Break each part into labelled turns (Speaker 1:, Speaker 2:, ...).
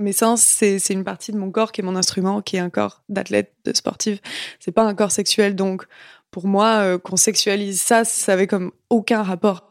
Speaker 1: mes sens, c'est une partie de mon corps qui est mon instrument, qui est un corps d'athlète, de sportive. C'est pas un corps sexuel. Donc, pour moi, euh, qu'on sexualise ça, ça avait comme aucun rapport.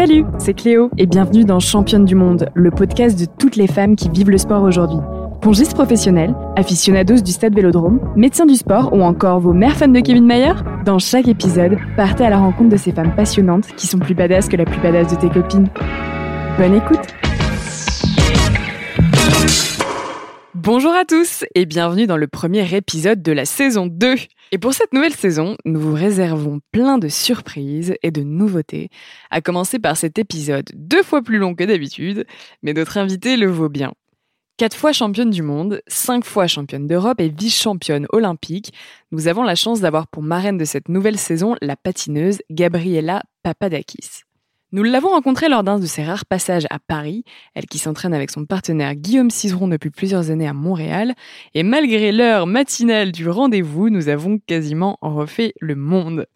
Speaker 2: Salut, c'est Cléo et bienvenue dans Championne du Monde, le podcast de toutes les femmes qui vivent le sport aujourd'hui. Pongistes professionnels, aficionados du stade Vélodrome, médecins du sport ou encore vos mères fans de Kevin Mayer Dans chaque épisode, partez à la rencontre de ces femmes passionnantes qui sont plus badass que la plus badass de tes copines. Bonne écoute Bonjour à tous et bienvenue dans le premier épisode de la saison 2. Et pour cette nouvelle saison, nous vous réservons plein de surprises et de nouveautés, à commencer par cet épisode deux fois plus long que d'habitude, mais notre invité le vaut bien. Quatre fois championne du monde, cinq fois championne d'Europe et vice-championne olympique, nous avons la chance d'avoir pour marraine de cette nouvelle saison la patineuse Gabriela Papadakis. Nous l'avons rencontrée lors d'un de ses rares passages à Paris, elle qui s'entraîne avec son partenaire Guillaume Cizeron depuis plusieurs années à Montréal, et malgré l'heure matinale du rendez-vous, nous avons quasiment refait le monde.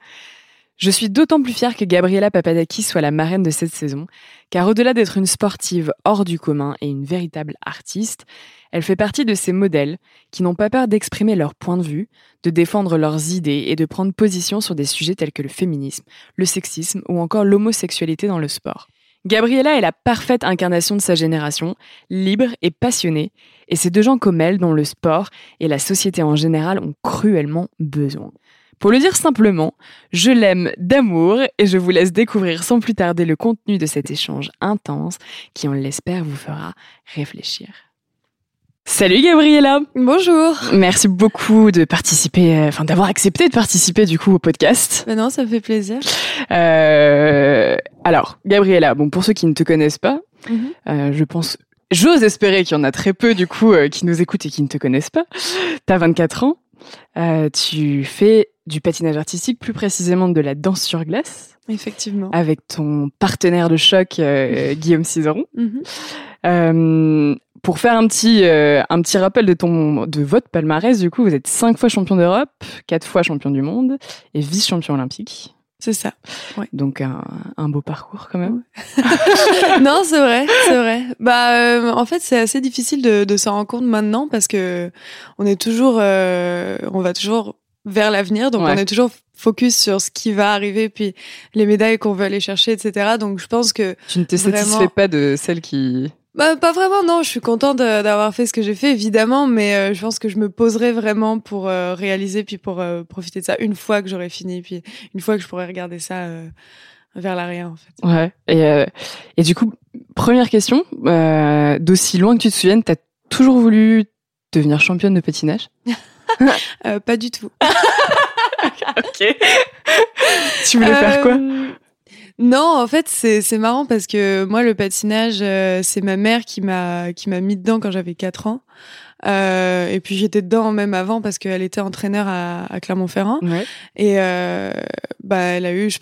Speaker 2: Je suis d'autant plus fière que Gabriela Papadakis soit la marraine de cette saison, car au-delà d'être une sportive hors du commun et une véritable artiste, elle fait partie de ces modèles qui n'ont pas peur d'exprimer leur point de vue, de défendre leurs idées et de prendre position sur des sujets tels que le féminisme, le sexisme ou encore l'homosexualité dans le sport. Gabriela est la parfaite incarnation de sa génération, libre et passionnée, et c'est de gens comme elle dont le sport et la société en général ont cruellement besoin. Pour le dire simplement, je l'aime d'amour et je vous laisse découvrir sans plus tarder le contenu de cet échange intense qui, on l'espère, vous fera réfléchir. Salut Gabriella.
Speaker 1: Bonjour.
Speaker 2: Merci beaucoup de participer, euh, enfin d'avoir accepté de participer du coup au podcast.
Speaker 1: Ben non, ça me fait plaisir.
Speaker 2: Euh, alors, Gabriella, bon pour ceux qui ne te connaissent pas, mhm. euh, je pense, j'ose espérer qu'il y en a très peu du coup euh, qui nous écoutent et qui ne te connaissent pas. T'as 24 ans, euh, tu fais du patinage artistique, plus précisément de la danse sur glace.
Speaker 1: Effectivement.
Speaker 2: Avec ton partenaire de choc, Guillaume Cizeron. Mhm pour faire un petit euh, un petit rappel de ton de votre palmarès, du coup, vous êtes cinq fois champion d'Europe, quatre fois champion du monde et vice champion olympique.
Speaker 1: C'est ça.
Speaker 2: Ouais. Donc un, un, beau parcours quand même.
Speaker 1: non, c'est vrai, c'est vrai. Bah euh, en fait, c'est assez difficile de, de s'en rendre compte maintenant parce que on est toujours euh, on va toujours vers l'avenir, donc on est toujours focus sur ce qui va arriver, puis les médailles qu'on veut aller chercher, etc. Donc je pense que
Speaker 2: tu ne te satisfais pas de celles qui
Speaker 1: bah, pas vraiment, non. Je suis contente d'avoir fait ce que j'ai fait, évidemment, mais euh, je pense que je me poserai vraiment pour euh, réaliser, puis pour euh, profiter de ça une fois que j'aurai fini, puis une fois que je pourrai regarder ça vers l'arrière, en fait.
Speaker 2: Ouais. Et, et du coup, première question, d'aussi loin que tu te souviennes, t'as toujours voulu devenir championne de patinage?
Speaker 1: Pas du tout.
Speaker 2: ok. tu voulais faire quoi?
Speaker 1: Non, en fait, c'est marrant parce que moi, le patinage, euh, c'est ma mère qui m'a qui m'a mis dedans quand j'avais 4 ans. Euh, et puis j'étais dedans même avant parce qu'elle était entraîneur à, à Clermont-Ferrand. Ouais. Et euh, bah, elle a eu, je,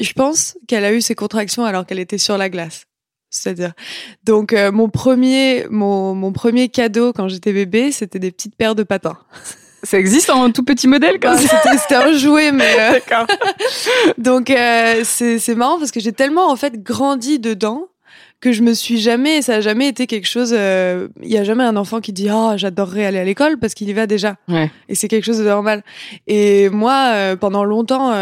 Speaker 1: je, pense qu'elle a eu ses contractions alors qu'elle était sur la glace. C'est-à-dire, donc euh, mon premier, mon, mon premier cadeau quand j'étais bébé, c'était des petites paires de patins.
Speaker 2: Ça existe en tout petit modèle comme ça
Speaker 1: C'était un jouet, mais. Euh, D'accord. Donc euh, c'est marrant parce que j'ai tellement en fait grandi dedans que je me suis jamais, ça a jamais été quelque chose. Euh, il y a jamais un enfant qui dit ah oh, j'adorerais aller à l'école parce qu'il y va déjà. Ouais. Et c'est quelque chose de normal. Et moi, euh, pendant longtemps,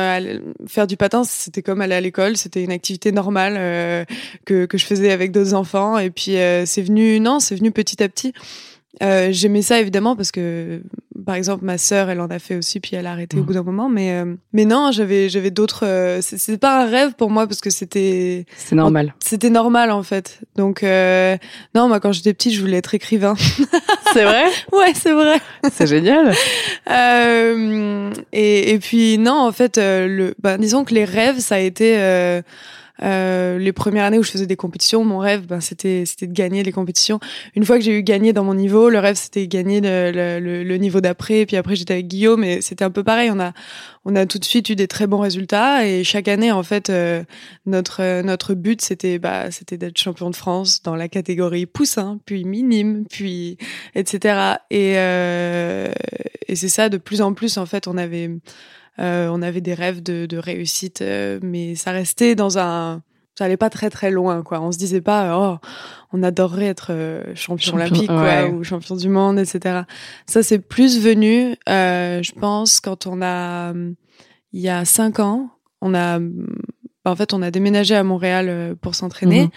Speaker 1: faire du patin, c'était comme aller à l'école. C'était une activité normale que que je faisais avec d'autres enfants. Et puis c'est venu, non, c'est venu petit à petit. Euh, J'aimais ça évidemment parce que, par exemple, ma sœur, elle en a fait aussi, puis elle a arrêté au mmh. bout d'un moment. Mais, euh, mais non, j'avais, j'avais d'autres. Euh, c'était pas un rêve pour moi parce que c'était.
Speaker 2: C'est normal.
Speaker 1: C'était normal en fait. Donc euh, non, moi quand j'étais petite, je voulais être écrivain.
Speaker 2: C'est vrai?
Speaker 1: ouais, c'est vrai.
Speaker 2: C'est génial.
Speaker 1: et, et puis non, en fait, le, bah, disons que les rêves, ça a été Euh, les premières années où je faisais des compétitions, mon rêve, ben, c'était c'était de gagner les compétitions. Une fois que j'ai eu gagné dans mon niveau, le rêve c'était gagner le, le, le niveau d'après. Puis après j'étais avec Guillaume, et c'était un peu pareil. On a on a tout de suite eu des très bons résultats et chaque année en fait euh, notre notre but c'était bah c'était d'être champion de France dans la catégorie poussin, puis minime, puis etc. Et euh, et c'est ça de plus en plus en fait on avait euh, on avait des rêves de, de réussite, euh, mais ça restait dans un ça allait pas très très loin quoi. On se disait pas oh on adorerait être euh, champion, olympique quoi, ou champion du monde etc ça c'est plus venu euh, je pense quand on a il y a cinq ans on a bah, en fait, on a déménagé à Montréal euh, pour s'entraîner. Mhm.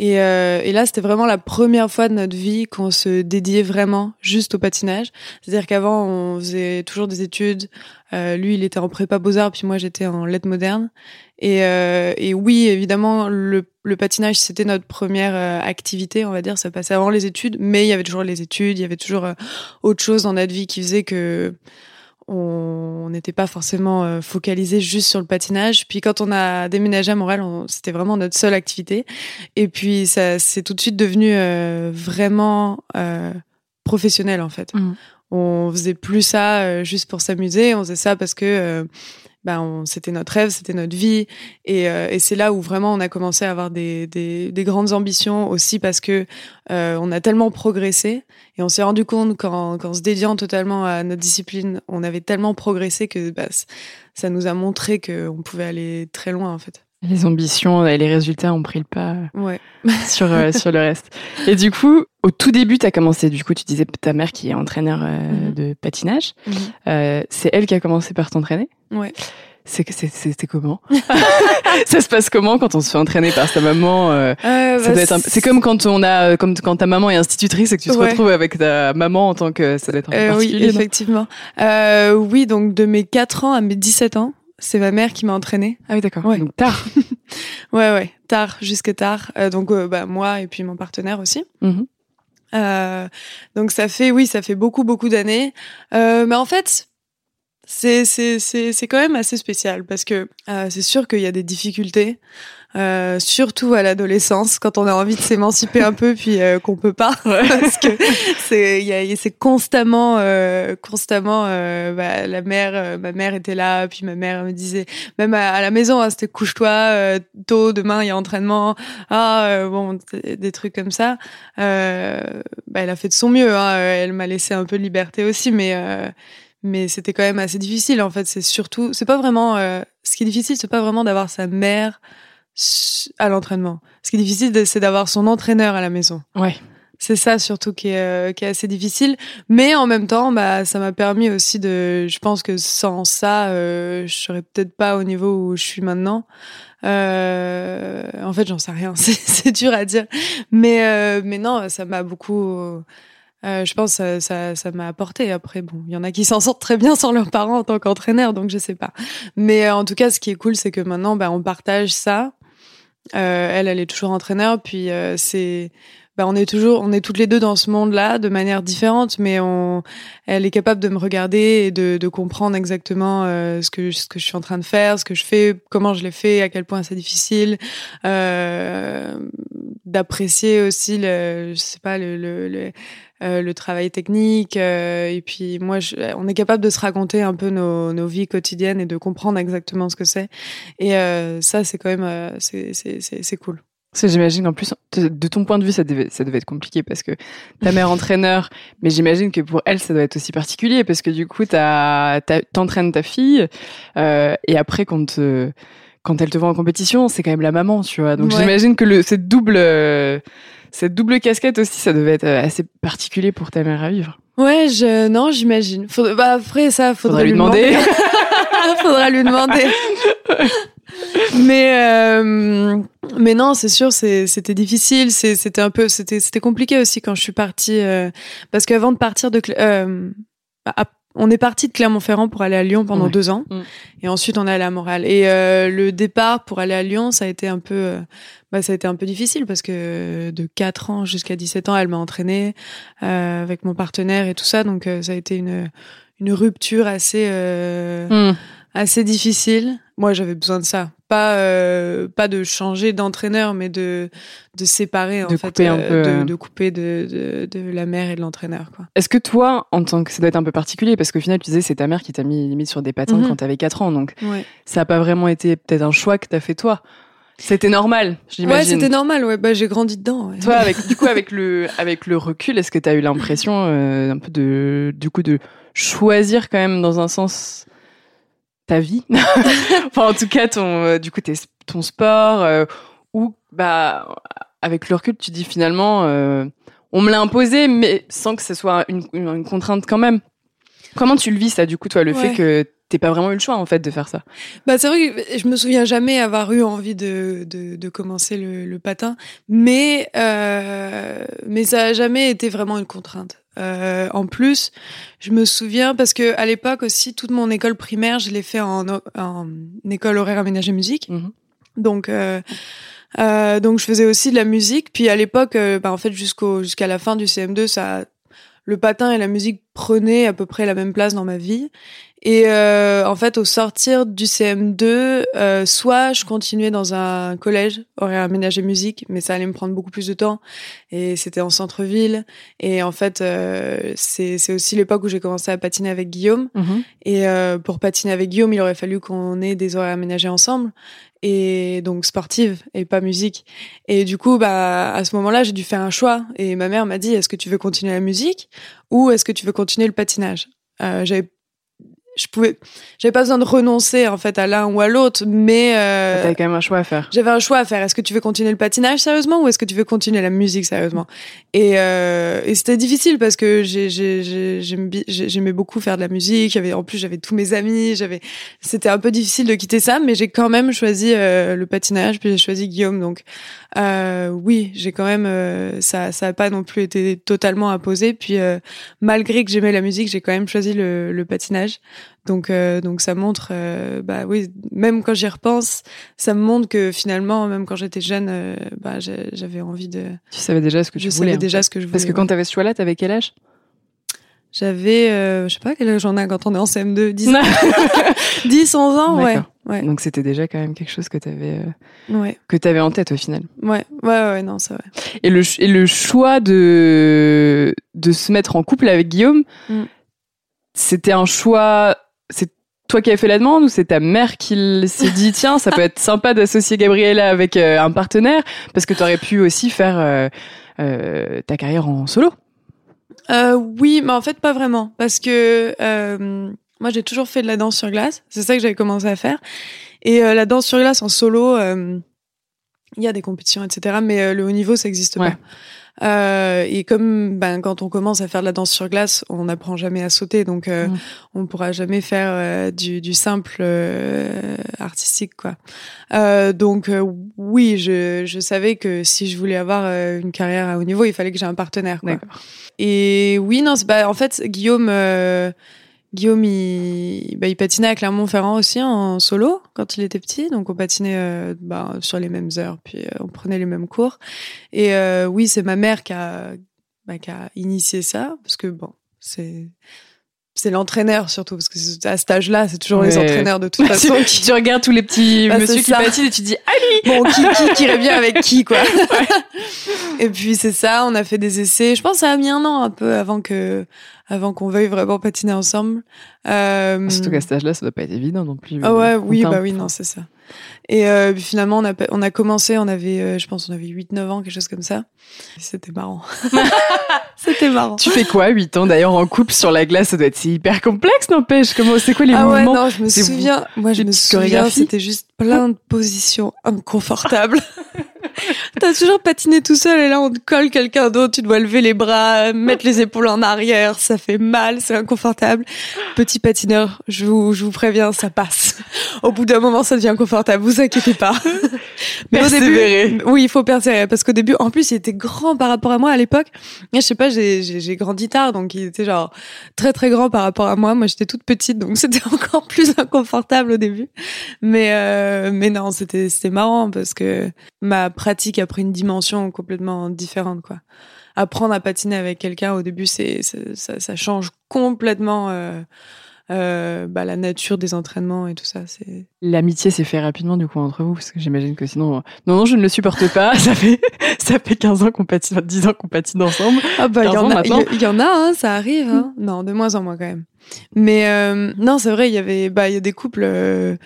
Speaker 1: Et, euh, et, là, c'était vraiment la première fois de notre vie qu'on se dédiait vraiment juste au patinage. C'est-à-dire qu'avant, on faisait toujours des études. Euh, lui, il était en prépa beaux-arts, puis moi, j'étais en lettres modernes. Et, euh, et oui, évidemment, le, le patinage, c'était notre première euh, activité, on va dire. Ça passait avant les études, mais il y avait toujours les études, il y avait toujours autre chose dans notre vie qui faisait que on n'était pas forcément euh, focalisé juste sur le patinage. Puis quand on a déménagé à Montréal, c'était vraiment notre seule activité. Et puis ça c'est tout de suite devenu euh, vraiment euh, professionnel en fait. Mmh. On faisait plus ça juste pour s'amuser, on faisait ça parce que ben c'était notre rêve, c'était notre vie, et, euh, et c'est là où vraiment on a commencé à avoir des, des, des grandes ambitions aussi parce que euh, on a tellement progressé et on s'est rendu compte qu'en, se dédiant totalement à notre discipline, on avait tellement progressé que bah, ça nous a montré qu'on pouvait aller très loin en fait.
Speaker 2: Les ambitions et les résultats ont pris le pas
Speaker 1: ouais.
Speaker 2: sur, euh, sur le reste. Et du coup, au tout début, tu as commencé, du coup, tu disais ta mère qui est entraîneur euh, mhm. de patinage. Mhm. Euh, c'est elle qui a commencé par t'entraîner?
Speaker 1: Ouais.
Speaker 2: C'était comment? Ça se passe comment quand on se fait entraîner par sa maman euh, euh bah, C'est comme quand on a, comme quand ta maman est institutrice et que tu te retrouves avec ta maman en tant que ça doit être un
Speaker 1: euh, Oui, effectivement. Euh, oui, donc de mes 4 ans à mes 17 ans, c'est ma mère qui m'a entraînée.
Speaker 2: Ah oui, d'accord. Ouais. Donc tard.
Speaker 1: ouais, ouais, tard, jusque tard. Euh, donc bah moi et puis mon partenaire aussi. Mm-hmm. Euh, donc ça fait, oui, ça fait beaucoup, beaucoup d'années. Euh, mais en fait, c'est c'est quand même assez spécial parce que euh, c'est sûr qu'il y a des difficultés. Euh, surtout à l'adolescence quand on a envie de s'émanciper un peu puis euh, qu'on peut pas. Parce que c'est il y c'est constamment euh, constamment euh, bah, la mère ma mère était là puis ma mère me disait même à, la maison hein, c'était couche-toi tôt demain il y a entraînement ah bon des trucs comme ça. Bah, elle a fait de son mieux hein, elle m'a laissé un peu de liberté aussi mais mais c'était quand même assez difficile en fait. C'est surtout c'est pas vraiment ce qui est difficile c'est pas vraiment d'avoir sa mère à l'entraînement. Ce qui est difficile, c'est d'avoir son entraîneur à la maison.
Speaker 2: Ouais.
Speaker 1: C'est ça surtout qui est, euh, qui est assez difficile. Mais en même temps, bah, ça m'a permis aussi de. Je pense que sans ça, euh, je serais peut-être pas au niveau où je suis maintenant. Euh, en fait, j'en sais rien. C'est dur à dire. Mais, euh, mais non, ça m'a beaucoup. Euh, je pense que ça, ça, m'a apporté. Après, bon, il y en a qui s'en sortent très bien sans leurs parents en tant qu'entraîneur, donc je sais pas. Mais en tout cas, ce qui est cool, c'est que maintenant, bah, on partage ça. Euh, elle, elle est toujours entraîneur, puis euh, c'est, bah, on est toujours, on est toutes les deux dans ce monde-là de manière différente, mais on, elle est capable de me regarder et de, de comprendre exactement euh, ce que je suis en train de faire, ce que je fais, comment je l'ai fait, à quel point c'est difficile, euh, d'apprécier aussi le, je sais pas le, le, le euh, le travail technique. Euh, et puis moi, je, on est capable de se raconter un peu nos, nos, vies quotidiennes et de comprendre exactement ce que c'est. Et euh, ça, c'est quand même, c'est cool.
Speaker 2: J'imagine en plus, de ton point de vue, ça devait, ça devait être compliqué parce que ta mère entraîneur, mais j'imagine que pour elle, ça doit être aussi particulier parce que du coup, t'entraînes ta fille euh, et après, quand, quand elle te voit en compétition, c'est quand même la maman, tu vois. Donc j'imagine que le, cette double cette double casquette aussi, ça devait être euh, assez particulier pour ta mère à vivre.
Speaker 1: Ouais, je non, j'imagine. Bah après ça, faudrait, lui demander. faudra lui demander. mais euh, mais non, c'est sûr, c'était difficile. C'était un peu, c'était compliqué aussi quand je suis partie euh, parce qu'avant de partir de euh, on est parti de Clermont-Ferrand pour aller à Lyon pendant deux ans, mm. et ensuite on est allé à Montréal. Et euh, le départ pour aller à Lyon, ça a été un peu, euh, bah, ça a été un peu difficile parce que de 4 ans jusqu'à 17 ans, elle m'a entraîné euh, avec mon partenaire et tout ça, donc ça a été une une rupture assez mm. Assez difficile. Moi, j'avais besoin de ça. Pas, euh, pas de changer d'entraîneur, mais de, de séparer, en
Speaker 2: De
Speaker 1: fait.
Speaker 2: couper un
Speaker 1: euh,
Speaker 2: peu, euh.
Speaker 1: de, de couper de, de, de la mère et de l'entraîneur.
Speaker 2: Est-ce que toi, en tant que ça doit être un peu particulier parce qu'au final, tu disais c'est ta mère qui t'a mis limite sur des patins
Speaker 1: Mhm.
Speaker 2: quand t'avais 4 ans, donc
Speaker 1: Ouais.
Speaker 2: ça a pas vraiment été peut-être un choix que t'as fait toi. C'était normal,
Speaker 1: Ouais,
Speaker 2: j'imagine.
Speaker 1: c'était normal. Ouais, bah, j'ai grandi dedans. ouais.
Speaker 2: Toi, avec du coup, avec le avec le recul, est-ce que t'as eu l'impression euh, un peu de du coup de choisir quand même dans un sens ta vie, enfin en tout cas ton euh, du coup tes- ton sport euh, ou bah avec le recul tu dis finalement euh, on me l'a imposé mais sans que ce soit une, une, une contrainte quand même. Comment tu le vis ça du coup toi le
Speaker 1: Ouais.
Speaker 2: fait que t'aies pas vraiment eu le choix en fait de faire ça.
Speaker 1: Bah, c'est vrai que je me souviens jamais avoir eu envie de, de, de commencer le, le patin, mais, euh, mais ça a jamais été vraiment une contrainte. Euh, en plus, je me souviens parce que à l'époque aussi, toute mon école primaire, je l'ai fait en, en école horaire aménagée musique.
Speaker 2: Mhm.
Speaker 1: Donc, euh, euh, donc je faisais aussi de la musique. Puis à l'époque, euh, bah, en fait, jusqu'au jusqu'à la fin du CM2, ça, le patin et la musique prenaient à peu près la même place dans ma vie. Et euh, en fait, au sortir du CM2, euh, soit je continuais dans un collège horaire aménagé musique, mais ça allait me prendre beaucoup plus de temps. Et c'était en centre-ville. Et en fait, euh, c'est aussi l'époque où j'ai commencé à patiner avec Guillaume. Et euh, pour patiner avec Guillaume, il aurait fallu qu'on ait des horaires aménagés ensemble. Et donc sportive et pas musique. Et du coup, bah, à ce moment-là, j'ai dû faire un choix. Et ma mère m'a dit, est-ce que tu veux continuer la musique ou est-ce que tu veux continuer le patinage? Euh, J'avais je pouvais j'avais pas besoin de renoncer en fait à l'un ou à l'autre mais euh,
Speaker 2: T'avais quand même un choix à faire.
Speaker 1: j'avais un choix à faire. Est-ce que tu veux continuer le patinage sérieusement ou est-ce que tu veux continuer la musique sérieusement? Et, euh, et c'était difficile parce que j'aimais beaucoup faire de la musique. J'avais en plus j'avais tous mes amis. J'avais c'était un peu difficile de quitter ça, mais j'ai quand même choisi euh, le patinage puis j'ai choisi Guillaume. Donc euh, oui, j'ai quand même euh, ça ça a pas non plus été totalement imposé. Puis euh, malgré que j'aimais la musique, j'ai quand même choisi le, le patinage. Donc, euh, donc ça montre, euh, bah oui, même quand j'y repense, ça me montre que finalement, même quand j'étais jeune, euh, bah, j'avais envie de.
Speaker 2: Tu savais déjà ce que tu
Speaker 1: Je
Speaker 2: voulais.
Speaker 1: savais
Speaker 2: en
Speaker 1: déjà
Speaker 2: fait.
Speaker 1: ce que je voulais.
Speaker 2: Parce que quand
Speaker 1: ouais.
Speaker 2: t'avais ce choix-là, t'avais quel âge?
Speaker 1: J'avais, je sais pas quel âge j'en ai quand on est en CM2, 10, 10 11 ans, ouais.
Speaker 2: Donc c'était déjà quand même quelque chose que t'avais
Speaker 1: ouais,
Speaker 2: que t'avais en tête au final.
Speaker 1: ouais, ouais, ouais, non, c'est vrai.
Speaker 2: Et le et le choix de de se mettre en couple avec Guillaume,
Speaker 1: Mm.
Speaker 2: C'était un choix. C'est toi qui avais fait la demande ou c'est ta mère qui s'est dit tiens ça peut être sympa d'associer Gabriella avec euh, un partenaire parce que t'aurais pu aussi faire euh, euh, ta carrière en solo?
Speaker 1: Oui, mais en fait pas vraiment, parce que moi j'ai toujours fait de la danse sur glace. C'est ça que j'avais commencé à faire. Et la danse sur glace en solo, il y a des compétitions, etc. Mais le haut niveau, ça n'existe
Speaker 2: Ouais.
Speaker 1: pas. Euh, et comme ben, quand on commence à faire de la danse sur glace, on n'apprend jamais à sauter, donc euh,
Speaker 2: Mm.
Speaker 1: on pourra jamais faire euh, du, du simple euh, artistique, quoi. Euh, donc euh, oui, je, je savais que si je voulais avoir une carrière à haut niveau, il fallait que j'ai un partenaire. Quoi. Et oui, non, bah, en fait, Guillaume, euh, Guillaume, il, bah, il patinait à Clermont-Ferrand aussi en solo quand il était petit. Donc, on patinait euh, bah, sur les mêmes heures, puis euh, on prenait les mêmes cours. Et euh, oui, c'est ma mère qui a, bah, qui a initié ça, parce que bon, c'est c'est l'entraîneur surtout, parce que à cet âge-là, c'est toujours les
Speaker 2: Ouais.
Speaker 1: entraîneurs de toute façon qui
Speaker 2: tu regardes tous les petits
Speaker 1: Bah,
Speaker 2: monsieur qui patinent et tu dis ah
Speaker 1: bon, qui, qui, qui bien avec qui, quoi. Et puis c'est ça, on a fait des essais. Je pense que ça a mis un an un peu avant que, avant qu'on veuille vraiment patiner ensemble. Euh,
Speaker 2: Surtout qu'à cet âge-là, ça doit pas être évident non plus.
Speaker 1: ah ouais, oui, bah oui, non, c'est ça. Et euh, puis finalement, on a, on a commencé, on avait, euh, je pense, on avait 8-9 ans, quelque chose comme ça. C'était marrant. C'était marrant.
Speaker 2: Tu fais quoi, 8 ans d'ailleurs en couple sur la glace? Ça doit être hyper complexe, n'empêche. Comment, c'est quoi les
Speaker 1: ah ouais, non, je me souviens. Moi, je me souviens, c'était juste plein de positions inconfortables. T'as toujours patiné tout seul et là, on te colle quelqu'un d'autre. Tu dois lever les bras, mettre les épaules en arrière. Ça fait mal, c'est inconfortable. Petit patineur, je vous, je vous préviens, ça passe. Au bout d'un moment, ça devient confortable. Vous inquiétez pas. Mais au
Speaker 2: Persévérer.
Speaker 1: début, oui, il faut persévérer parce qu'au début, en plus, il était grand par rapport à moi à l'époque. Je sais pas, j'ai, j'ai, j'ai grandi tard, donc il était genre très très grand par rapport à moi. Moi, j'étais toute petite, donc c'était encore plus inconfortable au début. Mais euh, mais non, c'était c'était marrant parce que ma pratique a pris une dimension complètement différente, quoi. Apprendre à patiner avec quelqu'un au début, c'est ça, ça change complètement. Euh, euh, bah, la nature des entraînements et tout ça. C'est
Speaker 2: l'amitié s'est fait rapidement du coup entre vous parce que j'imagine que sinon euh, non non je ne le supporte pas. ça fait ça fait 15 ans qu'on patine, 10 ans qu'on patine ensemble.
Speaker 1: Ah bah il y, en a, il y en a, hein, ça arrive. Hein. Non, de moins en moins quand même. Mais euh, non, c'est vrai, il y avait bah il y a des couples. Euh,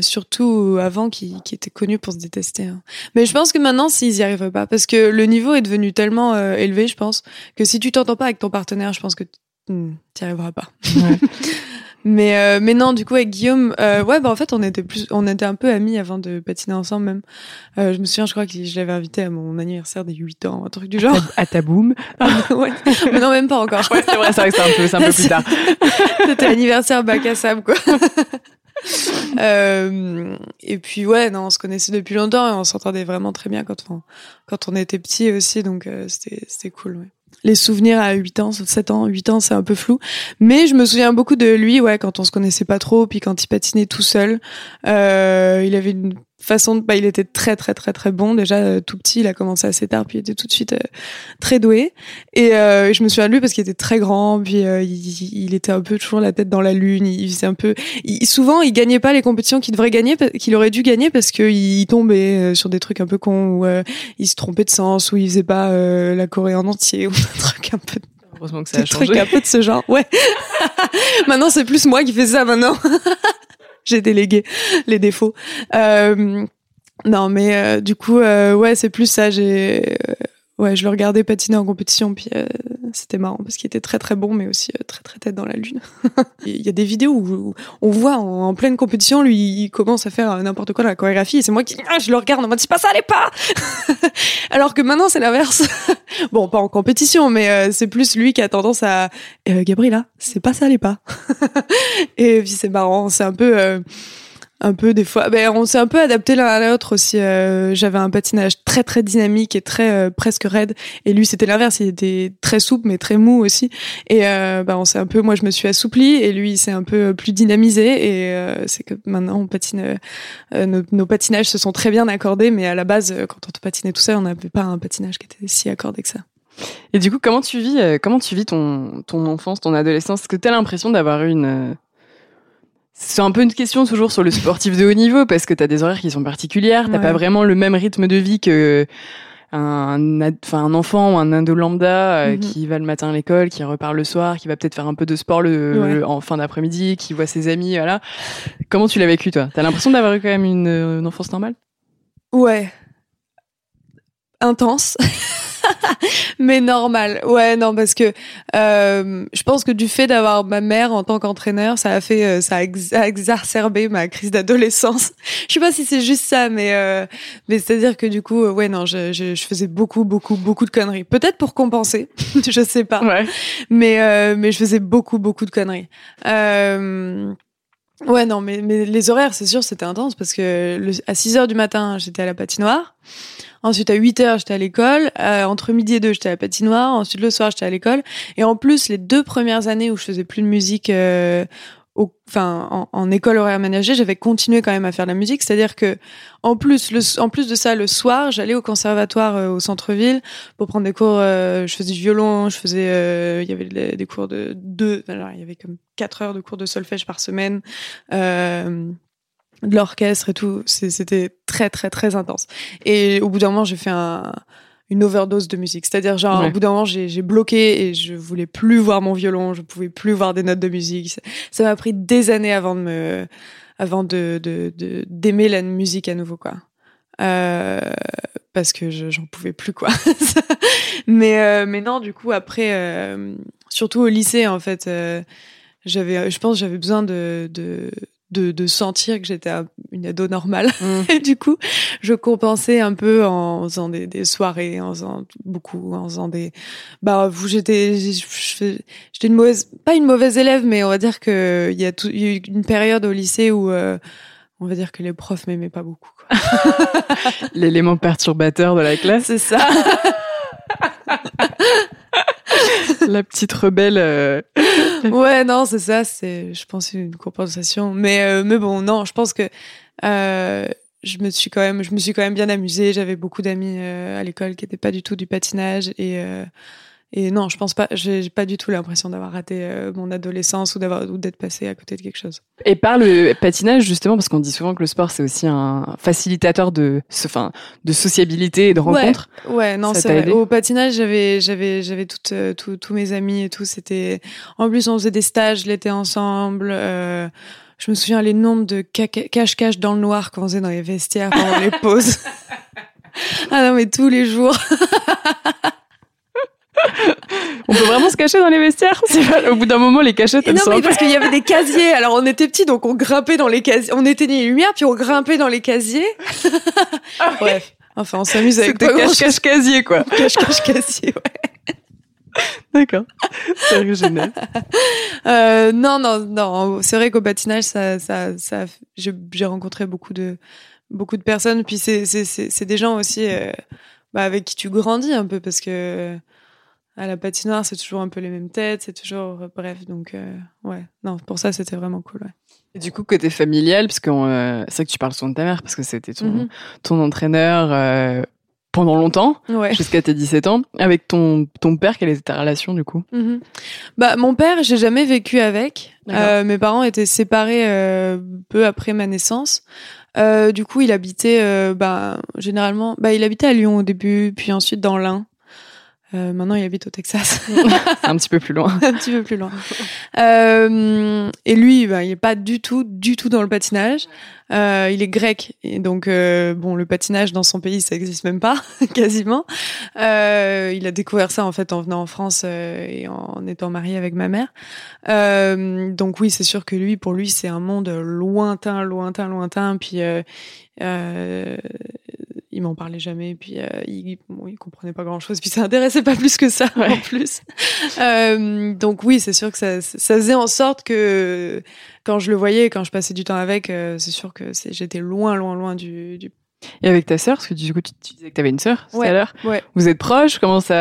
Speaker 1: surtout avant qui, qui étaient connus pour se détester. Hein. Mais je pense que maintenant, s'ils y arrivent pas, parce que le niveau est devenu tellement euh, élevé, je pense, que si tu t'entends pas avec ton partenaire, je pense que tu n'y arriveras pas. Ouais. mais euh, mais non, du coup avec Guillaume, ouais, bah en fait on était plus, on était un peu amis avant de patiner ensemble même. je me souviens, je crois que je l'avais invité à mon anniversaire des 8 ans, un truc du genre.
Speaker 2: À ta, boum.
Speaker 1: ouais. Mais non, même pas encore.
Speaker 2: Ouais, c'est vrai, c'est vrai que c'est un peu, un peu plus tard.
Speaker 1: C'était l'anniversaire bac à sable, quoi. euh, et puis ouais, non, on se connaissait depuis longtemps et on s'entendait vraiment très bien quand on, quand on était petit aussi, donc euh, c'était, cool. Ouais. Les souvenirs à 8 ans, 7 ans, 8 ans, c'est un peu flou. Mais je me souviens beaucoup de lui, ouais, quand on se connaissait pas trop, puis quand il patinait tout seul. Euh, il avait une façon de, bah, il était très très très très bon déjà euh, tout petit il a commencé assez tard puis il était tout de suite euh, très doué et euh, je me souviens de lui parce qu'il était très grand puis il, était un peu toujours la tête dans la lune il faisait un peu souvent il gagnait pas les compétitions qu'il devrait gagner qu'il aurait dû gagner parce qu'il il tombait sur des trucs un peu cons ou il se trompait de sens ou il faisait pas la Corée en entier ou un truc un peu
Speaker 2: Heureusement que ça a changé.
Speaker 1: Truc un peu de ce genre. Ouais. maintenant, c'est plus moi qui fais ça maintenant j'ai délégué les défauts. Euh, non, mais euh, du coup, euh, ouais, c'est plus ça. J'ai, euh, ouais, je le regardais patiner en compétition, puis c'était marrant parce qu'il était très très bon, mais aussi très très tête dans la lune. Il y a des vidéos où on voit en, pleine compétition, lui, il commence à faire n'importe quoi dans la chorégraphie, et c'est moi qui, ah, je le regarde en mode c'est pas ça, allez pas. Alors que maintenant c'est l'inverse. bon, pas en compétition, mais c'est plus lui qui a tendance à, Gabriela, c'est pas ça, allez pas. et puis c'est marrant, c'est un peu un peu des fois. Ben, on s'est un peu adapté l'un à l'autre aussi. Euh, j'avais un patinage très très dynamique et très euh, presque raide, et lui c'était l'inverse. Il était très souple mais très mou aussi. Et euh, ben, on s'est un peu. Moi je me suis assouplie et lui il s'est un peu plus dynamisé. Et c'est que maintenant on patine. Nos, nos, patinages se sont très bien accordés, mais à la base quand on patinait tout seul, on n'avait pas un patinage qui était si accordé que ça.
Speaker 2: Et du coup, comment tu vis, comment tu vis ton, ton enfance, ton adolescence? Est-ce que tu as l'impression d'avoir eu une, c'est un peu une question toujours sur le sportif de haut niveau parce que tu as des horaires qui sont particulières, t'as pas vraiment le même rythme de vie que un, enfin un enfant ou un ado lambda euh, mhm. qui va le matin à l'école, qui repart le soir, qui va peut-être faire un peu de sport le, en fin d'après-midi, qui voit ses amis, voilà. Comment tu l'as vécu toi? T'as l'impression d'avoir eu quand même une, une enfance normale?
Speaker 1: Ouais, intense. mais normal. Ouais, non, parce que euh, je pense que du fait d'avoir ma mère en tant qu'entraîneur, ça a fait, euh, ça a, exacerbé ma crise d'adolescence. Je sais pas si c'est juste ça, mais euh, mais c'est à dire que du coup, euh, ouais, non, je, je, je, faisais beaucoup, beaucoup, beaucoup de conneries. Peut-être pour compenser, je sais pas.
Speaker 2: Ouais.
Speaker 1: Mais euh, mais je faisais beaucoup, beaucoup de conneries. Ouais, non, mais, mais les horaires, c'est sûr, c'était intense parce que le, à 6 heures du matin, j'étais à la patinoire. Ensuite, à 8 heures, j'étais à l'école. Euh, entre midi et 2, j'étais à la patinoire. Ensuite, le soir, j'étais à l'école. Et en plus, les deux premières années où je faisais plus de musique, euh, au, enfin, en, en, école horaire aménagée, j'avais continué quand même à faire de la musique. C'est-à-dire que, en plus, le, en plus de ça, le soir, j'allais au conservatoire euh, au centre-ville pour prendre des cours. je faisais du violon, je faisais, il y avait des cours de deux. Alors, il y avait comme quatre heures de cours de solfège par semaine. Euh, de l'orchestre et tout. C'était très, très, très intense. Et au bout d'un moment, j'ai fait un, une overdose de musique. C'est-à-dire, genre, au bout d'un moment, j'ai bloqué et je voulais plus voir mon violon, je pouvais plus voir des notes de musique. Ça m'a pris des années avant de me, avant de, d'aimer la musique à nouveau, quoi. Euh, parce que j'en pouvais plus, quoi. mais, euh, mais non, du coup, après, euh, surtout au lycée, en fait, j'avais, je pense, j'avais besoin de, de de, de sentir que j'étais une ado normale. Mm. Et du coup, je compensais un peu en faisant des, des, soirées, en faisant beaucoup, en faisant des. Bah, vous, j'étais, j'étais une mauvaise, pas une mauvaise élève, mais on va dire que il y a, tout, y a eu une période au lycée où. Euh, on va dire que les profs m'aimaient pas beaucoup.
Speaker 2: L'élément perturbateur de la classe.
Speaker 1: C'est ça.
Speaker 2: la petite rebelle. Euh.
Speaker 1: ouais, non, c'est ça. C'est, je pense, une compensation. Mais, euh, mais bon, non, je pense que euh, je me suis quand même, je me suis quand même bien amusée. J'avais beaucoup d'amis à l'école qui n'étaient pas du tout du patinage et et non, je pense pas. J'ai pas du tout l'impression d'avoir raté euh, mon adolescence ou d'avoir ou d'être passé à côté de quelque chose.
Speaker 2: Et par le patinage justement, parce qu'on dit souvent que le sport c'est aussi un facilitateur de, enfin, de sociabilité et de rencontres.
Speaker 1: Ouais, non, c'est Au patinage, j'avais, j'avais, j'avais toutes, euh, tous mes amis et tout. C'était, en plus, on faisait des stages l'été ensemble. Euh, je me souviens les nombres de cache-cache dans le noir qu'on faisait dans les vestiaires pendant les pauses. ah non, mais tous les jours.
Speaker 2: on peut vraiment se cacher dans les vestiaires? Au bout d'un moment, les cachettes, elles
Speaker 1: non, mais parce qu'il y avait des casiers. Alors, on était petits, donc on grimpait dans les casiers. On éteignait les lumières, puis on grimpait dans les casiers.
Speaker 2: Ah
Speaker 1: Bref. Enfin, on s'amuse avec
Speaker 2: des cache-cache-casier, quoi?
Speaker 1: Cache-cache-casier, ouais.
Speaker 2: D'accord. C'est génial.
Speaker 1: Euh, non, non, non. C'est vrai qu'au patinage, ça, ça, ça, j'ai rencontré beaucoup de, beaucoup de personnes. Puis c'est, c'est, c'est, des gens aussi, euh, bah, avec qui tu grandis un peu parce que à la patinoire, c'est toujours un peu les mêmes têtes, c'est toujours bref. Donc euh, ouais, non, pour ça c'était vraiment cool. Ouais.
Speaker 2: Et du coup, côté familial, parce que euh, c'est vrai que tu parles souvent de ta mère, parce que c'était ton, mhm. ton entraîneur euh, pendant longtemps, jusqu'à tes 17 ans. Avec ton, ton père, quelle était ta relation du coup?
Speaker 1: Mhm. Bah mon père, j'ai jamais vécu avec. mes parents étaient séparés peu après ma naissance. du coup, il habitait, bah, généralement, bah, il habitait à Lyon au début, puis ensuite dans l'Ain. Euh, maintenant, il habite au Texas.
Speaker 2: un petit peu plus loin.
Speaker 1: un petit peu plus loin. Euh, et lui, bah, il est pas du tout, du tout dans le patinage. Euh, il est grec, et donc euh, bon, le patinage dans son pays, ça existe même pas, quasiment. Euh, il a découvert ça en fait en venant en France et en étant marié avec ma mère. donc oui, c'est sûr que lui, pour lui, c'est un monde lointain, lointain, lointain. Puis il m'en parlait jamais, puis euh, il, bon, il comprenait pas grand chose, puis ça intéressait pas plus que ça en plus. Euh, donc oui, c'est sûr que ça, ça faisait en sorte que quand je le voyais, quand je passais du temps avec, euh, c'est sûr que j'étais loin, loin, loin du, du...
Speaker 2: Et avec ta sœur, parce que du coup tu, disais que tu avais une sœur tout
Speaker 1: à
Speaker 2: l'heure.
Speaker 1: Ouais.
Speaker 2: Vous êtes proches? Comment ça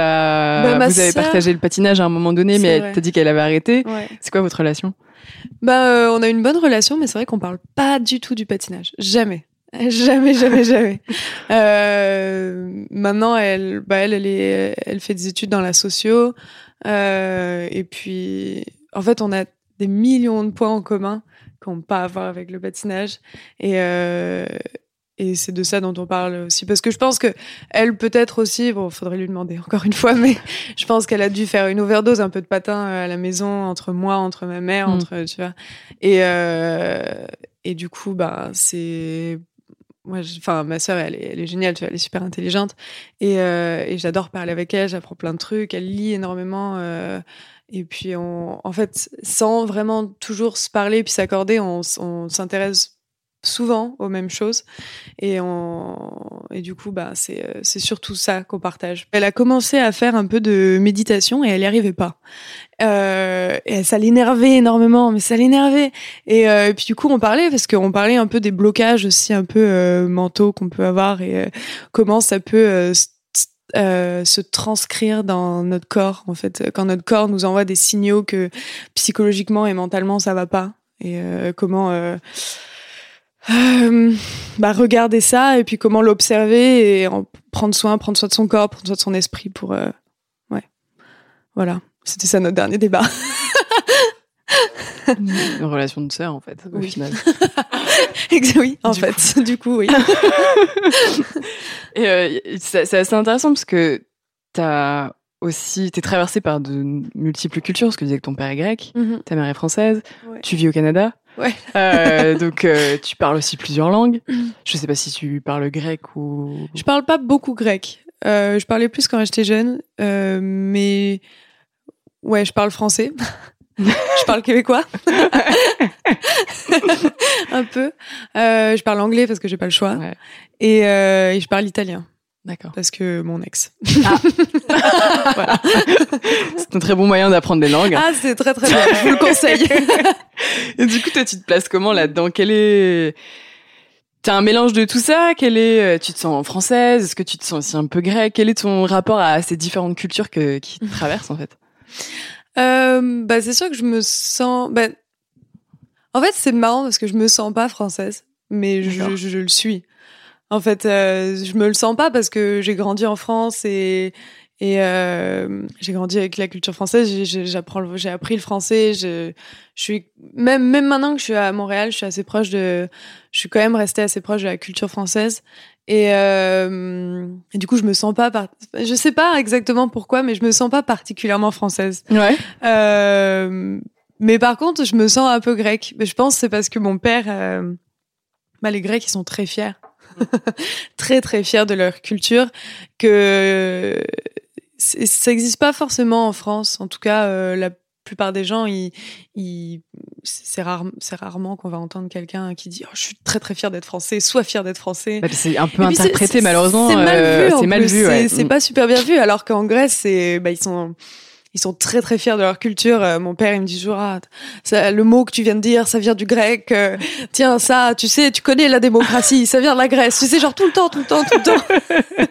Speaker 2: bah, Vous avez partagé le patinage à un moment donné, mais elle t'a dit qu'elle avait arrêté. C'est quoi votre relation?
Speaker 1: Bah, on a une bonne relation, mais c'est vrai qu'on parle pas du tout du patinage, jamais. Jamais, jamais, jamais. Euh, maintenant, elle, bah elle, elle, est, elle fait des études dans la socio. Euh, et puis, en fait, on a des millions de points en commun qu'on peut pas avoir avec le patinage. Et, euh, et c'est de ça dont on parle aussi. Parce que je pense que elle, peut-être aussi, bon, faudrait lui demander encore une fois, mais je pense qu'elle a dû faire une overdose un peu de patin à la maison, entre moi, entre ma mère, mm. entre, tu vois. Et, euh, et du coup, bah, c'est moi, enfin, ma sœur, elle est, elle est géniale, elle est super intelligente et, euh, et j'adore parler avec elle. J'apprends plein de trucs. Elle lit énormément. Euh, et puis, on, en fait, sans vraiment toujours se parler puis s'accorder, on s'intéresse souvent aux mêmes choses et on et du coup bah c'est euh, c'est surtout ça qu'on partage. Elle a commencé à faire un peu de méditation et elle n'y arrivait pas. Euh, et ça l'énervait énormément, mais ça l'énervait. Et, euh, et, puis du coup on parlait parce qu'on parlait un peu des blocages aussi un peu euh, mentaux qu'on peut avoir et comment ça peut se transcrire dans notre corps en fait quand notre corps nous envoie des signaux que psychologiquement et mentalement ça va pas et comment euh, bah, regarder ça et puis comment l'observer et en prendre soin, prendre soin de son corps, prendre soin de son esprit pour. Euh, ouais. Voilà. C'était ça notre dernier débat.
Speaker 2: Une relation de sœur, en fait, au final.
Speaker 1: oui, en fait. Du coup, oui.
Speaker 2: et euh, c'est assez intéressant parce que t'as aussi, t'es traversé par de multiples cultures, parce que tu disais que ton père est grec, mm-hmm. ta mère est française, tu vis au Canada.
Speaker 1: Ouais.
Speaker 2: Euh, donc euh, tu parles aussi plusieurs langues. Je sais pas si tu parles grec ou.
Speaker 1: Je parle pas beaucoup grec. Euh, je parlais plus quand j'étais jeune, mais ouais, je parle français. je parle québécois. Un peu. Je parle anglais parce que j'ai pas le choix. Ouais. Et, et je parle italien.
Speaker 2: D'accord.
Speaker 1: Parce que mon ex.
Speaker 2: Ah. voilà. C'est un très bon moyen d'apprendre des langues.
Speaker 1: Ah, c'est très très bien. Je vous le conseille.
Speaker 2: Et du coup, toi, tu te places comment là-dedans? Quel est T'as un mélange de tout ça? Quel est Tu te sens française? Est-ce que tu te sens aussi un peu grec Quel est ton rapport à ces différentes cultures que, qui te traversent en fait?
Speaker 1: Euh, Bah, c'est sûr que je me sens. Bah... En fait, c'est marrant parce que je me sens pas française, mais je, je, je le suis. En fait, euh, je me le sens pas parce que j'ai grandi en France et Et euh, j'ai grandi avec la culture française. J'apprends, j'ai appris le français. Je, je suis même même maintenant que je suis à Montréal, je suis assez proche de. Je suis quand même restée assez proche de la culture française. Et, euh, et du coup, je me sens pas. Par... Je sais pas exactement pourquoi, mais je me sens pas particulièrement française.
Speaker 2: Ouais.
Speaker 1: Euh, mais par contre, je me sens un peu grecque. Je pense que c'est parce que mon père, euh, bah, les Grecs, ils sont très fiers. très très fiers de leur culture que ça n'existe pas forcément en France. En tout cas, euh, la plupart des gens, ils, ils, c'est rare, rarement qu'on va entendre quelqu'un qui dit oh, je suis très très fier d'être français, sois fier d'être français.
Speaker 2: Bah, c'est un peu interprété malheureusement.
Speaker 1: C'est mal
Speaker 2: euh,
Speaker 1: vu. c'est pas super bien vu. Alors qu'en Grèce, bah, ils sont ils sont très très fiers de leur culture. Euh, mon père, il me dit toujours, ah, le mot que tu viens de dire, ça vient du grec. Euh, tiens, ça, tu sais, tu connais la démocratie, ça vient de la Grèce. Tu sais, genre tout le temps, tout le temps, tout le temps.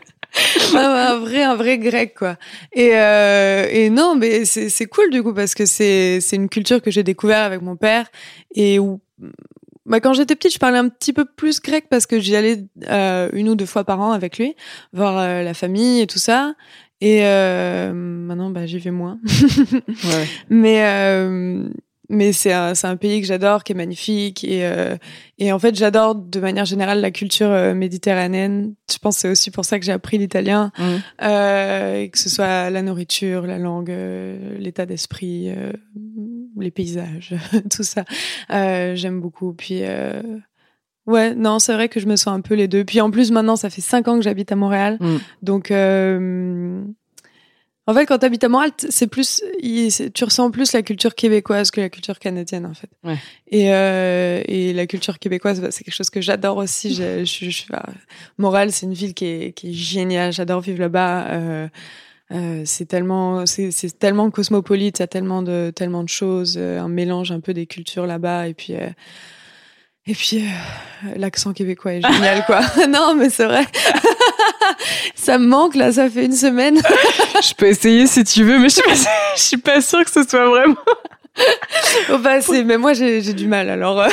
Speaker 1: un vrai, un vrai grec, quoi. Et, euh, et non, mais c'est cool du coup parce que c'est c'est une culture que j'ai découvert avec mon père et où bah, quand j'étais petite, je parlais un petit peu plus grec parce que j'y allais euh, une ou deux fois par an avec lui, voir euh, la famille et tout ça. Et euh, maintenant, bah, j'y vais moins. ouais. Mais euh, mais c'est un, un pays que j'adore, qui est magnifique. Et, euh, et en fait, j'adore de manière générale la culture euh, méditerranéenne. Je pense que c'est aussi pour ça que j'ai appris l'italien. Mmh. Euh, que ce soit la nourriture, la langue, euh, l'état d'esprit, les paysages, tout ça. J'aime beaucoup. Puis Ouais, non, c'est vrai que je me sens un peu les deux. Puis en plus, maintenant, ça fait cinq ans que j'habite à Montréal. Mm. Donc, euh, en fait, quand tu habites à Montréal, c'est plus, tu ressens plus la culture québécoise que la culture canadienne, en fait.
Speaker 2: Ouais.
Speaker 1: Et, euh, et la culture québécoise, bah, c'est quelque chose que j'adore aussi. Je, je, je, bah, Montréal, c'est une ville qui est, qui est géniale. J'adore vivre là-bas. Euh, euh, c'est tellement, c'est tellement cosmopolite, il y a tellement de, tellement de choses, euh, un mélange un peu des cultures là-bas. Et puis, euh, et puis, euh, l'accent québécois est génial, quoi. non, mais c'est vrai. ça me manque, là, ça fait une semaine.
Speaker 2: je peux essayer si tu veux, mais je suis pas, je suis pas sûre que ce soit vraiment.
Speaker 1: bah, c'est, mais moi, j'ai du mal, alors.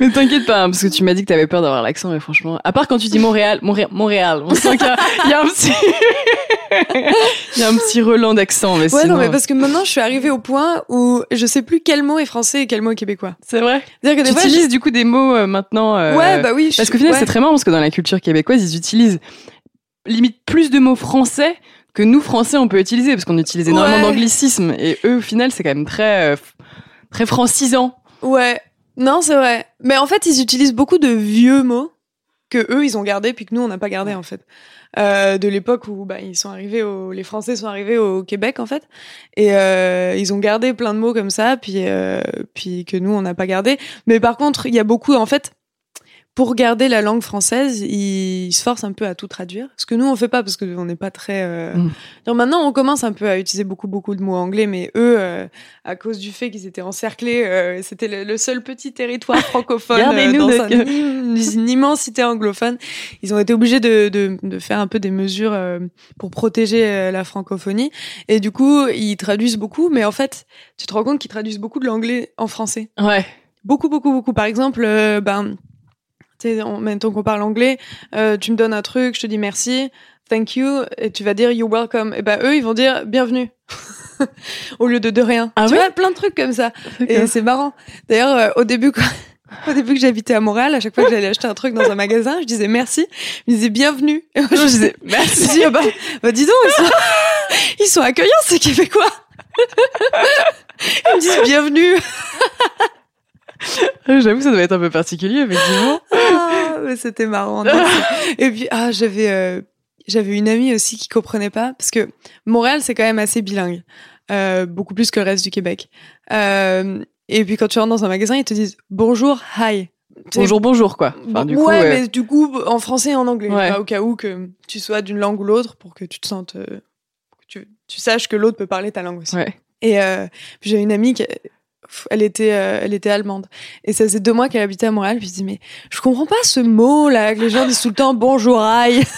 Speaker 2: Mais t'inquiète pas, hein, parce que tu m'as dit que t'avais peur d'avoir l'accent, mais franchement, à part quand tu dis Montréal, Montréal, Montréal on sent qu'il y, y, a un petit, il y a un petit relan d'accent, mais
Speaker 1: ouais,
Speaker 2: sinon...
Speaker 1: non, mais parce que maintenant, je suis arrivée au point où je sais plus quel mot est français et quel mot est québécois.
Speaker 2: C'est vrai?
Speaker 1: C'est-à-dire
Speaker 2: que tu utilises du coup des mots euh, maintenant. Euh,
Speaker 1: ouais, bah oui.
Speaker 2: Parce qu'au final, c'est très marrant parce que dans la culture québécoise, ils utilisent limite plus de mots français que nous français on peut utiliser parce qu'on utilise énormément d'anglicismes et eux au final c'est quand même très euh, très francisant.
Speaker 1: Ouais, non, c'est vrai. Mais en fait, ils utilisent beaucoup de vieux mots que eux ils ont gardés puis que nous on n'a pas gardé en fait. Euh, de l'époque où bah, ils sont arrivés au, les Français sont arrivés au Québec en fait et euh, ils ont gardé plein de mots comme ça puis euh, puis que nous on n'a pas gardé. Mais par contre, il y a beaucoup en fait pour garder la langue française, ils se forcent un peu à tout traduire. Ce que nous, on fait pas parce qu'on n'est pas très. Euh... Mm. maintenant, on commence un peu à utiliser beaucoup, beaucoup de mots anglais, mais eux, euh, à cause du fait qu'ils étaient encerclés, euh, c'était le, seul petit territoire francophone euh, dans une, une, immense cité anglophone. Ils ont été obligés de, de, de faire un peu des mesures pour protéger la francophonie. Et du coup, ils traduisent beaucoup, mais en fait, tu te rends compte qu'ils traduisent beaucoup de l'anglais en français.
Speaker 2: Ouais.
Speaker 1: Beaucoup, beaucoup, beaucoup. Par exemple, ben en même temps qu'on parle anglais, euh, tu me donnes un truc, je te dis merci, thank you, et tu vas dire you're welcome. Et ben eux, ils vont dire bienvenue. Au lieu de de rien.
Speaker 2: Ah
Speaker 1: tu vois, plein de trucs comme ça. Et c'est marrant. D'ailleurs, euh, au début, quoi, au début que j'habitais à Montréal, à chaque fois que j'allais acheter un truc dans un magasin, je disais merci. Ils disaient bienvenue.
Speaker 2: Et moi, je disais merci.
Speaker 1: Je dis, bah, bah, dis donc, ils sont, ils sont accueillants, ces Québécois. Ils me disent bienvenue.
Speaker 2: J'avoue, ça doit être un peu particulier, effectivement.
Speaker 1: Ah, mais c'était marrant. Et puis, ah, j'avais, euh, j'avais une amie aussi qui comprenait pas, parce que Montréal, c'est quand même assez bilingue, euh, beaucoup plus que le reste du Québec. Euh, et puis, quand tu rentres dans un magasin, ils te disent bonjour, hi.
Speaker 2: Bonjour, bonjour, quoi.
Speaker 1: Enfin, du ouais, mais du coup, en français et en anglais, au cas où que tu sois d'une langue ou l'autre, pour que tu te sentes, que tu, tu saches que l'autre peut parler ta langue aussi. Et puis j'ai une amie qui, elle était, euh, elle était allemande. Et ça faisait deux mois qu'elle habitait à Montréal. Puis je dis, mais je comprends pas ce mot là, que les gens disent tout le temps bonjour aïe.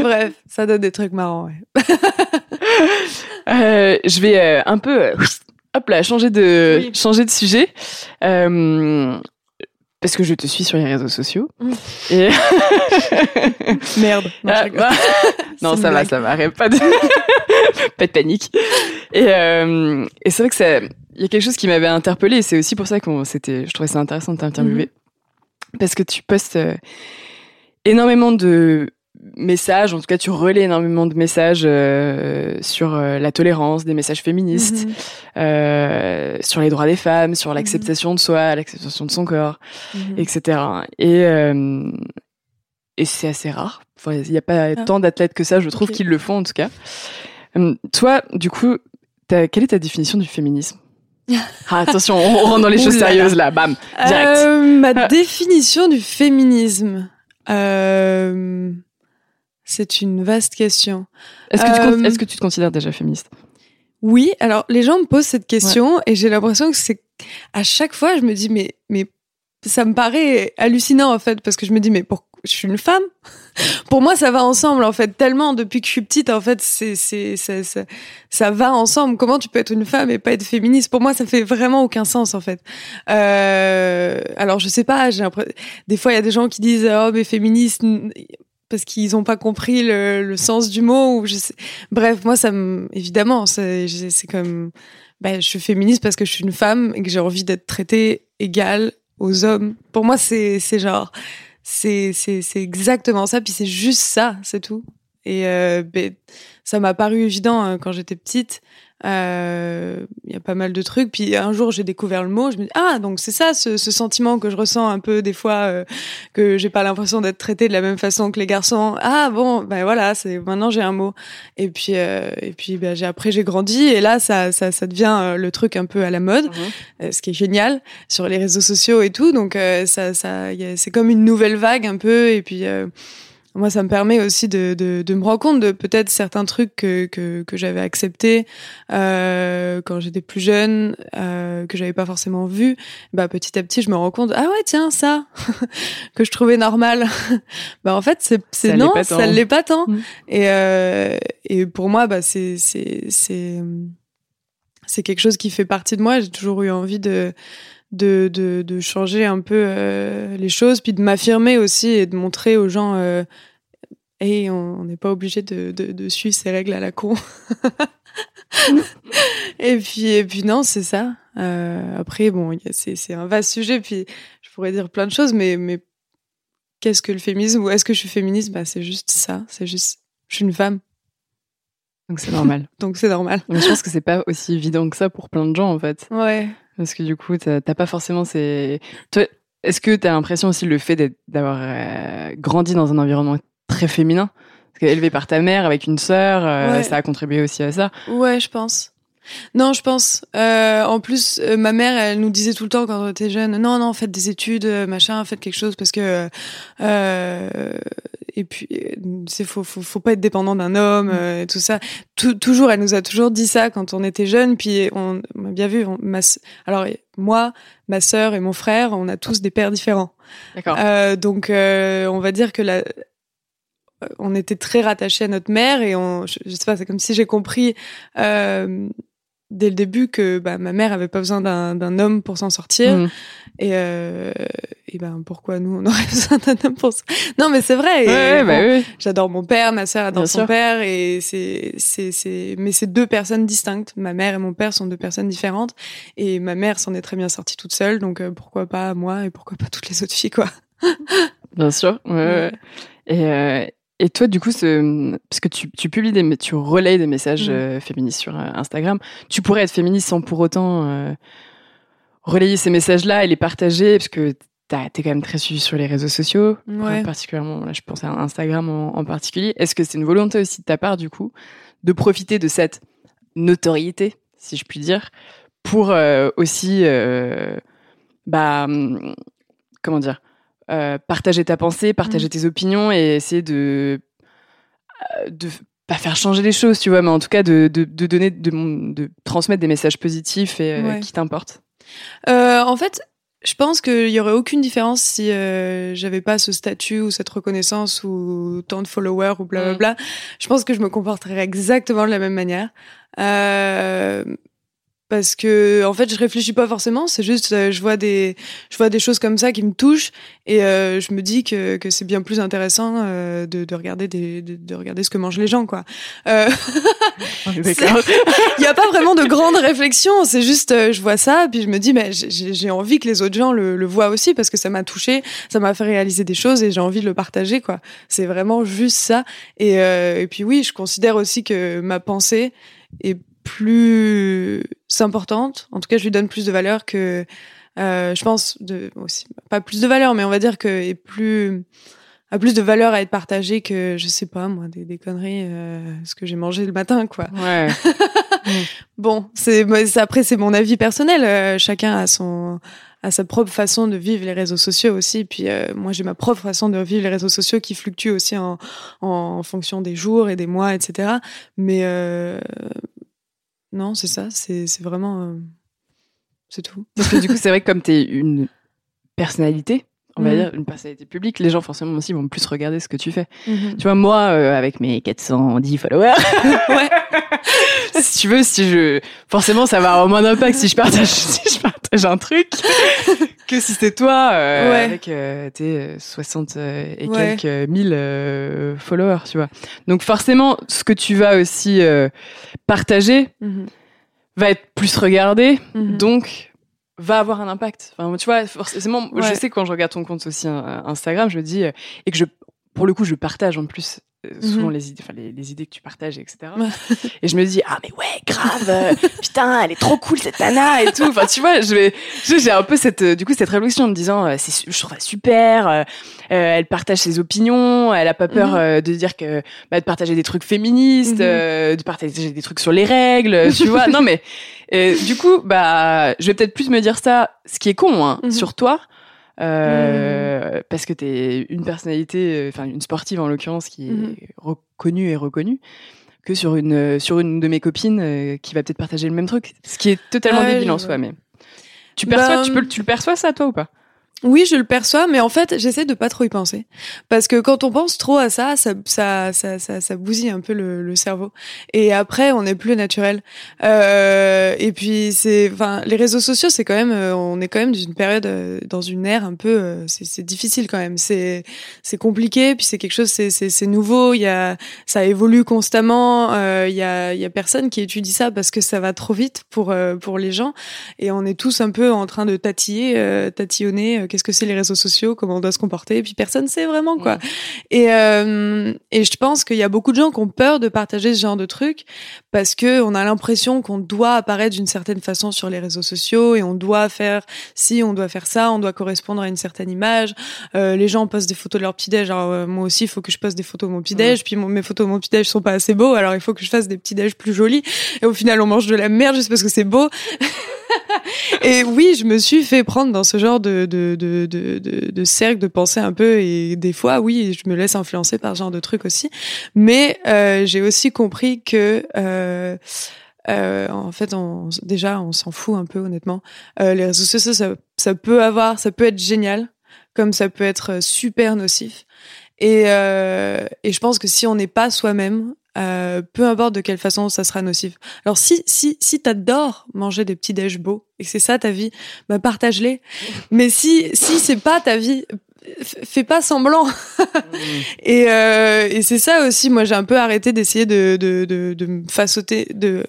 Speaker 1: Bref, ça donne des trucs marrants. Ouais.
Speaker 2: euh, je vais euh, un peu, hop là, changer de, changer de sujet. parce que je te suis sur les réseaux sociaux.
Speaker 1: Mm.
Speaker 2: Et...
Speaker 1: Merde. Non,
Speaker 2: Ah, bah, non, ça va, ça va, arrête pas de, pas de panique. Et, euh, et c'est vrai que ça, il y a quelque chose qui m'avait interpellée et c'est aussi pour ça qu'on c'était, je trouvais ça intéressant de t'interviewer.
Speaker 1: Mhm.
Speaker 2: Parce que tu postes euh, énormément de messages, en tout cas tu relais énormément de messages euh, sur euh, la tolérance, des messages féministes,
Speaker 1: Mhm.
Speaker 2: euh, sur les droits des femmes, sur l'acceptation de soi, l'acceptation de son corps, etc. Et, et c'est assez rare. Enfin, Il n'y a pas
Speaker 1: Ah.
Speaker 2: tant d'athlètes que ça, je trouve,
Speaker 1: Ok.
Speaker 2: qu'ils le font en tout cas. Hum, toi, du coup, t'as- quelle est ta définition du féminisme ah, Attention, on on rentre dans les choses
Speaker 1: là
Speaker 2: sérieuses là, bam, direct.
Speaker 1: Euh, ma
Speaker 2: Ah.
Speaker 1: définition du féminisme. Euh, c'est une vaste question.
Speaker 2: Est-ce que, tu
Speaker 1: euh,
Speaker 2: est-ce que tu te considères déjà féministe?
Speaker 1: Oui, alors les gens me posent cette question et j'ai l'impression que c'est à chaque fois je me dis mais mais ça me paraît hallucinant en fait parce que je me dis mais pour je suis une femme. Pour moi ça va ensemble en fait tellement depuis que je suis petite en fait c'est c'est ça, ça va ensemble. Comment tu peux être une femme et pas être féministe? Pour moi ça fait vraiment aucun sens en fait. Euh, alors je sais pas, des fois il y a des gens qui disent oh mais féministe parce qu'ils ont pas compris le, le sens du mot Bref, moi, ça me, évidemment, c'est comme, ben, je suis féministe parce que je suis une femme et que j'ai envie d'être traitée égale aux hommes. Pour moi, c'est genre, c'est, exactement ça. Puis c'est juste ça, c'est tout. Et euh, ben, ça m'a paru évident hein, quand j'étais petite. Euh, Il y a pas mal de trucs. Puis un jour, j'ai découvert le mot. Je me dis ah donc c'est ça ce, ce sentiment que je ressens un peu des fois euh, que j'ai pas l'impression d'être traitée de la même façon que les garçons. Ah bon ben voilà c'est maintenant j'ai un mot. Et puis euh, et puis ben, j'ai après j'ai grandi et là ça ça ça devient euh, le truc un peu à la mode euh, ce qui est génial sur les réseaux sociaux et tout. Donc euh, ça, ça, c'est comme une nouvelle vague un peu. Et puis euh, moi, ça me permet aussi de, de, de me rendre compte de peut-être certains trucs que, que, que j'avais acceptés euh, quand j'étais plus jeune, euh, que j'avais pas forcément vu. Bah petit à petit, je me rends compte ah ouais tiens ça que je trouvais normal. bah en fait c'est c'est non ça l'est pas tant.
Speaker 2: Mm.
Speaker 1: Et euh, et pour moi bah c'est c'est c'est c'est quelque chose qui fait partie de moi. J'ai toujours eu envie de de, de, de changer un peu euh, les choses, puis de m'affirmer aussi et de montrer aux gens, euh, hey, on n'est pas obligé de, de, suivre ces règles à la con. et puis et puis non, c'est ça. Euh, après bon, c'est un vaste sujet, puis je pourrais dire plein de choses, mais mais qu'est-ce que le féminisme ou est-ce que je suis féministe? Bah c'est juste ça, c'est juste je suis une femme,
Speaker 2: Donc c'est normal.
Speaker 1: donc c'est normal.
Speaker 2: Mais je pense que c'est pas aussi évident que ça pour plein de gens en fait.
Speaker 1: Ouais.
Speaker 2: Parce que du coup, t'as pas forcément ces. Est-ce que t'as l'impression aussi le fait d'avoir euh, grandi dans un environnement très féminin? Parce que élevé par ta mère avec une sœur, euh,
Speaker 1: Ouais.
Speaker 2: ça a contribué aussi à ça.
Speaker 1: Ouais, je pense. Non, je pense. Euh, en plus, euh, ma mère, elle nous disait tout le temps quand on était jeune, non, non, faites des études, euh, machin, faites quelque chose parce que euh, et puis euh, c'est faut, faut faut pas être dépendant d'un homme, euh, et tout ça. Tou- toujours, elle nous a toujours dit ça quand on était jeune. Puis on, on a bien vu. on- ma, alors moi, ma sœur et mon frère, on a tous des pères différents.
Speaker 2: D'accord.
Speaker 1: Euh, donc, euh, on va dire que la, euh, on était très rattachés à notre mère et on, je, je sais pas, c'est comme si j'ai compris euh, dès le début que bah, ma mère avait pas besoin d'un homme pour s'en sortir
Speaker 2: Mhm.
Speaker 1: et, euh, et ben pourquoi nous on aurait besoin d'un homme pour ça Non, mais c'est vrai.
Speaker 2: Ouais,
Speaker 1: bon,
Speaker 2: bah oui.
Speaker 1: J'adore mon père, ma sœur adore
Speaker 2: Bien
Speaker 1: son
Speaker 2: sûr.
Speaker 1: père et c'est c'est c'est mais c'est deux personnes distinctes. Ma mère et mon père sont deux personnes différentes et ma mère s'en est très bien sortie toute seule donc euh, pourquoi pas moi et pourquoi pas toutes les autres filles quoi.
Speaker 2: Bien sûr. Ouais, ouais. Et, euh, et toi, du coup, ce, parce que tu, tu publies des, tu relayes des messages
Speaker 1: Mhm.
Speaker 2: euh, féministes sur euh, Instagram, tu pourrais être féministe sans pour autant euh, relayer ces messages-là et les partager, parce que t'es quand même très suivi sur les réseaux sociaux,
Speaker 1: Ouais.
Speaker 2: particulièrement, là, je pense à Instagram en, en particulier. Est-ce que c'est une volonté aussi de ta part, du coup, de profiter de cette notoriété, si je puis dire, pour aussi, bah, hum, comment dire, euh, partager ta pensée, partager
Speaker 1: Mm.
Speaker 2: tes opinions et essayer de euh, de pas faire changer les choses, tu vois, mais en tout cas de, de, de donner, de, de transmettre des messages positifs et euh,
Speaker 1: Ouais.
Speaker 2: qui t'importent.
Speaker 1: Euh, en fait, je pense qu'il y aurait aucune différence si euh, j'avais pas ce statut ou cette reconnaissance ou tant de followers ou blablabla. Je pense que je me comporterais exactement de la même manière. Euh, parce que en fait je réfléchis pas forcément c'est juste euh, je vois des je vois des choses comme ça qui me touchent et euh, je me dis que, que c'est bien plus intéressant euh, de, de regarder des de, de, regarder ce que mangent les gens quoi. Euh, il y a pas vraiment de grande réflexion c'est juste euh, je vois ça puis je me dis mais j'ai envie que les autres gens le, le voient aussi parce que ça m'a touché ça m'a fait réaliser des choses et j'ai envie de le partager quoi. C'est vraiment juste ça et, et puis oui je considère aussi que ma pensée est plus importante. En tout cas, je lui donne plus de valeur que, euh, je pense, de, aussi, pas plus de valeur, mais on va dire que est plus, a plus de valeur à être partagé que, je sais pas, moi, des, des conneries, euh, ce que j'ai mangé le matin, quoi.
Speaker 2: Ouais.
Speaker 1: bon, c'est, après, c'est mon avis personnel. Euh, chacun a son, a sa propre façon de vivre les réseaux sociaux aussi. Puis euh, moi, j'ai ma propre façon de vivre les réseaux sociaux qui fluctue aussi en, en fonction des jours et des mois, etc. Mais euh, non, c'est ça, c'est vraiment. Euh, c'est tout.
Speaker 2: Parce que du coup, c'est vrai que comme tu es une personnalité, on va mmh. dire une personnalité publique, les gens forcément aussi vont plus regarder ce que tu fais. Mmh. Tu vois, moi, euh, avec mes 410 followers, si tu veux, si je, forcément, ça va avoir moins d'impact si je partage, si je partage un truc que si c'était toi euh, ouais. avec euh, tes 60 et ouais. quelques mille followers, tu vois. Donc forcément, ce que tu vas aussi partager mmh. va être plus regardé, donc va avoir un impact. Enfin, tu vois, forcément, ouais. je sais quand je regarde ton compte aussi Instagram, je dis, euh, et que je, pour le coup, je partage en plus euh, souvent mm -hmm. les idées, enfin les, les, idées que tu partages, etc. et je me dis ah mais ouais grave, euh, putain elle est trop cool cette nana et tout. Enfin tu vois, je vais, j'ai un peu cette, du coup cette réflexion en me disant euh, c'est, je trouve ça super. Euh, elle partage ses opinions, elle a pas peur mm -hmm. de dire que bah, de partager des trucs féministes, mm -hmm. de partager des trucs sur les règles, tu vois. non mais du coup bah je vais peut-être plus me dire ça, ce qui est con hein, sur toi. Euh, mmh. parce que tu es une personnalité, enfin une sportive en l'occurrence, qui est mmh. reconnue et reconnue, que sur une, sur une de mes copines euh, qui va peut-être partager le même truc, ce qui est totalement ah, débile en soi. Mais tu perçois, bah, tu, peux, tu le perçois ça toi ou pas?
Speaker 1: Oui, je le perçois, mais en fait, j'essaie de pas trop y penser. Parce que quand on pense trop à ça, ça, ça, ça, ça, ça bousille un peu le, le, cerveau. Et après, on est plus naturel. Euh, et puis, c'est, enfin, les réseaux sociaux, c'est quand même, euh, on est quand même dans une période, euh, dans une ère un peu, euh, c'est difficile quand même. C'est, c'est compliqué, puis c'est quelque chose, c'est, c'est nouveau. Il y a, ça évolue constamment. Il y a, il y a personne qui étudie ça parce que ça va trop vite pour, pour les gens. Et on est tous un peu en train de tatiller, tatillonner qu'est-ce que c'est les réseaux sociaux, comment on doit se comporter, et puis personne sait vraiment quoi. Et euh, et je pense qu'il y a beaucoup de gens qui ont peur de partager ce genre de trucs parce que on a l'impression qu'on doit apparaître d'une certaine façon sur les réseaux sociaux et on doit faire si on doit faire ça, on doit correspondre à une certaine image. Euh, les gens postent des photos de leur petit déj, alors euh, moi aussi il faut que je poste des photos de mon petit déj, puis mon, mes photos de mon petit déj sont pas assez beaux, alors il faut que je fasse des petits déj plus jolis. Et au final on mange de la merde juste parce que c'est beau. et oui, je me suis fait prendre dans ce genre de, de, de, de, de, cercle de pensée un peu. Et des fois, oui, je me laisse influencer par ce genre de trucs aussi. Mais euh, j'ai aussi compris que... Euh, euh, en fait, on, déjà, on s'en fout un peu, honnêtement. Euh, les réseaux sociaux, ça, ça peut avoir, ça peut être génial, comme ça peut être super nocif. Et, euh, et je pense que si on n'est pas soi-même, euh, peu importe de quelle façon ça sera nocif. Alors si si si t'adores manger des petits déj beaux et que c'est ça ta vie, bah partage-les. Mais si si c'est pas ta vie, fais pas semblant. et euh, et c'est ça aussi. Moi j'ai un peu arrêté d'essayer de de de, de me façonner de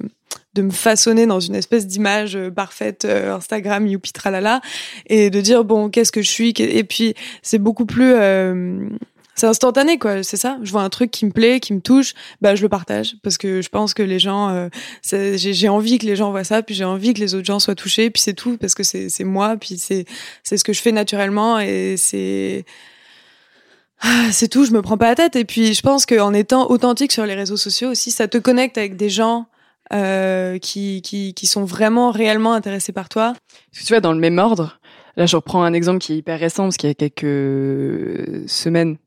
Speaker 1: de me façonner dans une espèce d'image euh, parfaite euh, Instagram youpi tralala et de dire bon qu'est-ce que je suis? Et puis c'est beaucoup plus euh, c'est instantané quoi c'est ça. Je vois un truc qui me plaît qui me touche bah je le partage. Parce que je pense que les gens euh, j'ai envie que les gens voient ça puis j'ai envie que les autres gens soient touchés puis c'est tout parce que c'est c'est moi puis c'est c'est ce que je fais naturellement et c'est ah, c'est tout je me prends pas la tête. Et puis je pense qu'en étant authentique sur les réseaux sociaux aussi ça te connecte avec des gens euh, qui, qui, qui sont vraiment réellement intéressés par toi.
Speaker 2: tu vois, dans le même ordre, là je reprends un exemple qui est hyper récent, parce qu'il y a quelques semaines,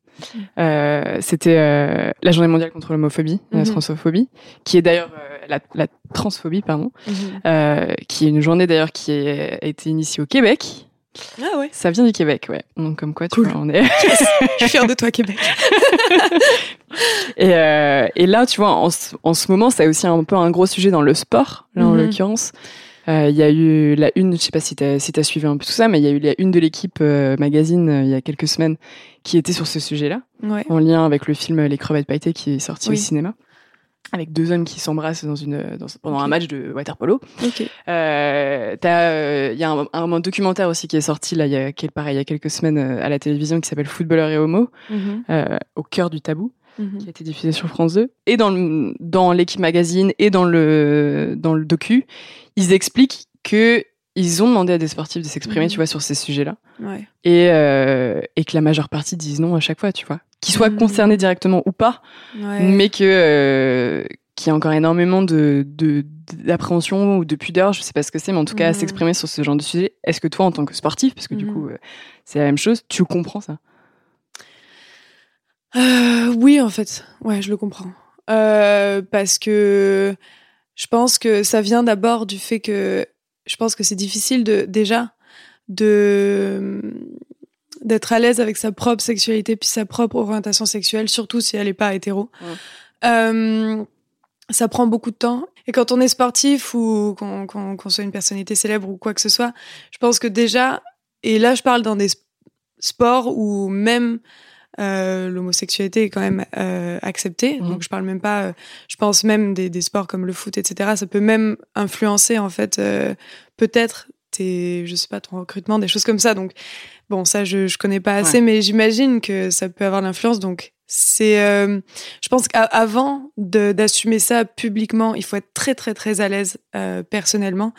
Speaker 2: euh, c'était euh, la journée mondiale contre l'homophobie, la mhm. transphobie, qui est d'ailleurs euh, la, la, transphobie, pardon, -hmm. qui est une journée d'ailleurs qui a été initiée au Québec.
Speaker 1: Ah ouais.
Speaker 2: Ça vient du Québec, ouais. Donc comme quoi, tu
Speaker 1: cool.
Speaker 2: vois, on est.
Speaker 1: Je suis fière de toi, Québec.
Speaker 2: et, et là, tu vois, en, en, ce moment, c'est aussi un peu un gros sujet dans le sport, là en
Speaker 1: Mhm.
Speaker 2: l'occurrence. Euh, Il y a eu la une, je sais pas si tu as, si as suivi un peu tout ça, mais il y a eu la une de l'équipe euh, magazine euh, il y a quelques semaines qui était sur ce sujet-là,
Speaker 1: Ouais.
Speaker 2: en lien avec le film Les crevettes pailletées qui est sorti au cinéma, avec deux hommes qui s'embrassent dans une, dans, pendant un match de waterpolo. Euh, euh, Il y a un, un, un documentaire aussi qui est sorti là, il y a, quel- pareil, il y a quelques semaines à la télévision qui s'appelle Footballeur et Homo,
Speaker 1: Mhm.
Speaker 2: euh, au cœur du tabou
Speaker 1: Mhm.
Speaker 2: qui a été diffusé sur France 2 et dans le, dans l'équipe magazine et dans le dans le docu, ils expliquent que ils ont demandé à des sportifs de s'exprimer,
Speaker 1: Mhm.
Speaker 2: tu vois, sur ces sujets-là
Speaker 1: Ouais.
Speaker 2: et euh, et que la majeure partie disent non à chaque fois, tu vois, qu'ils soient
Speaker 1: Mhm.
Speaker 2: concernés directement ou pas,
Speaker 1: Ouais.
Speaker 2: mais que euh, qu'il y a encore énormément de de- d'appréhension ou de pudeur, je sais pas ce que c'est, mais en tout cas à s'exprimer sur ce genre de sujet. Est-ce que toi, en tant que sportif, parce que du coup euh, c'est la même chose, tu comprends ça?
Speaker 1: Euh, oui, en fait. Ouais, je le comprends. Euh, parce que je pense que ça vient d'abord du fait que je pense que c'est difficile de déjà de d'être à l'aise avec sa propre sexualité puis sa propre orientation sexuelle, surtout si elle n'est pas hétéro. Euh, ça prend beaucoup de temps. Et quand on est sportif ou qu'on soit une personnalité célèbre ou quoi que ce soit, je pense que déjà, et là je parle dans des sp- sports où même euh, l'homosexualité est quand même euh, acceptée.
Speaker 2: Mhm.
Speaker 1: Donc je parle même pas, euh, je pense même des, des sports comme le foot, etc. Ça peut même influencer en fait euh, peut-être tes, je sais pas, ton recrutement, des choses comme ça. Donc bon, ça je je connais pas assez, mais j'imagine que ça peut avoir l'influence. Donc c'est, euh, je pense qu'avant d'assumer ça publiquement, il faut être très très très à l'aise euh, personnellement.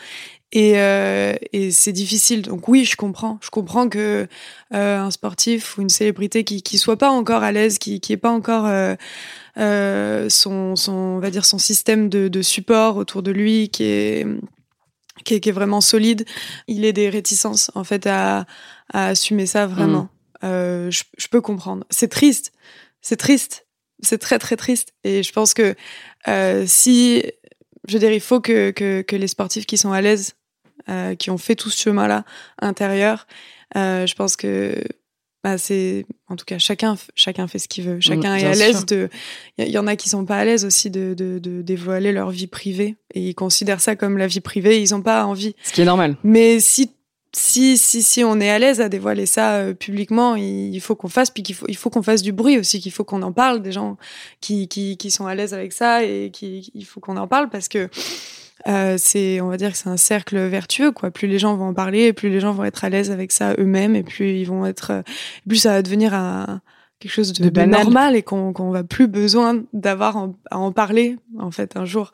Speaker 1: Et, euh, et c'est difficile. Donc oui, je comprends. Je comprends que euh, un sportif ou une célébrité qui qui soit pas encore à l'aise, qui qui est pas encore euh, euh, son son on va dire son système de, de support autour de lui qui est qui est, qui est vraiment solide, il ait des réticences en fait à, à assumer ça vraiment. Euh, je, je peux comprendre. C'est triste, c'est triste, c'est très très triste. Et je pense que euh, si, je veux dire, il faut que, que, que les sportifs qui sont à l'aise, euh, qui ont fait tout ce chemin-là intérieur, euh, je pense que bah, c'est, en tout cas, chacun, chacun fait ce qu'il veut. Chacun est
Speaker 2: bien
Speaker 1: à l'aise de. Il y, y en a qui sont pas à l'aise aussi de, de, de dévoiler leur vie privée et ils considèrent ça comme la vie privée. Ils ont pas envie.
Speaker 2: Ce qui est normal.
Speaker 1: Mais si si si si on est à l'aise à dévoiler ça euh, publiquement, il, faut qu'on fasse puis qu'il faut il faut qu'on fasse du bruit aussi, qu'il faut qu'on en parle des gens qui qui qui sont à l'aise avec ça et qui il faut qu'on en parle parce que euh, c'est on va dire que c'est un cercle vertueux quoi. Plus les gens vont en parler, plus les gens vont être à l'aise avec ça eux-mêmes et plus ils vont être euh, plus ça va devenir un quelque chose de,
Speaker 2: De
Speaker 1: de
Speaker 2: banal.
Speaker 1: normal et qu'on qu'on va plus besoin d'avoir à en parler en fait un jour.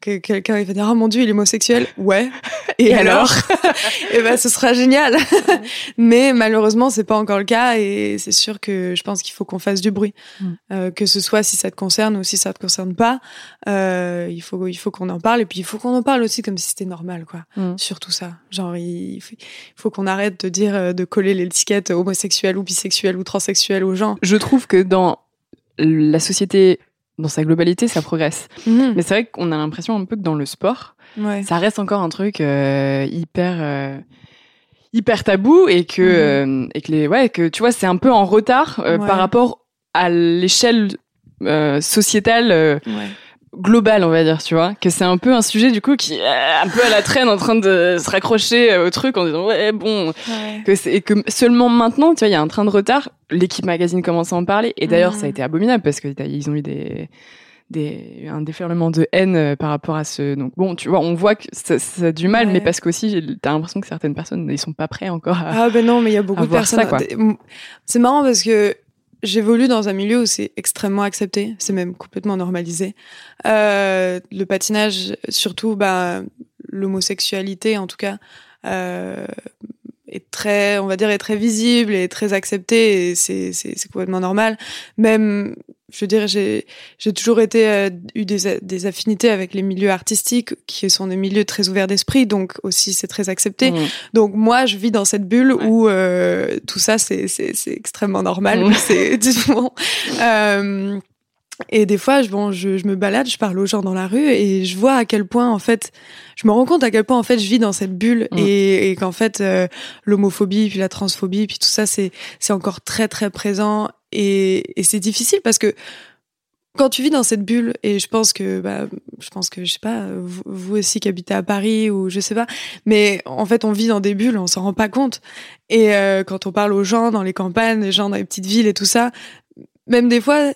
Speaker 1: Que quelqu'un il va dire oh mon dieu il est homosexuel. Ouais. Et,
Speaker 2: Et
Speaker 1: alors,
Speaker 2: alors
Speaker 1: et ben ce sera génial. Mais malheureusement c'est pas encore le cas et c'est sûr que je pense qu'il faut qu'on fasse du bruit.
Speaker 2: Mm.
Speaker 1: Euh, que ce soit si ça te concerne ou si ça te concerne pas euh, il faut il faut qu'on en parle et puis il faut qu'on en parle aussi comme si c'était normal quoi.
Speaker 2: Mm.
Speaker 1: surtout ça. Genre il faut, faut qu'on arrête de dire euh, de coller l'étiquette homosexuel ou bisexuel ou transsexuel aux gens
Speaker 2: Je trouve que dans la société, dans sa globalité, ça progresse.
Speaker 1: Mhm.
Speaker 2: Mais c'est vrai qu'on a l'impression un peu que dans le sport,
Speaker 1: ouais
Speaker 2: ça reste encore un truc euh, hyper euh, hyper tabou et que euh, et que les ouais que tu vois c'est un peu en retard
Speaker 1: Ouais.
Speaker 2: par rapport à l'échelle sociétale
Speaker 1: ouais
Speaker 2: globale on va dire tu vois. Que c'est un peu un sujet du coup qui est un peu à la traîne en train de se raccrocher euh, au truc en disant ouais bon.
Speaker 1: Ouais.
Speaker 2: Que c'est que seulement maintenant tu vois il y a un train de retard. L'équipe magazine commence à en parler. Et d'ailleurs ça a été abominable parce que ils ont eu des des un déferlement de haine euh, par rapport à ce donc bon tu vois on voit que ça, ça a du mal
Speaker 1: Ouais.
Speaker 2: mais parce qu'aussi t'as l'impression que certaines personnes ils sont pas prêts encore à
Speaker 1: Ah ben non, mais il y a beaucoup de personnes. C'est marrant parce que j'évolue dans un milieu où c'est extrêmement accepté, c'est même complètement normalisé. Euh, le patinage, surtout, bah, l'homosexualité en tout cas, euh, est très, on va dire, est très visible et très acceptée et c'est c'est complètement normal. Même, je veux dire, j'ai j'ai toujours été euh, eu des des affinités avec les milieux artistiques qui sont des milieux très ouverts d'esprit, donc aussi c'est très accepté.
Speaker 2: Mm.
Speaker 1: Donc moi, je vis dans cette bulle
Speaker 2: Ouais.
Speaker 1: où euh, tout ça, c'est c'est c'est extrêmement normal.
Speaker 2: Mm.
Speaker 1: C'est bon. Euh, et des fois, je, bon, je, je me balade, je parle aux gens dans la rue et je vois à quel point, en fait, je me rends compte à quel point, en fait, je vis dans cette bulle
Speaker 2: Mm.
Speaker 1: et, et qu'en fait, euh, l'homophobie, puis la transphobie, puis tout ça, c'est c'est encore très, très présent et, c'est difficile parce que quand tu vis dans cette bulle, et je pense que, bah, je pense que, je sais pas, vous, vous aussi qui habitez à Paris ou je sais pas, mais en fait, on vit dans des bulles, on s'en rend pas compte. Et euh, quand on parle aux gens dans les campagnes, les gens dans les petites villes et tout ça, même des fois,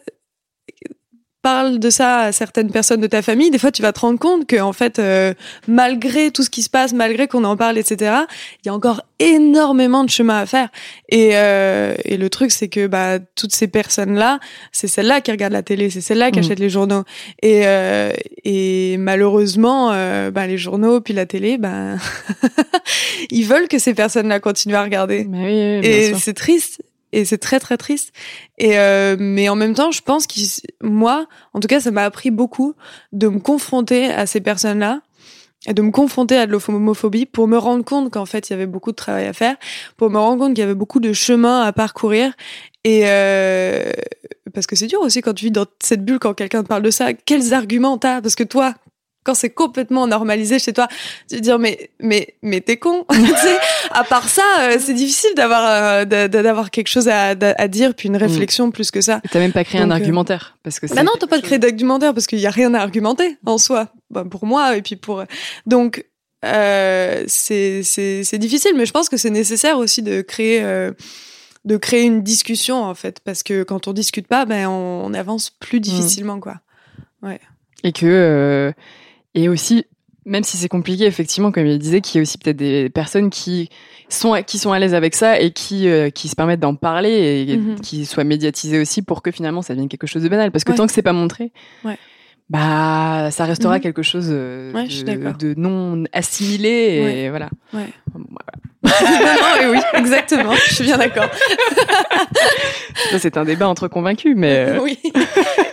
Speaker 1: parle de ça à certaines personnes de ta famille, des fois tu vas te rendre compte que en fait, euh, malgré tout ce qui se passe, malgré qu'on en parle, etc., il y a encore énormément de chemin à faire. Et, euh, et le truc, c'est que bah toutes ces personnes-là, c'est celles-là qui regardent la télé, c'est celles-là qui
Speaker 2: Mm.
Speaker 1: achètent les journaux. Et, euh, et malheureusement, bah, les journaux puis la télé, bah, ils veulent que ces personnes-là continuent à regarder.
Speaker 2: Oui, oui,
Speaker 1: Et c'est triste. Et c'est très très triste. Et euh, mais en même temps, je pense que moi, en tout cas, ça m'a appris beaucoup de me confronter à ces personnes-là et de me confronter à de l'homophobie pour me rendre compte qu'en fait, il y avait beaucoup de travail à faire, pour me rendre compte qu'il y avait beaucoup de chemin à parcourir. Et euh, parce que c'est dur aussi quand tu vis dans cette bulle, quand quelqu'un te parle de ça, quels arguments t'as? Parce que toi, quand c'est complètement normalisé chez toi, tu vas dire mais mais mais t'es con. À part ça, euh, c'est difficile d'avoir euh, d'a- d'avoir quelque chose à, à dire puis une réflexion plus que ça.
Speaker 2: T'as même pas créé
Speaker 1: Donc,
Speaker 2: un
Speaker 1: euh,
Speaker 2: argumentaire parce que
Speaker 1: Bah non, t'as pas
Speaker 2: chose-
Speaker 1: créer d'argumentaire parce qu'il y a rien à argumenter en soi. Bah, pour moi et puis pour donc euh, c'est difficile, mais je pense que c'est nécessaire aussi de créer euh, de créer une discussion en fait parce que quand on discute pas, ben on, on avance plus difficilement quoi.
Speaker 2: et que euh, et aussi même si c'est compliqué effectivement comme il disait qu'il y a aussi peut-être des personnes qui sont qui sont à l'aise avec ça et qui euh, qui se permettent d'en parler et,
Speaker 1: Mhm.
Speaker 2: qui soient médiatisées aussi pour que finalement ça devienne quelque chose de banal parce que
Speaker 1: Ouais.
Speaker 2: tant que c'est pas montré
Speaker 1: Ouais.
Speaker 2: bah ça restera
Speaker 1: Mhm.
Speaker 2: quelque chose euh,
Speaker 1: Ouais,
Speaker 2: de, non assimilé et voilà. Bon, voilà.
Speaker 1: Non, mais oui, exactement. Je suis bien d'accord.
Speaker 2: C'est un débat entre convaincus mais euh,
Speaker 1: oui,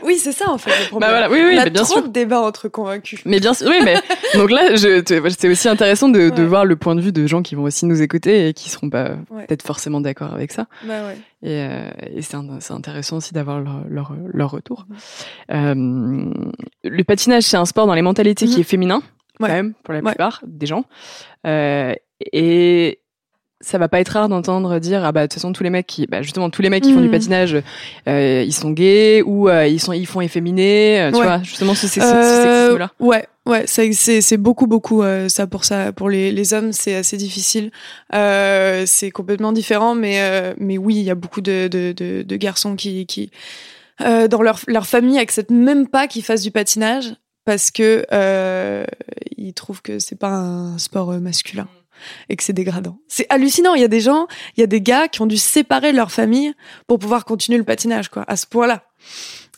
Speaker 1: oui, c'est ça en fait le problème.
Speaker 2: bah voilà oui oui
Speaker 1: on a
Speaker 2: mais bien
Speaker 1: trop
Speaker 2: sûr
Speaker 1: de débats entre convaincus.
Speaker 2: Mais bien sûr, oui, mais donc là, c'est aussi intéressant de, voir le point de vue de gens qui vont aussi nous écouter et qui seront pas
Speaker 1: Ouais.
Speaker 2: peut-être forcément d'accord avec ça.
Speaker 1: Bah ouais.
Speaker 2: Et, euh, et c'est, intéressant aussi d'avoir leur, leur, leur retour. Euh, le patinage, c'est un sport dans les mentalités qui
Speaker 1: Mhm.
Speaker 2: est féminin,
Speaker 1: Ouais.
Speaker 2: quand même, pour la
Speaker 1: Ouais.
Speaker 2: plupart des gens. Euh, et ça va pas être rare d'entendre dire ah bah de toute façon tous les mecs qui bah justement tous les mecs qui font du
Speaker 1: Mhm.
Speaker 2: patinage euh, ils sont gays ou euh, ils sont ils font efféminé euh, tu
Speaker 1: Ouais.
Speaker 2: vois justement ce, ce, ce là
Speaker 1: Ouais, ouais, c'est c'est c'est beaucoup beaucoup euh, ça pour ça pour les les hommes c'est assez difficile. Euh, c'est complètement différent, mais euh, mais oui, il y a beaucoup de de de, de garçons qui qui euh, dans leur leur famille acceptent même pas qu'ils fassent du patinage parce que euh, ils trouvent que c'est pas un sport masculin et que c'est dégradant. C'est hallucinant. Il y a des gens, il y a des gars qui ont dû séparer leur famille pour pouvoir continuer le patinage, quoi, à ce point-là.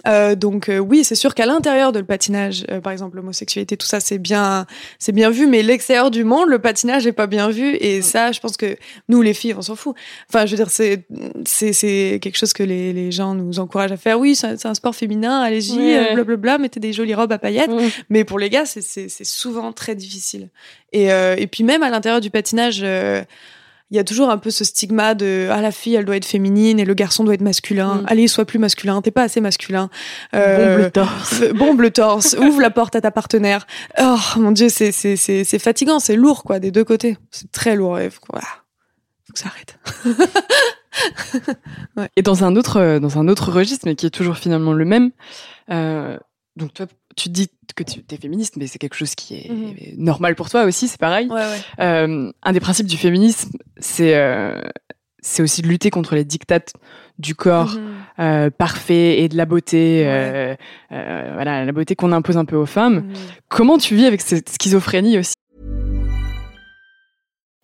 Speaker 1: Euh, donc euh, oui, c'est sûr qu'à l'intérieur de le patinage, euh, par exemple l'homosexualité, tout ça, c'est bien, c'est bien vu, mais l'extérieur du monde, le patinage est pas bien vu, et ça, je pense que nous les filles, on s'en fout. Enfin, je veux dire, c'est c'est quelque chose que les les gens nous encouragent à faire. Oui, c'est un- sport féminin, allez-y,
Speaker 2: Ouais.
Speaker 1: blablabla, mettez des jolies robes à paillettes.
Speaker 2: Mhm.
Speaker 1: Mais pour les gars, c'est- souvent très difficile. Et, et puis même à l'intérieur du patinage, il y a toujours un peu ce stigma de ah la fille elle doit être féminine et le garçon doit être masculin.
Speaker 2: Mm.
Speaker 1: Allez sois plus masculin, t'es pas assez masculin. Euh,
Speaker 2: Bombe le torse.
Speaker 1: bombe le torse, ouvre la porte à ta partenaire. Oh mon dieu, c'est c'est c'est c'est fatigant, c'est lourd quoi des deux côtés. C'est très lourd. Il faut, voilà. faut que ça arrête.
Speaker 2: Et dans un autre, euh, dans un autre registre, mais qui est toujours finalement le même. euh, donc toi, tu dis que tu es féministe, mais c'est quelque chose qui est
Speaker 1: Mhm.
Speaker 2: normal pour toi aussi, c'est pareil.
Speaker 1: Ouais ouais.
Speaker 2: Euh, un des principes du féminisme, c'est euh, c'est aussi de lutter contre les dictates du corps
Speaker 1: Mhm.
Speaker 2: euh, parfait et de la beauté,
Speaker 1: Ouais.
Speaker 2: voilà, la beauté qu'on impose un peu aux femmes.
Speaker 1: Mhm.
Speaker 2: Comment tu vis avec cette schizophrénie aussi?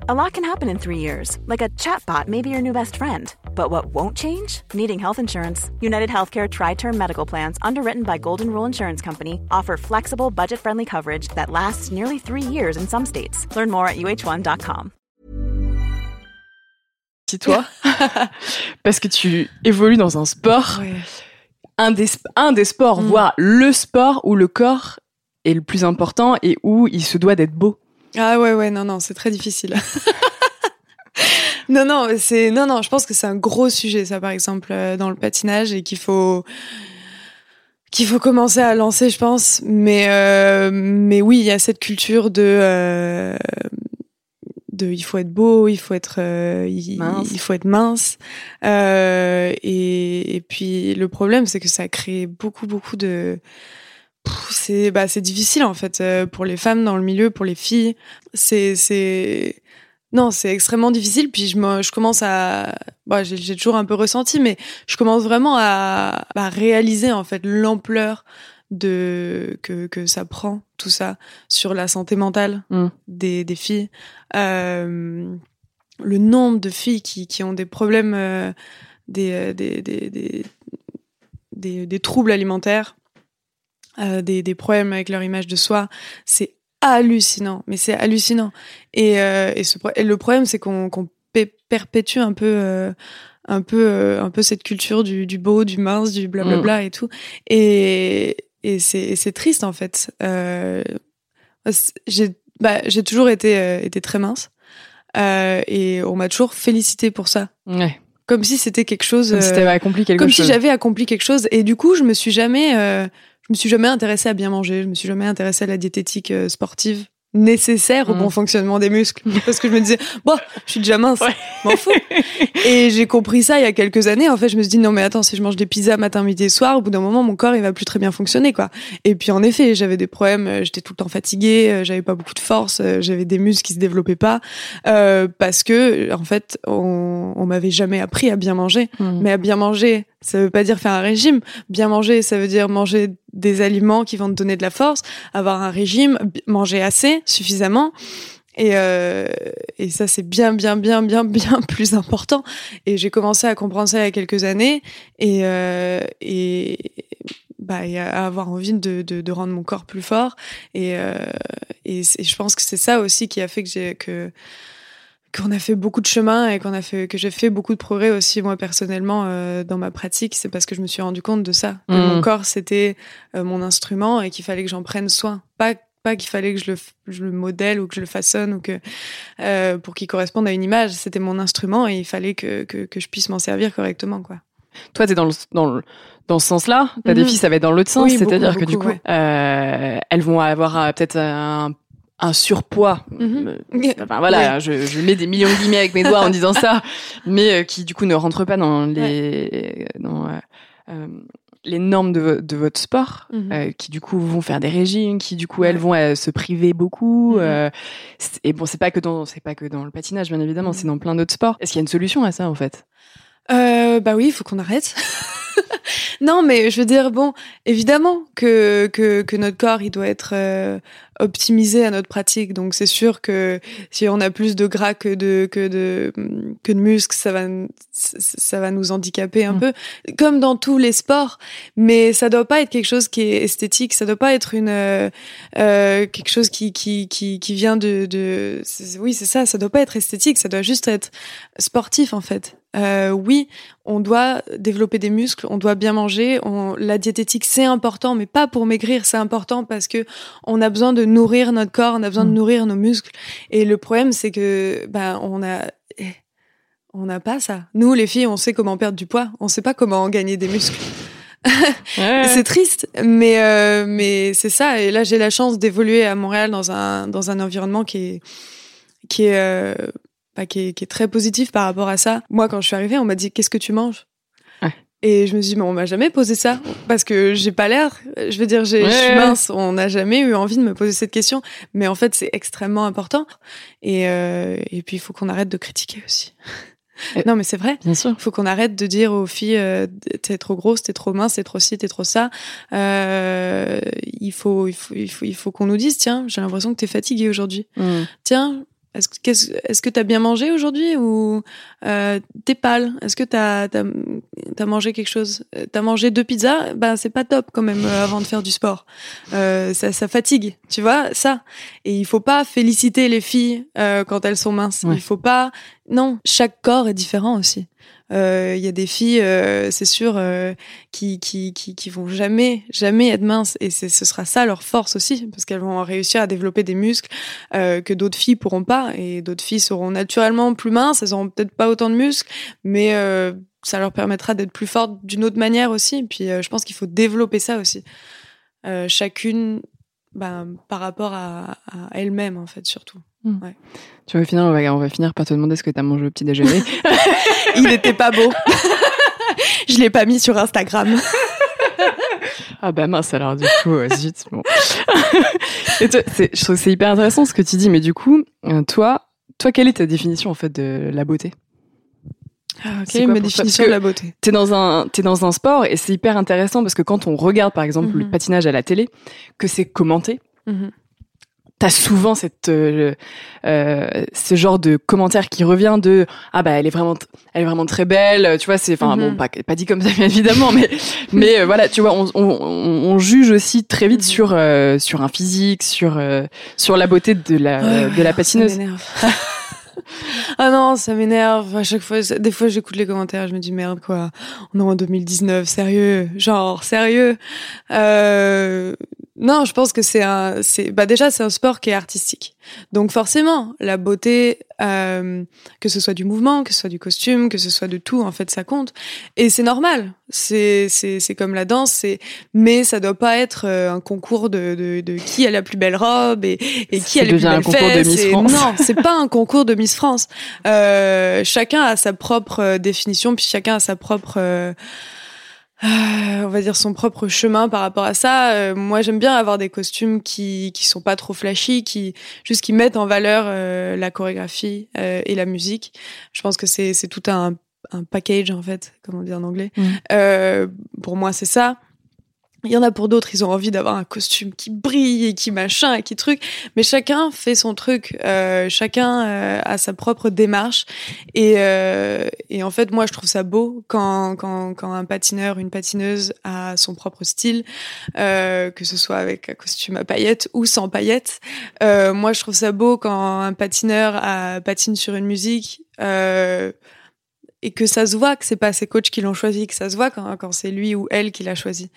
Speaker 3: A lot can happen in three years, like a chatbot may be your new best friend. But what won't change? Needing health insurance. United Healthcare Tri Term Medical Plans, underwritten by Golden Rule Insurance Company, offer flexible, budget friendly coverage that lasts nearly three years in some states. Learn more at uh1.com.
Speaker 2: si toi Parce que tu évolues dans un sport,
Speaker 1: Ouais.
Speaker 2: un des, un des sports,
Speaker 1: Mm.
Speaker 2: voire le sport où le corps est le plus important et où il se doit d'être beau.
Speaker 1: Ah ouais ouais non non c'est très difficile. non non c'est non non je pense que c'est un gros sujet ça par exemple euh, dans le patinage et qu'il faut qu'il faut commencer à lancer je pense mais euh, mais oui il y a cette culture de euh, de il faut être beau il faut être euh, il,
Speaker 2: Mince.
Speaker 1: il faut être mince euh, et, et puis le problème, c'est que ça crée beaucoup, beaucoup de c'est bah c'est difficile en fait euh, pour les femmes dans le milieu, pour les filles. C'est c'est non, c'est extrêmement difficile. Puis je, me, je commence à, bah, j'ai toujours un peu ressenti, mais je commence vraiment à, à réaliser en fait l'ampleur de que, que ça prend tout ça sur la santé mentale
Speaker 2: Mm.
Speaker 1: des, des filles. Euh, le nombre de filles qui, qui ont des problèmes, euh, des, euh, des, des, des, des, des troubles alimentaires, euh, des, des problèmes avec leur image de soi, c'est hallucinant. Mais c'est hallucinant. Et, euh, et, ce, pro- et le problème, c'est qu'on pé- perpétue un peu. euh, un peu un peu cette culture du, du beau du mince du blablabla et tout et et c'est triste en fait j'ai bah, toujours été été très mince et on m'a toujours félicité pour ça
Speaker 2: Ouais.
Speaker 1: comme si c'était quelque chose
Speaker 2: Comme si t'avais accompli quelque
Speaker 1: comme
Speaker 2: chose.
Speaker 1: si j'avais accompli quelque chose et du coup je me suis jamais euh, me suis jamais intéressée à bien manger je me suis jamais intéressée à la diététique euh, sportive nécessaire au
Speaker 2: Mm.
Speaker 1: bon fonctionnement des muscles parce que je me disais bon je suis déjà mince
Speaker 2: Ouais.
Speaker 1: m'en fous et j'ai compris ça il y a quelques années en fait je me suis dit non mais attends si je mange des pizzas matin midi et soir au bout d'un moment mon corps il va plus très bien fonctionner quoi et puis en effet j'avais des problèmes euh, j'étais tout le temps fatiguée euh, j'avais pas beaucoup de force j'avais des muscles qui se développaient pas euh, parce que en fait on, on m'avait jamais appris à bien manger
Speaker 2: Mm.
Speaker 1: mais à bien manger, ça veut pas dire faire un régime. Bien manger, ça veut dire manger des aliments qui vont te donner de la force, avoir un régime, manger assez, suffisamment. Et, euh, et ça, c'est bien, bien, bien, bien, bien plus important. Et j'ai commencé à comprendre ça il y a quelques années et, euh, et, bah, et à avoir envie de, de, de rendre mon corps plus fort. Et, euh, et, c'est- je pense que c'est ça aussi qui a fait que j'ai que qu'on a fait beaucoup de chemin et qu'on a fait que j'ai fait beaucoup de progrès aussi moi personnellement euh, dans ma pratique c'est parce que je me suis rendu compte de ça. Que mon corps c'était euh, mon instrument et qu'il fallait que j'en prenne soin. Pas pas qu'il fallait que je le, je le modèle ou que je le façonne ou que euh, pour qu'il corresponde à une image. C'était mon instrument et il fallait que, que, que je puisse m'en servir correctement quoi.
Speaker 2: Toi, t'es dans le, dans le, dans ce sens-là? T'as des filles, ça va être dans l'autre sens.
Speaker 1: Oui,
Speaker 2: C'est-à-dire que du coup, euh, elles vont avoir euh, peut-être un, un surpoids.
Speaker 1: Mhm.
Speaker 2: Euh, Enfin voilà, je, je mets des millions de guillemets avec mes doigts en disant ça, mais euh, qui du coup ne rentrent pas dans les dans euh, euh, les normes de, vo- de votre sport,
Speaker 1: Mhm.
Speaker 2: qui du coup vont faire des régimes, qui du coup elles
Speaker 1: Ouais.
Speaker 2: vont se priver beaucoup.
Speaker 1: Mhm.
Speaker 2: et bon, c'est pas que dans c'est pas que dans le patinage bien évidemment, c'est dans plein d'autres sports. Est-ce qu'il y a une solution à ça en fait?
Speaker 1: Euh, bah oui, il faut qu'on arrête. non, mais je veux dire, bon, évidemment que, que, que notre corps, il doit être euh, optimisé à notre pratique. Donc c'est sûr que si on a plus de gras que de, que de, que de muscles, ça va, ça va nous handicaper un
Speaker 2: Mm.
Speaker 1: peu, comme dans tous les sports. Mais ça doit pas être quelque chose qui est esthétique, ça doit pas être une, euh, euh, quelque chose qui, qui, qui, qui vient de, de, oui, c'est ça, ça doit pas être esthétique, ça doit juste être sportif en fait. Euh, oui, on doit développer des muscles, on doit bien manger. On, la diététique c'est important, mais pas pour maigrir, c'est important parce que on a besoin de nourrir notre corps, on a besoin de
Speaker 2: Mm.
Speaker 1: nourrir nos muscles. Et le problème c'est que ben on a eh, on n'a pas ça. Nous les filles, on sait comment perdre du poids, on sait pas comment gagner des muscles. C'est triste, mais euh, mais c'est ça. Et là, j'ai la chance d'évoluer à Montréal dans un dans un environnement qui est qui est euh, bah, qui est qui est très positif par rapport à ça. Moi, quand je suis arrivée, on m'a dit qu'est-ce que tu manges
Speaker 2: Ouais.
Speaker 1: Et je me suis dit mais on m'a jamais posé ça parce que j'ai pas l'air. Je veux dire, je suis mince. On n'a jamais eu envie de me poser cette question, mais en fait, c'est extrêmement important. Et euh, et puis il faut qu'on arrête de critiquer aussi. Non, mais c'est vrai.
Speaker 2: Bien sûr.
Speaker 1: Il faut qu'on arrête de dire aux filles euh, t'es trop grosse, t'es trop mince, t'es trop ci, t'es trop ça. Euh, il faut, il faut, il faut, il faut qu'on nous dise tiens, j'ai l'impression que t'es fatiguée aujourd'hui.
Speaker 2: Mm.
Speaker 1: Tiens, est-ce que que t'as bien mangé aujourd'hui ou euh, t'es pâle? Est-ce que t'as t'as as mangé quelque chose? Euh, T'as mangé deux pizzas? Ben c'est pas top quand même euh, avant de faire du sport. Euh, ça, ça fatigue, tu vois ça. Et il faut pas féliciter les filles euh, quand elles sont minces.
Speaker 2: Ouais.
Speaker 1: Il faut pas. Non, chaque corps est différent aussi. Euh, Il y a des filles, euh, c'est sûr, euh, qui, qui, qui, vont jamais, jamais être minces. Et ce sera ça leur force aussi, parce qu'elles vont réussir à développer des muscles euh, que d'autres filles pourront pas. Et d'autres filles seront naturellement plus minces, elles auront peut-être pas autant de muscles, mais euh, ça leur permettra d'être plus fortes d'une autre manière aussi. Puis euh, je pense qu'il faut développer ça aussi. Euh, chacune ben, par rapport à, à elle-même, en fait, surtout.
Speaker 2: Tu vois, au final, on va, on va finir par te demander ce que tu as mangé au petit déjeuner.
Speaker 1: Il était pas beau. je l'ai pas mis sur Instagram.
Speaker 2: ah bah mince alors du coup euh, zut bon. Et toi, je trouve que c'est hyper intéressant ce que tu dis mais du coup euh, toi toi quelle est ta définition en fait de la beauté?
Speaker 1: Ah, ok, ma définition de la beauté.
Speaker 2: T'es dans un, t'es dans un sport et c'est hyper intéressant parce que quand on regarde par exemple le mhm. patinage à la télé, que c'est commenté, mhm t'as souvent cette euh, euh, ce genre de commentaire qui revient de ah bah elle est vraiment elle est vraiment très belle tu vois c'est enfin bon mhm. pas, pas dit comme ça bien évidemment mais mais euh, voilà tu vois on, on, on, juge aussi très vite mhm. sur euh, sur un physique sur sur la beauté de la de la patineuse
Speaker 1: ah non, ça m'énerve. À chaque fois, des fois, j'écoute les commentaires, je me dis merde quoi. On est en 2019, sérieux, genre sérieux. Euh, non, je pense que c'est un, c'est, bah déjà c'est un sport qui est artistique. Donc forcément, la beauté, euh, que ce soit du mouvement, que ce soit du costume, que ce soit de tout, en fait, ça compte. Et c'est normal. C'est, c'est, c'est comme la danse. C'est, mais ça doit pas être euh, un concours de, de, de qui a la plus belle robe et, et qui a les plus belles un concours de Miss France. Non, c'est pas un concours de Miss France. Euh, chacun a sa propre euh, définition, puis chacun a sa propre euh, euh, on va dire son propre chemin par rapport à ça. Euh, moi, j'aime bien avoir des costumes qui qui sont pas trop flashy, qui juste qui mettent en valeur euh, la chorégraphie et la musique. Je pense que c'est c'est tout un un package en fait, comme on dit en anglais. Mmh. pour moi, c'est ça. Il y en a pour d'autres, ils ont envie d'avoir un costume qui brille et qui machin et qui truc. Mais chacun fait son truc. Euh, chacun euh, a sa propre démarche. Et, euh, et en fait, moi, je trouve ça beau quand, quand, quand un patineur, une patineuse a son propre style, euh, que ce soit avec un costume à paillettes ou sans paillettes. Euh, moi, je trouve ça beau quand un patineur a, patine sur une musique. Euh, et que ça se voit que c'est pas ses coachs qui l'ont choisi, que ça se voit quand, c'est lui ou elle qui l'a choisi.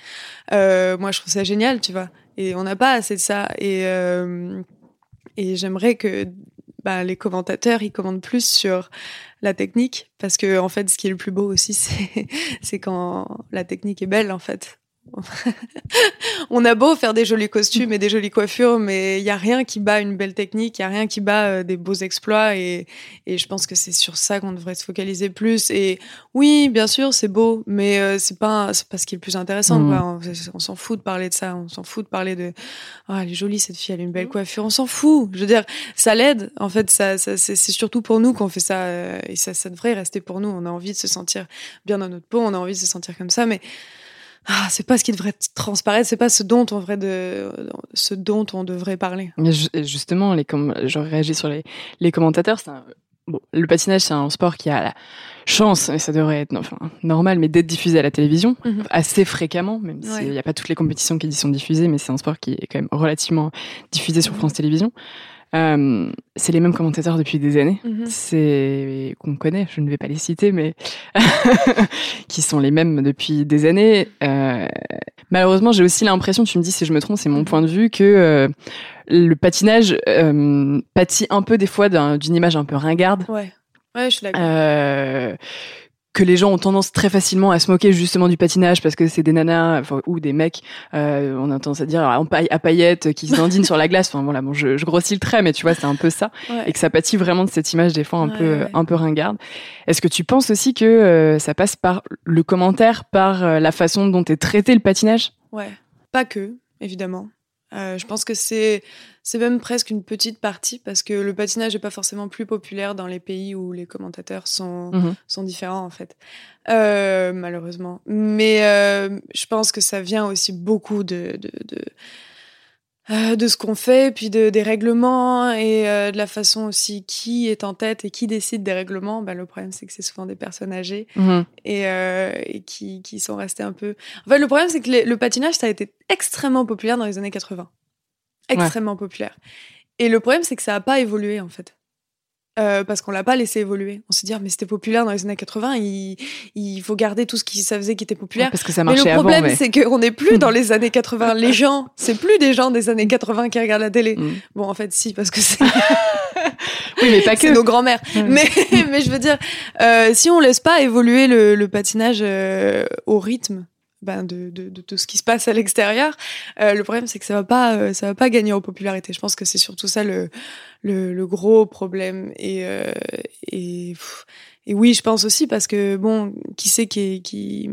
Speaker 1: Euh, moi, je trouve ça génial, tu vois. Et on n'a pas assez de ça. Et, euh, j'aimerais que bah, les commentateurs, ils commandent plus sur la technique, parce que en fait, ce qui est le plus beau aussi, c'est quand la technique est belle, en fait. on a beau faire des jolis costumes et des jolies coiffures, mais il y a rien qui bat une belle technique, il y a rien qui bat euh, des beaux exploits et, et je pense que c'est sur ça qu'on devrait se focaliser plus. Et oui, bien sûr, c'est beau, mais euh, c'est pas pas ce qui est le plus intéressant. Mmh. On, s'en fout de parler de ça, on s'en fout de parler de ah elle est jolie cette fille, elle a une belle mmh. coiffure, on s'en fout. Je veux dire, ça l'aide. En fait, ça, ça c'est surtout pour nous qu'on fait ça euh, et ça ça devrait rester pour nous. On a envie de se sentir bien dans notre peau, on a envie de se sentir comme ça, mais ah, c'est pas ce qui devrait transparaître, c'est pas ce dont on devrait de, ce dont on devrait parler.
Speaker 2: justement, les comme j'aurais réagi sur les, les commentateurs, c'est bon, le patinage c'est un sport qui a la chance et ça devrait être enfin, normal, mais d'être diffusé à la télévision mhm. assez fréquemment, même s'il n'y a pas toutes les compétitions qui y sont diffusées, mais c'est un sport qui est quand même relativement diffusé sur France Télévisions. Euh, c'est les mêmes commentateurs depuis des années. Mhm. C'est qu'on connaît, je ne vais pas les citer, mais qui sont les mêmes depuis des années. Euh, malheureusement, j'ai aussi l'impression, tu me dis si je me trompe, c'est mon point de vue, que euh, le patinage pâtit un peu des fois d'une image un peu ringarde.
Speaker 1: Ouais. Ouais, je suis d'accord.
Speaker 2: Euh, que les gens ont tendance très facilement à se moquer justement du patinage parce que c'est des nanas ou des mecs, euh, on a tendance à dire paille, à paillettes qui se dandinent sur la glace. Enfin voilà, bon, je, je, grossis le trait, mais tu vois, c'est un peu ça, et que ça pâtit vraiment de cette image des fois un peu un peu ringarde. Est-ce que tu penses aussi que euh, ça passe par le commentaire, par euh, la façon dont est traité le patinage?
Speaker 1: Ouais, pas que, évidemment. Euh, je pense que c'est c'est même presque une petite partie parce que le patinage n'est pas forcément plus populaire dans les pays où les commentateurs sont, mhm. sont différents en fait, euh, malheureusement. Mais euh, je pense que ça vient aussi beaucoup de, de, de euh, de ce qu'on fait, puis de, des règlements et euh, de la façon aussi qui est en tête et qui décide des règlements. Bah, le problème, c'est que c'est souvent des personnes âgées mhm. et, euh, et, qui, qui sont restées un peu. En fait, le problème, c'est que le patinage, ça a été extrêmement populaire dans les années 80. Extrêmement populaire. Et le problème, c'est que ça n'a pas évolué, en fait. Euh, parce qu'on l'a pas laissé évoluer. On s'est dit, ah, mais c'était populaire dans les années 80, il, il faut garder tout ce qui ça faisait qui était populaire.
Speaker 2: parce que ça marchait
Speaker 1: mais le problème, c'est qu'on n'est plus dans les années 80. Les gens, c'est plus des gens des années 80 qui regardent la télé. Mm. Bon, en fait, si, parce que c'est.
Speaker 2: oui, mais pas que.
Speaker 1: nos grands-mères. Mais, mais je veux dire, euh, si on laisse pas évoluer le, le patinage euh, au rythme ben de, de, de, tout ce qui se passe à l'extérieur. Euh, le problème, c'est que ça va pas, euh, ça va pas gagner en popularité. Je pense que c'est surtout ça le, le, le gros problème. Et, euh, et, et oui, je pense aussi parce que bon, qui sait qui qui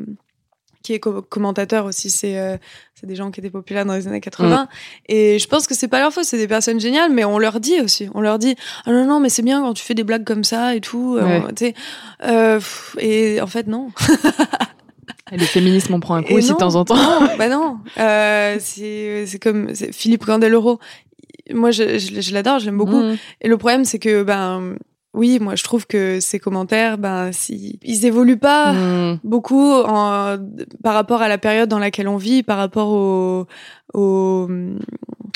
Speaker 1: qui est commentateur aussi, c'est c'est des gens qui étaient populaires dans les années 80. Mm. Et je pense que c'est pas leur faute, c'est des personnes géniales, mais on leur dit aussi, on leur dit ah non non mais c'est bien quand tu fais des blagues comme ça et tout. Et en fait non.
Speaker 2: le féminisme on prend un coup aussi de temps en temps.
Speaker 1: Non, bah non. Euh, c'est c'est comme Philippe Candeloro. Moi je, je, l'adore, je l'aime beaucoup. Mm. Et le problème c'est que ben oui, moi je trouve que ces commentaires, ben, si, ils évoluent pas hmm. beaucoup en, par rapport à la période dans laquelle on vit, par rapport au, au,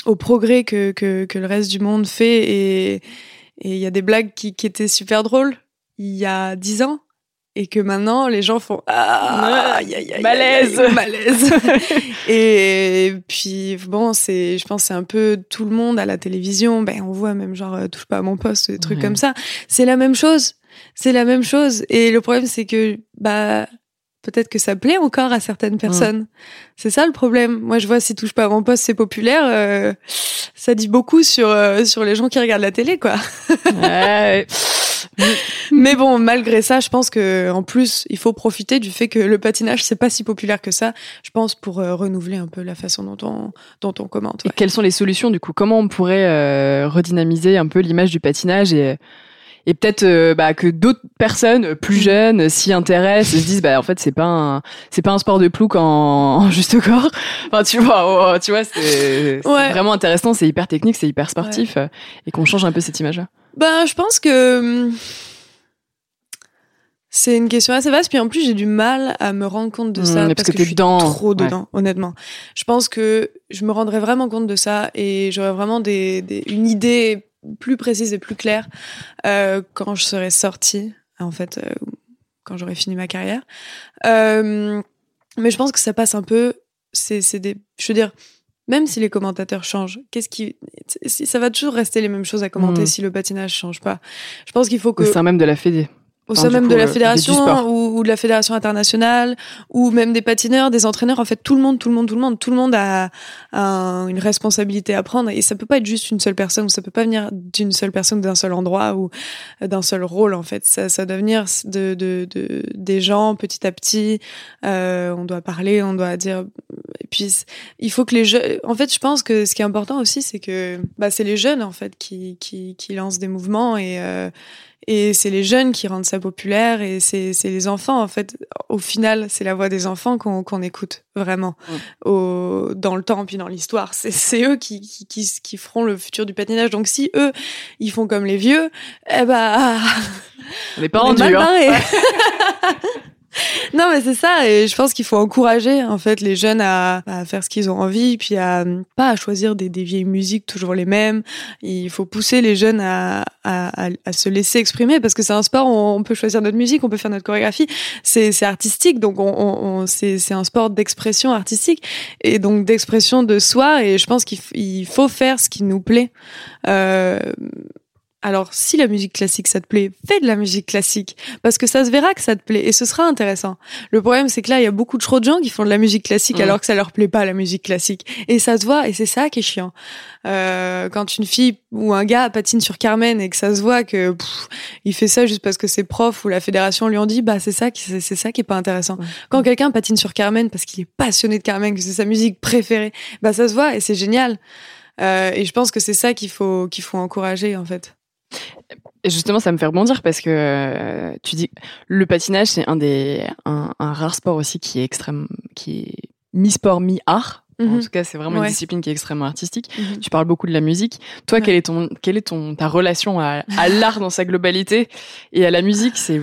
Speaker 1: au progrès que, que, que, le reste du monde fait. Et il y a des blagues qui, qui étaient super drôles il y a dix ans et que maintenant les gens font ah
Speaker 2: malaise
Speaker 1: malaise et puis bon c'est je pense c'est un peu tout le monde à la télévision ben on voit même genre euh, touche pas à mon poste des trucs comme ça c'est la même chose c'est la même chose et le problème c'est que bah peut-être que ça plaît encore à certaines personnes. C'est ça le problème. Moi, je vois si touche pas à mon poste, c'est populaire. Euh, ça dit beaucoup sur euh, sur les gens qui regardent la télé, quoi. ouais. Mais bon, malgré ça, je pense que en plus, il faut profiter du fait que le patinage c'est pas si populaire que ça. Je pense pour euh, renouveler un peu la façon dont on dont on commente.
Speaker 2: Et quelles sont les solutions du coup? Comment on pourrait euh, redynamiser un peu l'image du patinage et et peut-être euh, bah, que d'autres personnes plus jeunes s'y intéressent et se disent bah en fait c'est pas un c'est pas un sport de plouc en, en juste corps. Enfin tu vois oh, oh, tu vois c'est vraiment intéressant c'est hyper technique c'est hyper sportif et qu'on change un peu cette image là
Speaker 1: ben, je pense que hum, c'est une question assez vaste. Puis en plus, j'ai du mal à me rendre compte de ça
Speaker 2: mmh,
Speaker 1: parce, que, je suis trop dedans, honnêtement. Je pense que je me rendrais vraiment compte de ça et j'aurais vraiment des, une idée plus précise et plus claire euh, quand je serais sortie, en fait, euh, quand j'aurais fini ma carrière. Euh, mais je pense que ça passe un peu. C'est des. Je veux dire même si les commentateurs changent, qu'est-ce qui, ça va toujours rester les mêmes choses à commenter hmm. si le patinage change pas. Je pense qu'il faut que.
Speaker 2: Au sein même de la Fédé
Speaker 1: au sein même de la euh, fédération ou, de la fédération internationale ou même des patineurs, des entraîneurs. En fait, tout le monde, tout le monde, tout le monde, tout le monde a, une responsabilité à prendre et ça peut pas être juste une seule personne ou ça peut pas venir d'une seule personne d'un seul endroit ou d'un seul rôle. En fait, ça, ça doit venir de, de, de des gens petit à petit. Euh, on doit parler, on doit dire. Et puis, il faut que les jeunes. En fait, je pense que ce qui est important aussi, c'est que bah, c'est les jeunes en fait qui qui, qui lancent des mouvements et euh, et c'est les jeunes qui rendent ça populaire et c'est les enfants, en fait. Au final, c'est la voix des enfants qu'on écoute vraiment au, dans le temps puis dans l'histoire. C'est eux qui, qui, qui, qui, feront le futur du patinage. Donc si eux, ils font comme les vieux, eh ben...
Speaker 2: Les parents du
Speaker 1: non, mais c'est ça. Et je pense qu'il faut encourager, en fait, les jeunes à, à faire ce qu'ils ont envie, puis à pas à choisir des, des, vieilles musiques toujours les mêmes. Il faut pousser les jeunes à, à, à se laisser exprimer parce que c'est un sport où on peut choisir notre musique, on peut faire notre chorégraphie. C'est artistique, donc on, on, c'est un sport d'expression artistique et donc d'expression de soi. Et je pense qu'il faut faire ce qui nous plaît. Euh, alors, si la musique classique, ça te plaît, fais de la musique classique. Parce que ça se verra que ça te plaît et ce sera intéressant. Le problème, c'est que là, il y a beaucoup de trop de gens qui font de la musique classique alors que ça leur plaît pas, la musique classique. Et ça se voit et c'est ça qui est chiant. Euh, quand une fille ou un gars patine sur Carmen et que ça se voit que il fait ça juste parce que ses profs ou la fédération lui ont dit, bah, c'est ça qui, c'est ça qui est pas intéressant. Quand quelqu'un patine sur Carmen parce qu'il est passionné de Carmen, que c'est sa musique préférée, bah, ça se voit et c'est génial. Euh, et je pense que c'est ça qu'il faut, qu'il faut encourager, en fait.
Speaker 2: Et justement, ça me fait rebondir parce que euh, tu dis le patinage, c'est un des un, rare sport aussi qui est extrême, qui est mi-sport mi-art. En mhm. tout cas, c'est vraiment une discipline qui est extrêmement artistique. Mhm. Tu parles beaucoup de la musique. Toi, quelle est ton quelle est ton ta relation à, à l'art dans sa globalité et à la musique? C'est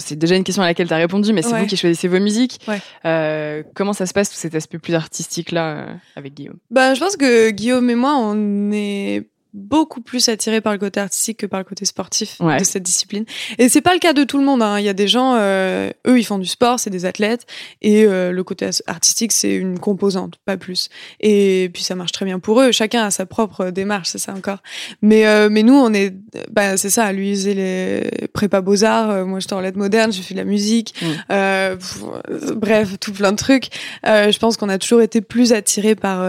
Speaker 2: c'est déjà une question à laquelle tu as répondu, mais c'est vous qui choisissez vos musiques. Euh, comment ça se passe, tout cet aspect plus artistique là, euh, avec Guillaume?
Speaker 1: Bah, Je pense que Guillaume et moi, on est beaucoup plus attiré par le côté artistique que par le côté sportif de cette discipline. Et c'est pas le cas de tout le monde. Hein. Il y a des gens, euh, eux, ils font du sport, c'est des athlètes, et euh, le côté artistique, c'est une composante, pas plus. Et puis ça marche très bien pour eux. Chacun a sa propre démarche, c'est ça encore. Mais euh, mais nous, on est, bah, c'est ça. Lui, il les prépa beaux arts. moi, j'étais en lettres modernes, j'ai fait de la musique. Mm. bref, tout plein de trucs. je pense qu'on a toujours été plus attiré par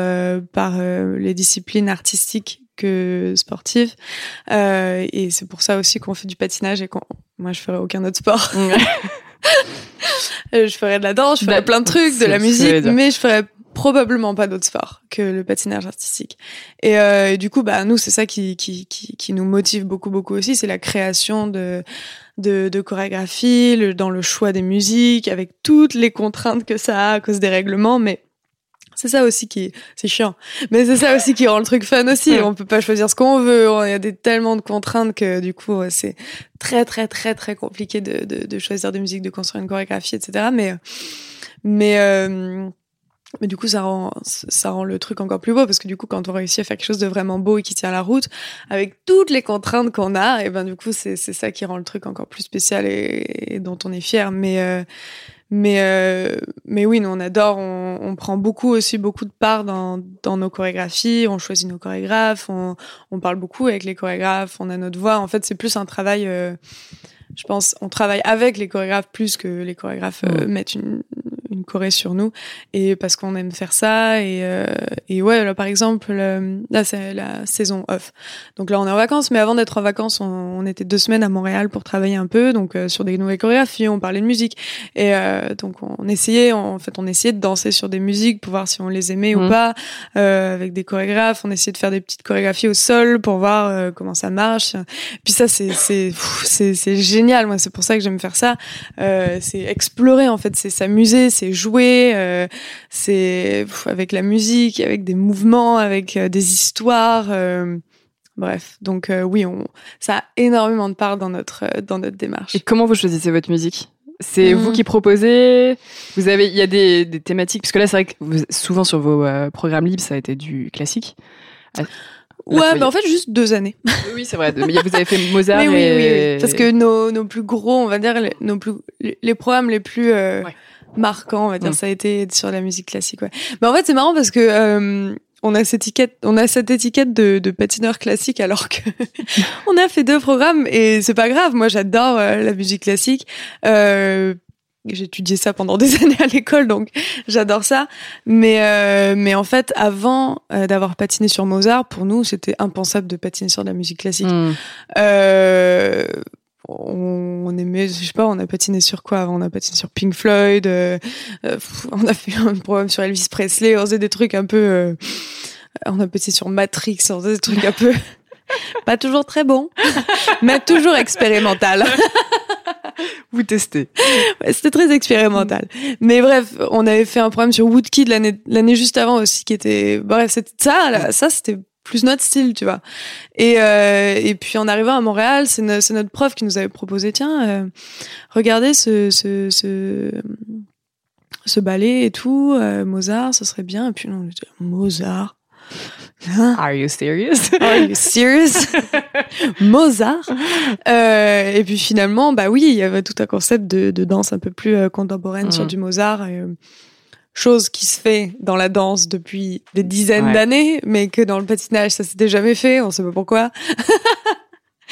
Speaker 1: par les disciplines artistiques que sportive. Euh, et c'est pour ça aussi qu'on fait du patinage et qu'on, moi, je ferais aucun autre sport. je ferais de la danse, je ferais
Speaker 2: Bah,
Speaker 1: plein de trucs, de la musique, mais je ferais probablement pas d'autre sport que le patinage artistique. Et, euh, et du coup, bah nous, c'est ça qui, qui, qui, qui nous motive beaucoup, beaucoup aussi, c'est la création de de, de chorégraphie, le, dans le choix des musiques, avec toutes les contraintes que ça a à cause des règlements, mais c'est ça aussi qui c'est chiant. Mais c'est ça aussi qui rend le truc fun aussi. On peut pas choisir ce qu'on veut. Il y a des tellement de contraintes que du coup c'est très très très très compliqué de, de, de choisir des musiques de construire une chorégraphie etc mais mais euh, mais du coup ça rend ça rend le truc encore plus beau parce que du coup quand on réussit à faire quelque chose de vraiment beau et qui tient la route avec toutes les contraintes qu'on a et ben du coup c'est c'est ça qui rend le truc encore plus spécial et, et dont on est fier. Mais euh, mais euh, mais oui, nous on adore, on, prend beaucoup aussi beaucoup de part dans dans nos chorégraphies, on choisit nos chorégraphes, on on parle beaucoup avec les chorégraphes, on a notre voix. En fait, c'est plus un travail. euh, je pense, on travaille avec les chorégraphes plus que les chorégraphes euh, mettent une une choré sur nous. Et parce qu'on aime faire ça. Et euh, et ouais là par exemple là c'est la saison off. Donc là on est en vacances. Mais avant d'être en vacances on, on était deux semaines à Montréal pour travailler un peu. Donc euh, sur des nouvelles chorégraphies on parlait de musique. Et euh, donc on essayait, en fait, on essayait de danser sur des musiques pour voir si on les aimait ou
Speaker 2: Mhm.
Speaker 1: pas, euh, avec des chorégraphes. On essayait de faire des petites chorégraphies au sol pour voir euh, comment ça marche. Puis ça, c'est c'est c'est c'est génial. Moi, c'est pour ça que j'aime faire ça. Euh, c'est explorer en fait, c'est s'amuser, c'est jouer, euh, c'est avec la musique, avec des mouvements, avec euh, des histoires. Bref, donc oui, on, ça a énormément de part dans notre dans notre démarche.
Speaker 2: Et comment vous choisissez votre musique? C'est vous qui proposez? Vous avez, il y a des, des thématiques parce que là c'est vrai que vous- souvent sur vos programmes libres ça a été du classique. Ah,
Speaker 1: Ouais, mais en fait juste deux années.
Speaker 2: Oui c'est vrai. Mais vous avez fait Mozart
Speaker 1: Mais oui,
Speaker 2: et
Speaker 1: oui, oui. Parce que nos, nos plus gros, on va dire, les, nos plus, les, programmes les plus euh,
Speaker 2: Ouais.
Speaker 1: marquants, on va dire,
Speaker 2: Mm.
Speaker 1: ça a été sur la musique classique. Ouais. Mais en fait, c'est marrant parce que euh, on a cette étiquette, on a cette étiquette de, de patineur classique, alors que on a fait deux programmes et c'est pas grave. Moi, j'adore euh, la musique classique. Euh, étudié ça pendant des années à l'école, donc j'adore ça. Mais euh, mais en fait, avant euh, d'avoir patiné sur Mozart, pour nous, c'était impensable de patiner sur de la musique classique.
Speaker 2: Hmm.
Speaker 1: Euh, on, on aimait, je sais pas, on a patiné sur quoi avant? On a patiné sur Pink Floyd, euh, euh, on a fait un programme sur Elvis Presley, on faisait des trucs un peu. euh, on a patiné sur Matrix, on faisait des trucs un peu. pas toujours très bons, mais toujours expérimental.
Speaker 2: Vous testez.
Speaker 1: Ouais, C'était très expérimental. Mais bref, on avait fait un programme sur Woodkid l'année l'année juste avant aussi, qui était bref, c'était ça, là, ça c'était plus notre style, tu vois. Et euh, et puis en arrivant à Montréal, c'est no- c'est notre prof qui nous avait proposé, tiens, euh, regardez ce ce ce ce ballet et tout, euh, Mozart, ce serait bien. Et puis on était Mozart. Hein?
Speaker 2: Are you serious?
Speaker 1: Are you serious? Mozart? Euh, et puis finalement, bah oui, il y avait tout un concept de, de danse un peu plus euh, contemporaine sur du Mozart. et, euh, chose qui se fait dans la danse depuis des dizaines
Speaker 2: Ouais.
Speaker 1: d'années, mais que dans le patinage, ça s'était jamais fait. On sait pas pourquoi.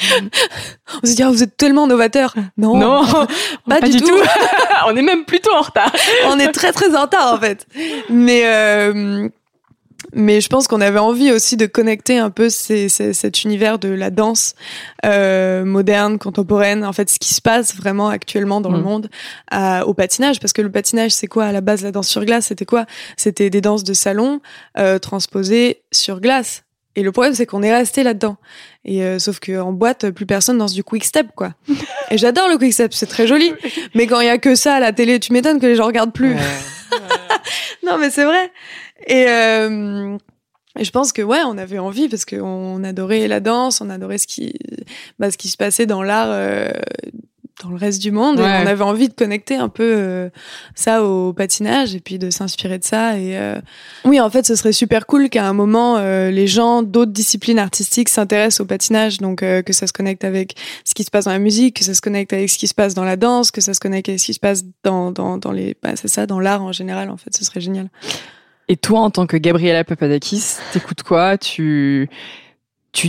Speaker 1: on s'est dit, ah, vous êtes tellement novateur. Non,
Speaker 2: Non,
Speaker 1: pas, du, tout.
Speaker 2: On est même plutôt en retard.
Speaker 1: on est très très en retard en fait. Mais euh, mais je pense qu'on avait envie aussi de connecter un peu ces- ces- cet univers de la danse euh, moderne, contemporaine, en fait ce qui se passe vraiment actuellement dans le
Speaker 2: Mm.
Speaker 1: monde à- au patinage, parce que le patinage c'est quoi? À la base la danse sur glace C'était quoi? C'était des danses de salon euh, transposées sur glace. Et le problème c'est qu'on est resté là-dedans. Et euh, sauf que en boîte, plus personne danse du quick step quoi. Et j'adore le quick step, c'est très joli. Mais quand il y a que ça à la télé, tu m'étonnes que les gens regardent plus. Non, mais c'est vrai. Et, euh, je pense que ouais, on avait envie parce qu'on adorait la danse, on adorait ce qui, bah, ce qui se passait dans l'art, euh, dans le reste du monde.
Speaker 2: Ouais.
Speaker 1: Et on avait envie de connecter un peu euh, ça au patinage et puis de s'inspirer de ça. Et euh, oui, en fait, ce serait super cool qu'à un moment, euh, les gens d'autres disciplines artistiques s'intéressent au patinage. Donc euh, que ça se connecte avec ce qui se passe dans la musique, que ça se connecte avec ce qui se passe dans la danse, que ça se connecte avec ce qui se passe dans dans, dans les, bah, c'est ça, dans l'art en général. En fait, ce serait génial.
Speaker 2: Et toi, en tant que Gabriela Papadakis, t'écoutes quoi? Tu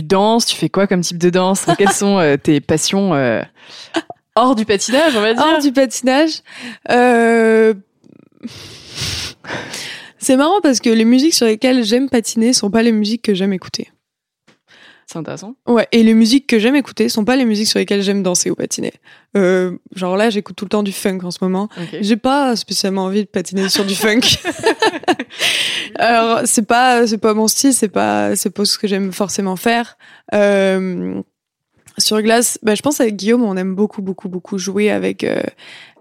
Speaker 2: danses? Tu fais quoi comme type de danse? Quelles sont euh, tes passions euh, hors du patinage, on va dire?
Speaker 1: Hors du patinage. Euh... C'est marrant parce que les musiques sur lesquelles j'aime patiner sont pas les musiques que j'aime écouter.
Speaker 2: C'est intéressant.
Speaker 1: Ouais, et les musiques que j'aime écouter sont pas les musiques sur lesquelles j'aime danser ou patiner. Euh, genre là, j'écoute tout le temps du funk en ce moment. J'ai pas spécialement envie de patiner sur du funk. Alors c'est pas c'est pas mon style, c'est pas c'est pas ce que j'aime forcément faire. Euh, sur glace, bah, je pense avec Guillaume, on aime beaucoup beaucoup beaucoup jouer avec euh,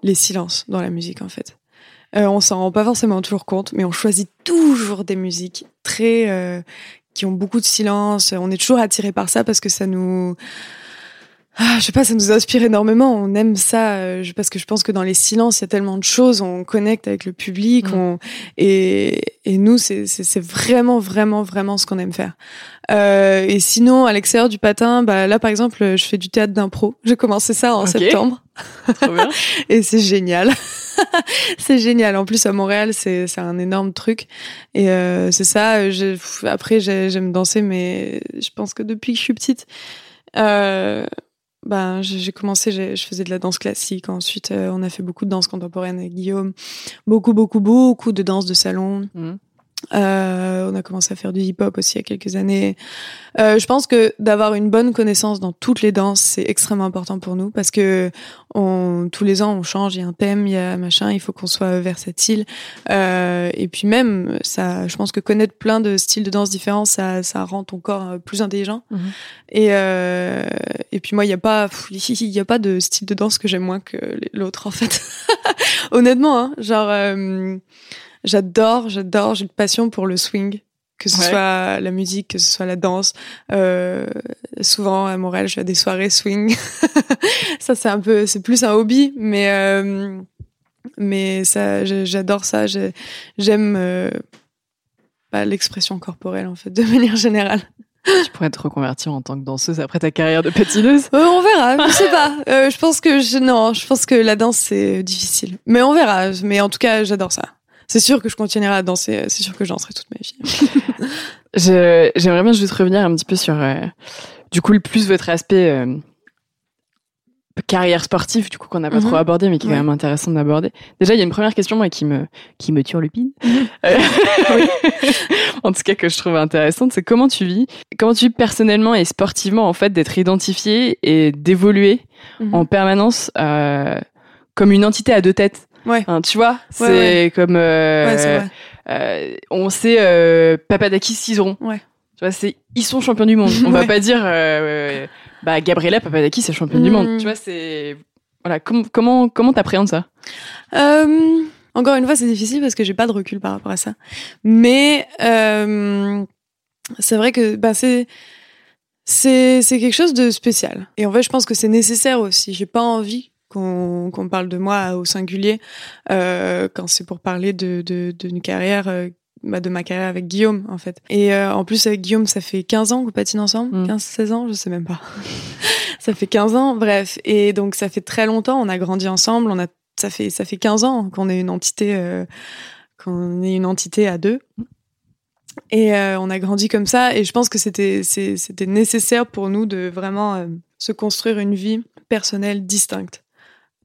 Speaker 1: les silences dans la musique en fait. Euh, on s'en rend pas forcément toujours compte, mais on choisit toujours des musiques très euh, qui ont beaucoup de silence. On est toujours attiré par ça parce que ça nous ah, je sais pas, ça nous inspire énormément. On aime ça euh, je- parce que je pense que dans les silences, il y a tellement de choses. On connecte avec le public.
Speaker 2: Mm.
Speaker 1: On, et, et nous, c'est vraiment, vraiment, vraiment ce qu'on aime faire. Euh, et sinon, à l'extérieur du patin, bah là, par exemple, je fais du théâtre d'impro. J'ai commencé ça en septembre
Speaker 2: Trop bien.
Speaker 1: et c'est génial. c'est génial. En plus, à Montréal, c'est c'est un énorme truc. Et euh, c'est ça. j'ai- pff, Après, j'ai- j'aime danser, mais je pense que depuis que je suis petite, euh, ben, j'ai commencé, je faisais de la danse classique. Ensuite, euh, on a fait beaucoup de danse contemporaine avec Guillaume. Beaucoup, beaucoup, beaucoup de danse de salon.
Speaker 2: Mhm.
Speaker 1: Euh, on a commencé à faire du hip-hop aussi il y a quelques années. Euh, je pense que d'avoir une bonne connaissance dans toutes les danses, c'est extrêmement important pour nous parce que on, tous les ans, on change, il y a un thème, il y a machin, il faut qu'on soit versatile. Euh, et puis même, ça, je pense que connaître plein de styles de danse différents, ça, ça rend ton corps euh, plus intelligent.
Speaker 2: Mhm.
Speaker 1: Et, euh, et puis moi, il y a pas, il y a pas de style de danse que j'aime moins que l'autre en fait. Honnêtement, hein, genre, euh, j'adore, j'adore, j'ai une passion pour le swing. Que ce
Speaker 2: Ouais.
Speaker 1: soit la musique, que ce soit la danse. Euh, souvent à Montréal, je vais à des soirées swing. ça, c'est un peu, c'est plus un hobby, mais euh, mais ça, j'adore ça. j'ai- J'aime euh, bah, l'expression corporelle en fait, de manière générale.
Speaker 2: Tu pourrais te reconvertir en tant que danseuse après ta carrière de patineuse.
Speaker 1: Euh, on verra, je sais pas. Euh, je pense que je, non, je pense que la danse c'est difficile. Mais on verra. Mais en tout cas, j'adore ça. C'est sûr que je continuerai à danser. C'est sûr que je danserai toute ma vie.
Speaker 2: J'aimerais bien juste revenir un petit peu sur, euh, du coup, le plus votre aspect euh, carrière sportive, du coup, qu'on n'a pas
Speaker 1: Mhm.
Speaker 2: trop abordé, mais qui est
Speaker 1: Ouais.
Speaker 2: quand même intéressant d'aborder. Déjà, il y a une première question, moi, qui me, qui me turlupine. Euh, en tout cas, que je trouve intéressante, c'est comment tu vis, comment tu vis personnellement et sportivement, en fait, d'être identifié et d'évoluer
Speaker 1: Mhm.
Speaker 2: en permanence euh, comme une entité à deux têtes.
Speaker 1: Ouais.
Speaker 2: Hein, tu vois, c'est
Speaker 1: ouais.
Speaker 2: comme euh, euh, on sait euh, Papadakis Cizeron.
Speaker 1: Ouais.
Speaker 2: Tu vois, c'est ils sont champions du monde. On va pas dire bah Gabriela Papadakis c'est championne du monde. Tu vois, c'est voilà, com- comment comment t'appréhendes ça?
Speaker 1: Encore une fois, c'est difficile parce que j'ai pas de recul par rapport à ça. Mais c'est vrai que bah, c'est c'est c'est quelque chose de spécial. Et en fait, je pense que c'est nécessaire aussi. J'ai pas envie qu'on parle de moi au singulier euh, quand c'est pour parler de de d'une carrière. euh, bah, de ma carrière avec Guillaume en fait. Et euh, en plus avec Guillaume, ça fait 15 ans qu'on patine ensemble,
Speaker 2: Mm.
Speaker 1: 15 16 ans, je sais même pas. ça fait 15 ans, bref. Et donc ça fait très longtemps, on a grandi ensemble, on a ça fait ça fait 15 ans qu'on est une entité qu'on est une entité à deux. Et on a grandi comme ça et je pense que c'était c'était nécessaire pour nous de vraiment se construire une vie personnelle distincte.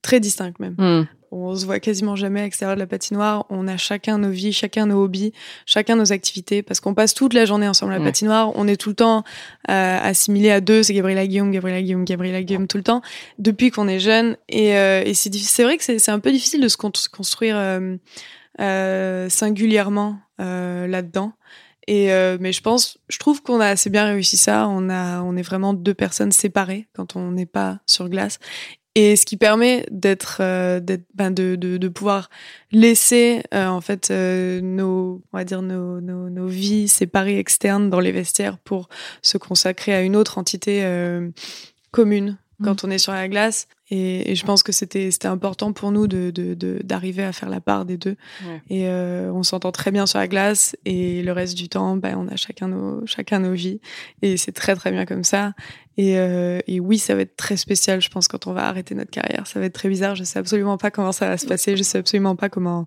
Speaker 1: Très distincte même.
Speaker 2: Hmm.
Speaker 1: On se voit quasiment jamais à l'extérieur de la patinoire. On a chacun nos vies, chacun nos hobbies, chacun nos activités, parce qu'on passe toute la journée ensemble à la
Speaker 2: Ouais.
Speaker 1: patinoire. On est tout le temps euh, assimilé à deux. C'est Gabriela Guillaume, Gabriela Guillaume, Gabriela Guillaume tout le temps, depuis qu'on est jeune. Et, euh, et c'est vrai que c'est c'est un peu difficile de se con- se construire euh, euh, singulièrement là-dedans. Et euh, mais je pense, je trouve qu'on a assez bien réussi ça. On a, on est vraiment deux personnes séparées quand on n'est pas sur glace. Et ce qui permet d'être, euh, ben de, de, de pouvoir laisser euh, en fait euh, nos, on va dire nos, nos, nos vies séparées externes dans les vestiaires pour se consacrer à une autre entité commune quand on est sur la glace. Et, et je pense que c'était c'était important pour nous de de- de- d'arriver à faire la part des deux.
Speaker 2: Ouais.
Speaker 1: Et euh, on s'entend très bien sur la glace. Et le reste du temps, ben, on a chacun nos chacun nos vies. Et c'est très très bien comme ça. Et, euh, et oui, ça va être très spécial, je pense, quand on va arrêter notre carrière. Ça va être très bizarre. Je sais absolument pas comment ça va se passer. Je sais absolument pas comment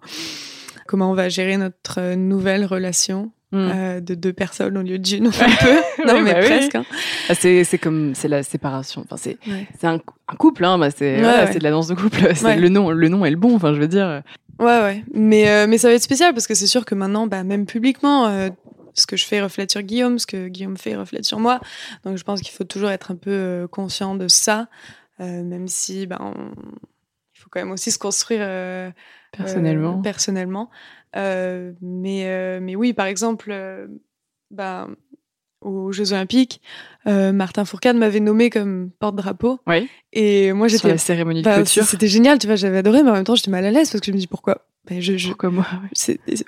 Speaker 1: comment on va gérer notre euh, nouvelle relation
Speaker 2: Hmm.
Speaker 1: euh, de deux personnes au lieu d'une, un peu. non, mais
Speaker 2: bah oui.
Speaker 1: presque. hein.
Speaker 2: Ah, c'est comme c'est la séparation. Enfin c'est
Speaker 1: Ouais.
Speaker 2: un, un couple hein. Bah, c'est
Speaker 1: Ouais, ouais.
Speaker 2: de la danse de couple. Le nom le nom est le bon. Enfin je veux dire.
Speaker 1: Ouais, ouais. Mais, euh, mais ça va être spécial parce que c'est sûr que maintenant, bah, même publiquement, euh, ce que je fais reflète sur Guillaume, ce que Guillaume fait reflète sur moi. Donc je pense qu'il faut toujours être un peu conscient de ça, euh, même si ben, on- il faut quand même aussi se construire
Speaker 2: Personnellement.
Speaker 1: personnellement. Euh, mais, euh, mais oui, par exemple, euh, ben, aux Jeux Olympiques, euh, Martin Fourcade m'avait nommé comme porte-drapeau.
Speaker 2: Oui.
Speaker 1: Et moi,
Speaker 2: Sur
Speaker 1: j'étais
Speaker 2: la cérémonie de
Speaker 1: bah,
Speaker 2: clôture.
Speaker 1: c'était génial, tu vois, j'avais adoré, mais en même temps, j'étais mal à l'aise parce que je me dis pourquoi? Ben, je, je,
Speaker 2: Pourquoi moi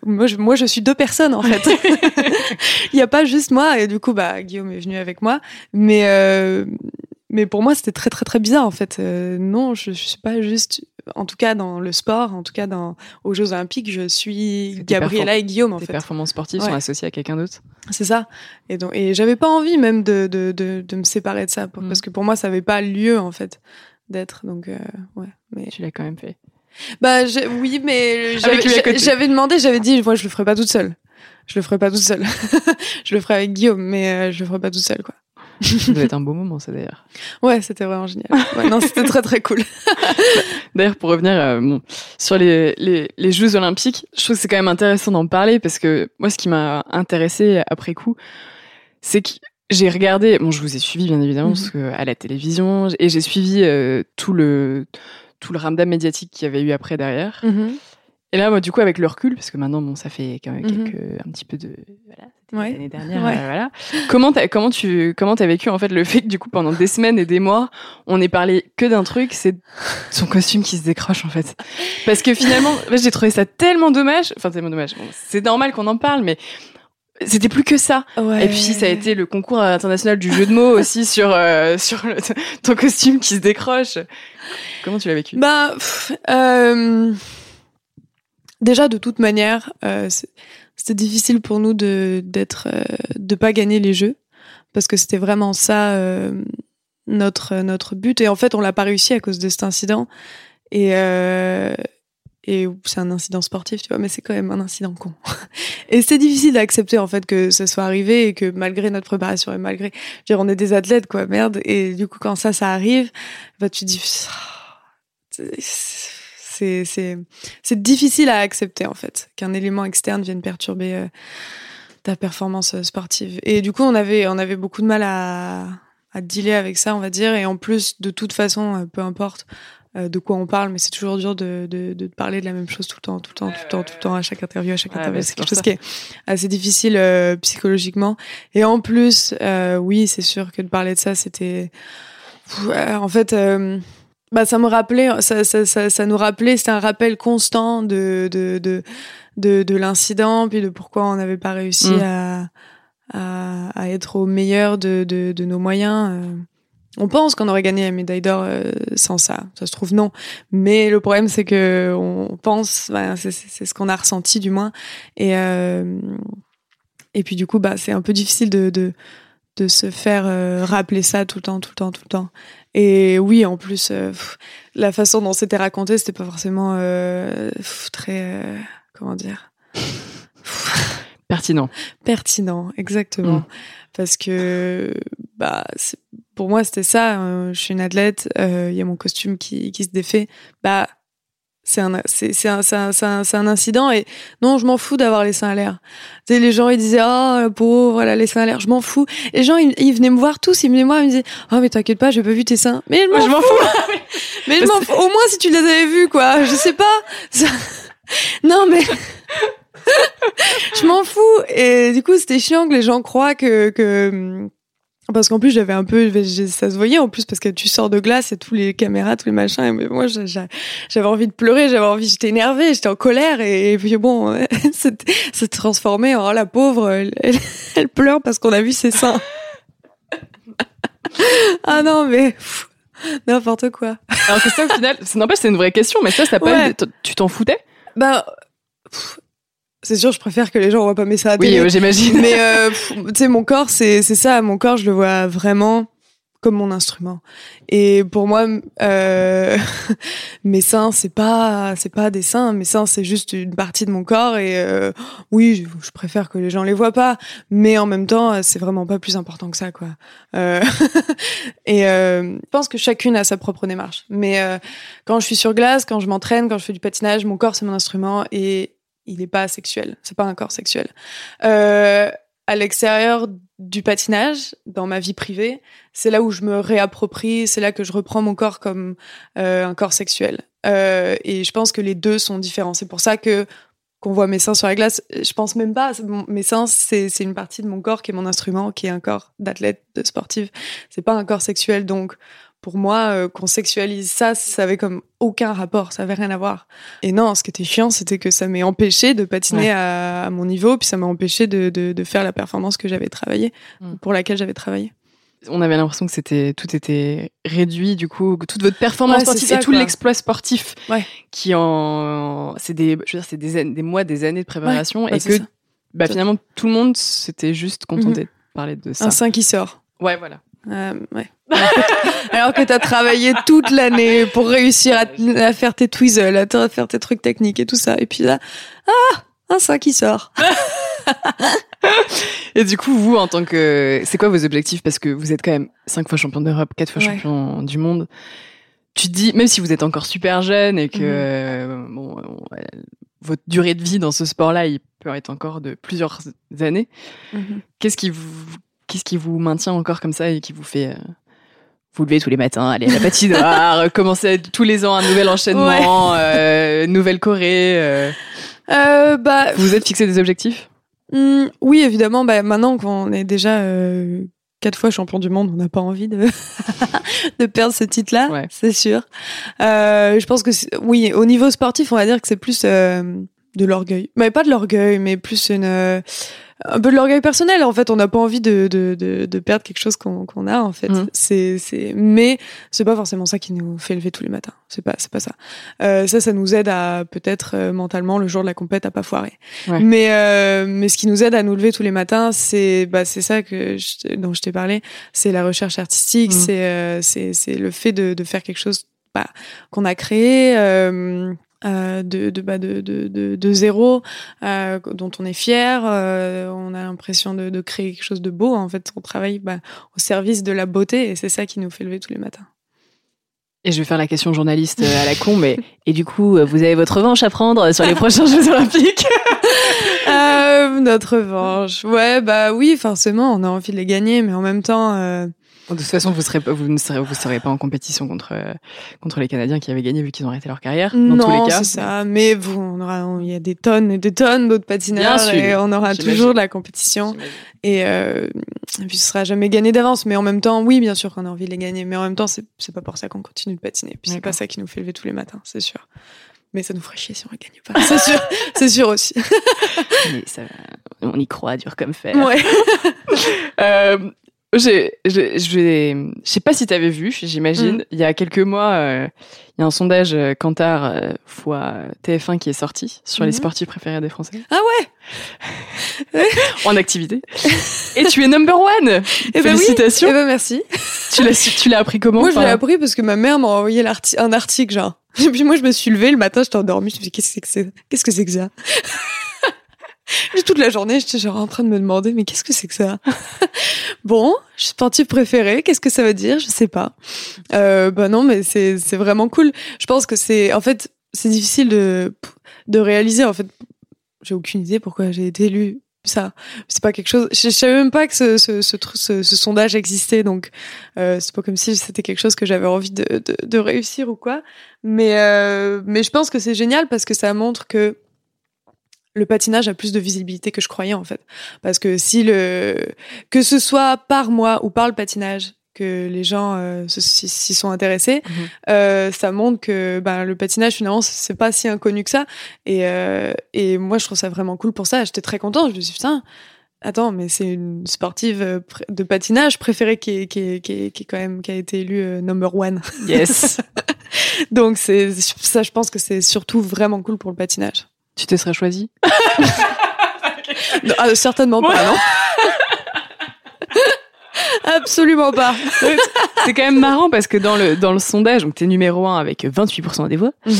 Speaker 1: moi, je, moi, je suis deux personnes en fait. Il n'y a pas juste moi et du coup, bah, Guillaume est venu avec moi, mais euh, mais pour moi, c'était très très très bizarre en fait. Euh, non, je, je suis pas juste, en tout cas dans le sport, en tout cas dans aux Jeux Olympiques, je suis Gabriella et Guillaume en
Speaker 2: Tes
Speaker 1: fait.
Speaker 2: performances sportives
Speaker 1: Ouais.
Speaker 2: sont associées à quelqu'un d'autre.
Speaker 1: C'est ça. Et donc, et j'avais pas envie même de, de, de, de me séparer de ça, pour-
Speaker 2: Mm.
Speaker 1: parce que pour moi, ça avait pas lieu en fait d'être. Donc, euh, ouais. Mais
Speaker 2: Tu l'as quand même fait.
Speaker 1: bah oui, mais j'avais demandé, j'avais dit, moi, je le ferai pas toute seule. Je le ferai pas toute seule. je le ferai avec Guillaume, mais euh, je le ferai pas toute seule, quoi.
Speaker 2: Ça doit être un beau moment, ça d'ailleurs.
Speaker 1: Ouais, c'était vraiment génial. Ouais, non, c'était très très cool.
Speaker 2: D'ailleurs, pour revenir euh, bon, sur les, les, les Jeux Olympiques, je trouve que c'est quand même intéressant d'en parler parce que moi, ce qui m'a intéressé après coup, c'est que j'ai regardé. Bon, je vous ai suivi bien évidemment
Speaker 1: Mhm.
Speaker 2: parce que à la télévision et j'ai suivi euh, tout le tout le ramdam médiatique qu'il y avait eu après derrière. Et là, moi, du coup, avec le recul, parce que maintenant, bon, ça fait quand même
Speaker 1: Mhm.
Speaker 2: quelques, un petit peu de, voilà, c'était
Speaker 1: Ouais.
Speaker 2: l'année dernière,
Speaker 1: Ouais.
Speaker 2: euh, voilà. Comment t'as, comment tu, comment t'as vécu en fait le fait que du coup, pendant des semaines et des mois, on n'ait parlé que d'un truc, c'est son costume qui se décroche en fait. Parce que finalement, j'ai trouvé ça tellement dommage. Enfin, tellement dommage. Bon, c'est normal qu'on en parle, mais c'était plus que ça.
Speaker 1: Ouais.
Speaker 2: Et puis ça a été le concours international du jeu de mots aussi sur euh, sur le- ton costume qui se décroche. Comment tu l'as vécu?
Speaker 1: Bah, pff, euh, déjà de toute manière, euh, c'était difficile pour nous de d'être, euh, de pas gagner les jeux parce que c'était vraiment ça euh, notre notre but. Et en fait, on l'a pas réussi à cause de cet incident. Et euh, et c'est un incident sportif, tu vois, mais c'est quand même un incident con. Et c'est difficile d'accepter en fait que ça soit arrivé et que malgré notre préparation et malgré, je veux dire, on est des athlètes quoi, merde. Et du coup, quand ça, ça arrive, bah tu te dis, c'est difficile à accepter en fait qu'un élément externe vienne perturber euh, ta performance euh, sportive. Et du coup, on avait on avait beaucoup de mal à à dealer avec ça, on va dire. Et en plus, de toute façon, euh, peu importe de quoi on parle, mais c'est toujours dur de, de, de parler de la même chose tout le temps, tout le temps, tout le temps, tout le temps, à chaque interview, à chaque
Speaker 2: Ouais,
Speaker 1: interview. c'est quelque chose
Speaker 2: ça.
Speaker 1: qui est assez difficile euh, psychologiquement. Et en plus, euh, oui, c'est sûr que de parler de ça, c'était... En fait, euh, bah, ça me rappelait, ça, ça, ça, ça nous rappelait, c'était un rappel constant de, de, de, de, de l'incident, puis de pourquoi on n'avait pas réussi
Speaker 2: Mm.
Speaker 1: à, à, à être au meilleur de, de, de nos moyens. euh. On pense qu'on aurait gagné la médaille d'or euh, sans ça. Ça se trouve non. Mais le problème, c'est que on pense, bah, c'est ce qu'on a ressenti du moins. Et, euh, et puis du coup, bah, c'est un peu difficile de, de, de se faire euh, rappeler ça tout le temps, tout le temps, tout le temps. Et oui, en plus, euh, pff, la façon dont c'était raconté, c'était pas forcément euh, pff, très, comment dire,
Speaker 2: Pertinent.
Speaker 1: pertinent, exactement.
Speaker 2: Mm.
Speaker 1: Parce que, bah, pour moi, c'était ça. euh, je suis une athlète, il y a mon costume qui, qui se défait. Bah, c'est un, c'est, c'est un, c'est un, c'est un, c'est un incident et non, je m'en fous d'avoir les seins à l'air. Tu sais, les gens, ils disaient, oh, la pauvre, elle a les seins à l'air, je m'en fous. Les gens, ils, ils venaient me voir tous, ils venaient me voir, ils me disaient, oh, mais t'inquiète pas, j'ai pas vu tes seins. Mais je m'en
Speaker 2: Moi, je m'en fous.
Speaker 1: mais je m'en fous. Au moins, si tu les avais vus, quoi. Je sais pas. Ça- Non, mais. je m'en fous. Et du coup, c'était chiant que les gens croient que. que... Parce qu'en plus, j'avais un peu. Ça se voyait en plus, parce que tu sors de glace et tous les caméras, tous les machins. Et moi, j'a- j'a- j'avais envie de pleurer, j'avais envie. J'étais énervée, j'étais en colère. Et, puis bon, c'est transformé en oh, la pauvre, elle, elle, elle pleure parce qu'on a vu ses seins. ah non, mais. N'importe quoi.
Speaker 2: Alors que ça, au final, n'empêche, c'est une vraie question, mais ça, ça pas
Speaker 1: Ouais.
Speaker 2: t- tu t'en foutais?
Speaker 1: Bah, pff, c'est sûr, je préfère que les gens voient pas mes à la
Speaker 2: Oui, euh, j'imagine.
Speaker 1: mais euh, tu sais, mon corps, c'est c'est ça. Mon corps, je le vois vraiment comme mon instrument. Et pour moi, euh, mes seins, c'est pas c'est pas des seins. Mes seins, c'est juste une partie de mon corps. Et euh, oui, je, je préfère que les gens les voient pas. Mais en même temps, euh, c'est vraiment pas plus important que ça, quoi. Euh, et euh, je pense que chacune a sa propre démarche. Mais euh, quand je suis sur glace, quand je m'entraîne, quand je fais du patinage, mon corps c'est mon instrument et il est pas sexuel. C'est pas un corps sexuel. Euh, à l'extérieur du patinage, dans ma vie privée, c'est là où je me réapproprie, c'est là que je reprends mon corps comme euh, un corps sexuel. Euh, et je pense que les deux sont différents. C'est pour ça que qu'on voit mes seins sur la glace, je pense même pas. Mes seins, c'est une partie de mon corps qui est mon instrument, qui est un corps d'athlète, de sportive. C'est pas un corps sexuel, donc pour moi, euh, qu'on sexualise ça, ça avait comme aucun rapport, ça avait rien à voir. Et non, ce qui était chiant, c'était que ça m'ait empêché de patiner à, mon niveau, puis ça m'a empêché de, de, faire la performance que j'avais travaillé, mm. pour laquelle j'avais travaillé.
Speaker 2: On avait l'impression que c'était tout était réduit, du coup, que toute votre performance sportive et tout l'exploit sportif, qui en, c'est des, je veux dire, c'est des, des, mois, des années de préparation, et que, bah, finalement, tout le monde s'était juste contenté mm-hmm. de parler de ça.
Speaker 1: Un sein qui sort.
Speaker 2: Ouais, voilà.
Speaker 1: Euh, ouais. Alors que tu as travaillé toute l'année pour réussir à, faire tes tweezers, à faire tes trucs techniques et tout ça. Et puis là, ah, un sein qui sort.
Speaker 2: et du coup, vous, en tant que, c'est quoi vos objectifs? Parce que vous êtes quand même cinq fois champion d'Europe, quatre fois champion du monde. Tu te dis, même si vous êtes encore super jeune et que mhm. bon, votre durée de vie dans ce sport-là, il peut être encore de plusieurs années. Mhm. Qu'est-ce qui vous Qu'est-ce qui vous maintient encore comme ça et qui vous fait euh, vous lever tous les matins, aller à la patinoire, commencer tous les ans un nouvel enchaînement, euh, nouvelle Corée euh.
Speaker 1: euh, bah,
Speaker 2: Vous êtes fixé des objectifs?
Speaker 1: Hmm, Oui, évidemment. Bah, maintenant qu'on est déjà quatre fois champion du monde, on n'a pas envie de, de perdre ce titre-là, c'est sûr. je pense que oui, au niveau sportif, on va dire que c'est plus de l'orgueil. Mais pas de l'orgueil, mais plus une un peu de l'orgueil personnel en fait on n'a pas envie de, de, de, de, perdre quelque chose qu'on qu'on a en fait. Mmh. c'est c'est mais c'est pas forcément ça qui nous fait lever tous les matins. C'est pas c'est pas ça. Euh, ça ça nous aide à peut-être euh, mentalement le jour de la compète à pas foirer. Mais euh, mais ce qui nous aide à nous lever tous les matins c'est bah c'est ça que je, dont je t'ai parlé. C'est la recherche artistique mmh. c'est euh, c'est c'est le fait de de faire quelque chose bah, qu'on a créé euh, euh, de, de, bah, de, de, de, zéro, euh, dont on est fier. Euh, on a l'impression de, de, créer quelque chose de beau. En fait, on travaille bah, au service de la beauté et c'est ça qui nous fait lever tous les matins.
Speaker 2: Et je vais faire la question journaliste à la con, mais et du coup, vous avez votre revanche à prendre sur les prochains Jeux Olympiques?
Speaker 1: Notre revanche, ouais, bah oui, forcément, on a envie de les gagner, mais en même temps,
Speaker 2: de toute façon, vous serez vous ne serez vous serez pas en compétition contre contre les Canadiens qui avaient gagné vu qu'ils ont arrêté leur carrière. Dans
Speaker 1: non,
Speaker 2: tous les cas.
Speaker 1: c'est ça. Mais vous, on aura, il y a des tonnes et des tonnes d'autres patineurs et on aura toujours de la compétition. Et, euh, et, puis ce sera jamais gagné d'avance. Mais en même temps, oui, bien sûr qu'on a envie de les gagner. Mais en même temps, c'est c'est pas pour ça qu'on continue de patiner. Puis c'est pas ça qui nous fait lever tous les matins, c'est sûr. Mais ça nous ferait chier si on ne gagne pas. C'est sûr, c'est sûr aussi.
Speaker 2: Mais ça, on y croit dur comme fer.
Speaker 1: Ouais.
Speaker 2: euh, je, je, je, sais pas si tu avais vu, j'imagine, mm. il y a quelques mois, euh, il y a un sondage euh, Kantar euh, fois TF1 qui est sorti sur les mm-hmm. sportifs préférés des Français.
Speaker 1: Ah
Speaker 2: ouais En activité. Et tu es number one et eh ben Félicitations
Speaker 1: oui. Eh ben merci
Speaker 2: Tu l'as, tu l'as appris comment
Speaker 1: Moi, je l'ai appris parce que ma mère m'a envoyé un article, genre. Et puis moi, je me suis levée le matin, j'étais endormie, je me suis dit, qu'est-ce que c'est que ça Qu'est-ce que c'est que ça toute la journée, j'étais genre en train de me demander, mais qu'est-ce que c'est que ça? Bon, je suis sportive préférée, qu'est-ce que ça veut dire? Je sais pas. Euh, bah non, mais c'est vraiment cool. Je pense que c'est en fait c'est difficile de de réaliser. En fait, j'ai aucune idée pourquoi j'ai été élue ça c'est pas quelque chose je, savais même pas que ce ce, ce, ce, sondage existait donc euh, c'est pas comme si c'était quelque chose que j'avais envie de, de, de, réussir ou quoi mais euh, mais je pense que c'est génial parce que ça montre que le patinage a plus de visibilité que je croyais en fait. Parce que si le que ce soit par moi ou par le patinage que les gens euh, s'y sont intéressés, mhm. euh, ça montre que ben, le patinage finalement c'est pas si inconnu que ça. Et, euh, et moi je trouve ça vraiment cool pour ça. J'étais très contente. Je me suis dit putain, attends mais c'est une sportive de patinage préférée qui est, qui est, qui est, qui est quand même qui a été élue number one.
Speaker 2: Yes.
Speaker 1: Donc c'est ça je pense que c'est surtout vraiment cool pour le patinage.
Speaker 2: Tu te serais choisi
Speaker 1: ah, Certainement pas, non Absolument pas.
Speaker 2: c'est quand même marrant parce que dans le, dans le sondage, donc t'es numéro 1 avec 28% des voix. Mhm.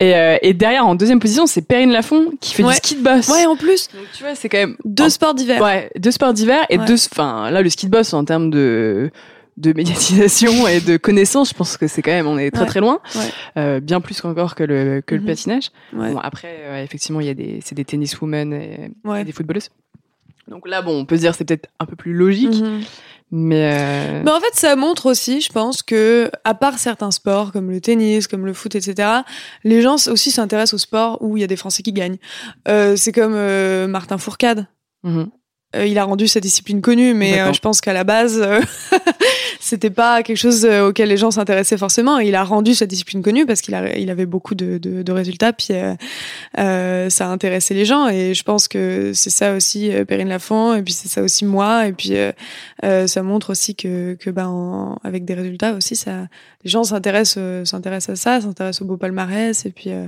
Speaker 2: et, euh, et, derrière, en deuxième position, c'est Perrine Lafont qui fait du ski de boss.
Speaker 1: Ouais, en plus.
Speaker 2: Donc tu vois, c'est quand même.
Speaker 1: Deux sports d'hiver.
Speaker 2: Ouais, deux sports d'hiver et deux. Enfin, là, le ski de boss en termes de de médiatisation et de connaissances, je pense que c'est quand même, on est très très loin, euh, bien plus qu'encore que le que le mhm. patinage. Bon, après, euh, effectivement, il y a des, c'est des tenniswomen et, et des footballeuses. Donc là, bon, on peut se dire c'est peut-être un peu plus logique,
Speaker 1: Mhm.
Speaker 2: mais euh,
Speaker 1: Mais en fait, ça montre aussi, je pense, que à part certains sports comme le tennis, comme le foot, etc., les gens aussi s'intéressent aux sports où il y a des Français qui gagnent. Euh, c'est comme euh, Martin Fourcade.
Speaker 2: mhm.
Speaker 1: Il a rendu sa discipline connue, mais euh, je pense qu'à la base, euh, c'était pas quelque chose euh, auquel les gens s'intéressaient forcément. Il a rendu sa discipline connue parce qu'il il avait beaucoup de, de, de résultats, puis euh, euh, ça a intéressé les gens. Et je pense que c'est ça aussi, euh, Perrine Lafont, et puis c'est ça aussi moi. Et puis euh, euh, ça montre aussi que, que ben, en- avec des résultats aussi, ça, les gens s'intéressent, euh, s'intéressent à ça, s'intéressent au beau palmarès. Et puis, euh,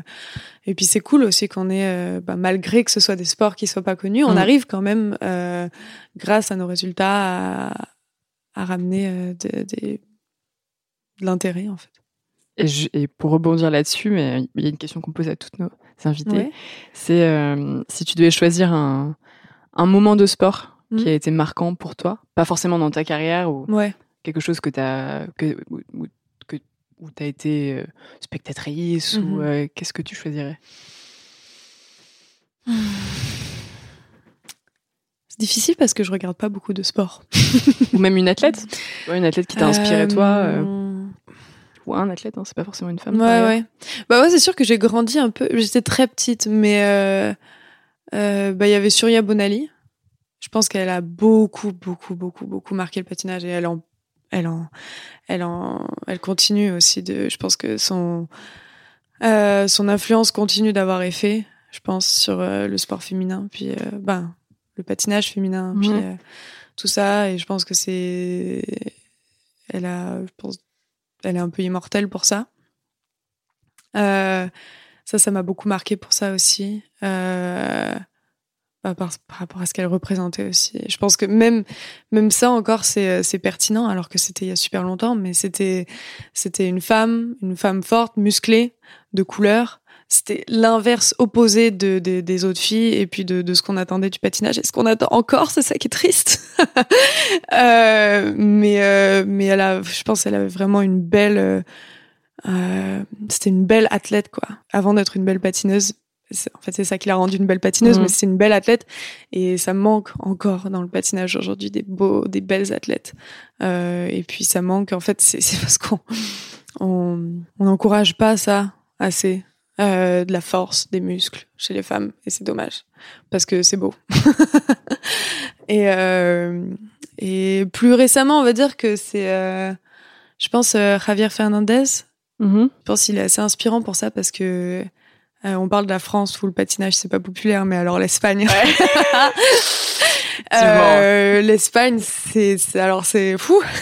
Speaker 1: et puis c'est cool aussi qu'on ait, euh, ben, malgré que ce soit des sports qui soient pas connus, on
Speaker 2: Mm.
Speaker 1: arrive quand même, euh, grâce à nos résultats, à, à ramener euh, de, l'intérêt en fait.
Speaker 2: Et, je- et pour rebondir là-dessus, mais il y a une question qu'on pose à toutes nos invités,
Speaker 1: Ouais.
Speaker 2: c'est euh, si tu devais choisir un, un moment de sport qui a été marquant pour toi, pas forcément dans ta carrière ou
Speaker 1: Ouais.
Speaker 2: quelque chose que où, où- où t'as été euh, spectatrice ou
Speaker 1: Mhm.
Speaker 2: euh, qu'est-ce que tu choisirais?
Speaker 1: C'est difficile parce que je regarde pas beaucoup de sport.
Speaker 2: ou même une athlète, Ouais, une athlète qui t'a inspiré toi euh, ou un athlète, hein, c'est pas forcément une femme.
Speaker 1: Ouais, ouais. Bah ouais, c'est sûr que j'ai grandi un peu. J'étais très petite, mais euh, bah il y avait Surya Bonali. Je pense qu'elle a beaucoup, beaucoup, beaucoup, beaucoup marqué le patinage et elle en, elle en, elle en, elle continue aussi de. Je pense que son, euh, son influence continue d'avoir effet. Je pense sur euh, le sport féminin, puis euh, ben le patinage féminin, puis
Speaker 2: Mhm.
Speaker 1: euh, tout ça. Et je pense que c'est, elle a, je pense, elle est un peu immortelle pour ça. Ça, ça m'a beaucoup marqué pour ça aussi. Bah, par, par rapport à ce qu'elle représentait aussi. Je pense que même, même ça encore, c'est, euh, c'est pertinent, alors que c'était il y a super longtemps, mais c'était, une femme, une femme forte, musclée, de couleur. C'était l'inverse opposé de- des autres filles et puis de, de ce qu'on attendait du patinage et ce qu'on attend encore, c'est ça qui est triste. Euh, mais, euh, mais elle a, je pense qu'elle avait vraiment une belle, euh, euh, c'était une belle athlète, quoi. Avant d'être une belle patineuse. En fait, c'est ça qui l'a rendue une belle patineuse,
Speaker 2: Mhm.
Speaker 1: mais c'est une belle athlète. Et ça manque encore dans le patinage aujourd'hui des beaux, des belles athlètes. Euh, et puis ça manque, en fait, c'est parce qu'on on n'encourage pas ça assez. Euh, de la force, des muscles chez les femmes. Et c'est dommage. Parce que c'est beau. et, euh, et plus récemment, on va dire que c'est, je pense, Javier Fernandez.
Speaker 2: Mhm.
Speaker 1: Je pense qu'il est assez inspirant pour ça parce que euh, on parle de la France où le patinage c'est pas populaire, mais alors l'Espagne. Euh, L'Espagne, c'est alors c'est fou.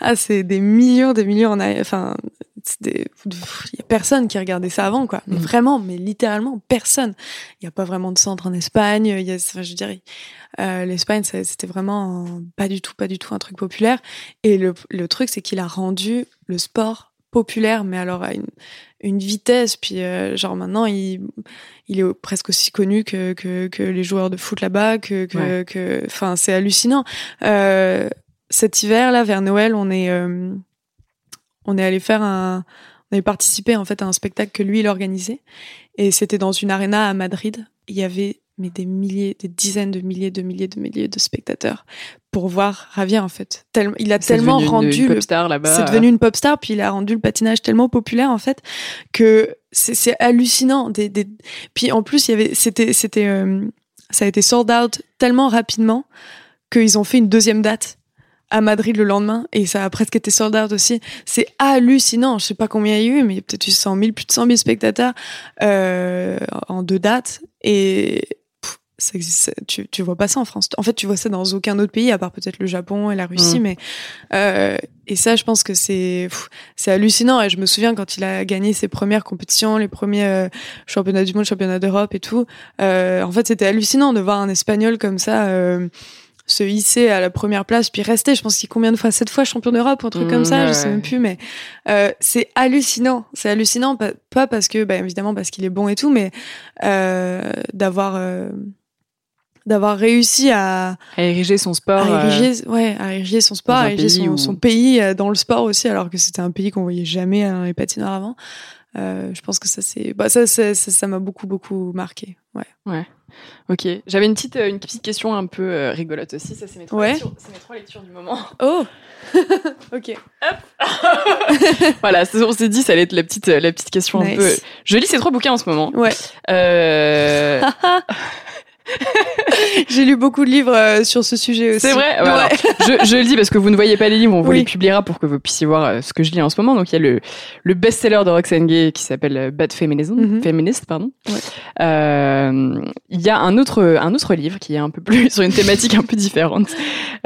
Speaker 1: Ah, c'est des millions, des millions. On a, enfin, il y a personne qui regardait ça avant, quoi. Mais
Speaker 2: Mhm.
Speaker 1: vraiment, mais littéralement personne. Il y a pas vraiment de centre en Espagne. Il y a, enfin, je dirais, euh, l'Espagne, c'était vraiment pas du tout, pas du tout un truc populaire. Et le, le truc, c'est qu'il a rendu le sport populaire, mais alors à une, une vitesse. Puis euh, genre maintenant, il, il est presque aussi connu que, que, que les joueurs de foot là-bas, que, que,
Speaker 2: Ouais.
Speaker 1: que, enfin, c'est hallucinant. Euh, cet hiver là, vers Noël, on est, euh, on est allé faire un, on avait participé en fait à un spectacle que lui il organisait, et c'était dans une arena à Madrid. Il y avait mais des milliers, des dizaines de milliers, de milliers, de milliers de spectateurs pour voir Javier en fait. Il a tellement
Speaker 2: devenu une-
Speaker 1: rendu
Speaker 2: une
Speaker 1: le
Speaker 2: pop star là-bas.
Speaker 1: c'est devenu une pop star, puis il a rendu le patinage tellement populaire en fait que c'est hallucinant. Des, des... Puis en plus, il y avait, c'était, c'était, euh, ça a été sold out tellement rapidement qu'ils ont fait une deuxième date à Madrid le lendemain et ça a presque été sold out aussi. C'est hallucinant. Je sais pas combien il y a eu, mais il y a peut-être eu 100 000, plus de 100 000 spectateurs euh, en deux dates et ça existe, ça- tu, tu vois pas ça en France. En fait, tu vois ça dans aucun autre pays à part peut-être le Japon et la Russie,
Speaker 2: Mm.
Speaker 1: mais euh, et ça, je pense que c'est c'est hallucinant. Et je me souviens quand il a gagné ses premières compétitions, les premiers euh, championnats du monde, championnats d'Europe et tout. euh, en fait, c'était hallucinant de voir un Espagnol comme ça. euh, se hisser à la première place puis rester je pense qu'il combien de fois sept fois champion d'Europe un truc
Speaker 2: Mmh,
Speaker 1: comme ça
Speaker 2: ouais,
Speaker 1: je sais même plus mais euh, c'est hallucinant c'est hallucinant pas, pas parce que bah, évidemment parce qu'il est bon et tout mais euh, d'avoir euh, d'avoir réussi à,
Speaker 2: à ériger son sport.
Speaker 1: à
Speaker 2: euh,
Speaker 1: ériger, ouais, à ériger son sport, à ériger
Speaker 2: pays
Speaker 1: son, pays euh, dans le sport aussi, alors que c'était un pays qu'on voyait jamais dans les patineurs avant. Euh, je pense que ça c'est, bah ça, ça, ça, m'a beaucoup beaucoup marqué. Ouais.
Speaker 2: Ok. J'avais une petite, une petite question un peu rigolote aussi. Ça, c'est mes, trois
Speaker 1: Ouais.
Speaker 2: lectures- c'est mes trois lectures du moment.
Speaker 1: Oh Ok.
Speaker 2: voilà, c'est- on s'est dit, ça allait être la petite, la petite question un peu. Je lis ces trois bouquins en ce moment.
Speaker 1: Ouais.
Speaker 2: Euh,
Speaker 1: J'ai lu beaucoup de livres euh, sur ce sujet aussi.
Speaker 2: c'est vrai.
Speaker 1: Ouais.
Speaker 2: Ouais, alors, je, je le dis parce que vous ne voyez pas les livres, on vous
Speaker 1: Oui.
Speaker 2: les publiera pour que vous puissiez voir euh, ce que je lis en ce moment. Donc il y a le, le best-seller de Roxane Gay qui s'appelle euh, Bad Feminism,
Speaker 1: Mhm.
Speaker 2: Feminist, pardon.
Speaker 1: Ouais.
Speaker 2: Euh, Il y a un autre, un autre livre qui est un peu plus sur une thématique un peu différente